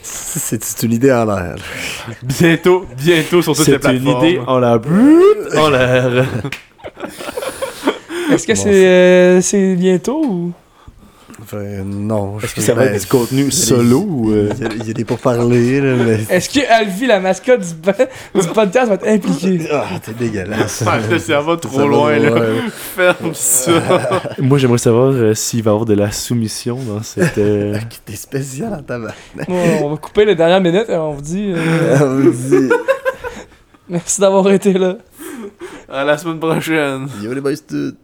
c'est une idée en l'air. Bientôt, bientôt sur toutes les C'est une plateformes. idée en l'air. En l'air. Est-ce que Bon, c'est euh, c'est bientôt ou? Fait, non. Est-ce que ça va être du contenu solo ou. euh, Il y a- des pourparlers, là, mais. Est-ce que Alfie, la mascotte du, du podcast, va être impliquée? Ah, t'es dégueulasse. Ah, ça va trop loin, là. Ferme ça. Moi, j'aimerais savoir euh, s'il va y avoir de la soumission dans cette. euh, T'es spécial en tabac. On va couper les dernières minutes et on vous dit euh, On vous dit. merci d'avoir été là. À la semaine prochaine. Yo les boys, tout.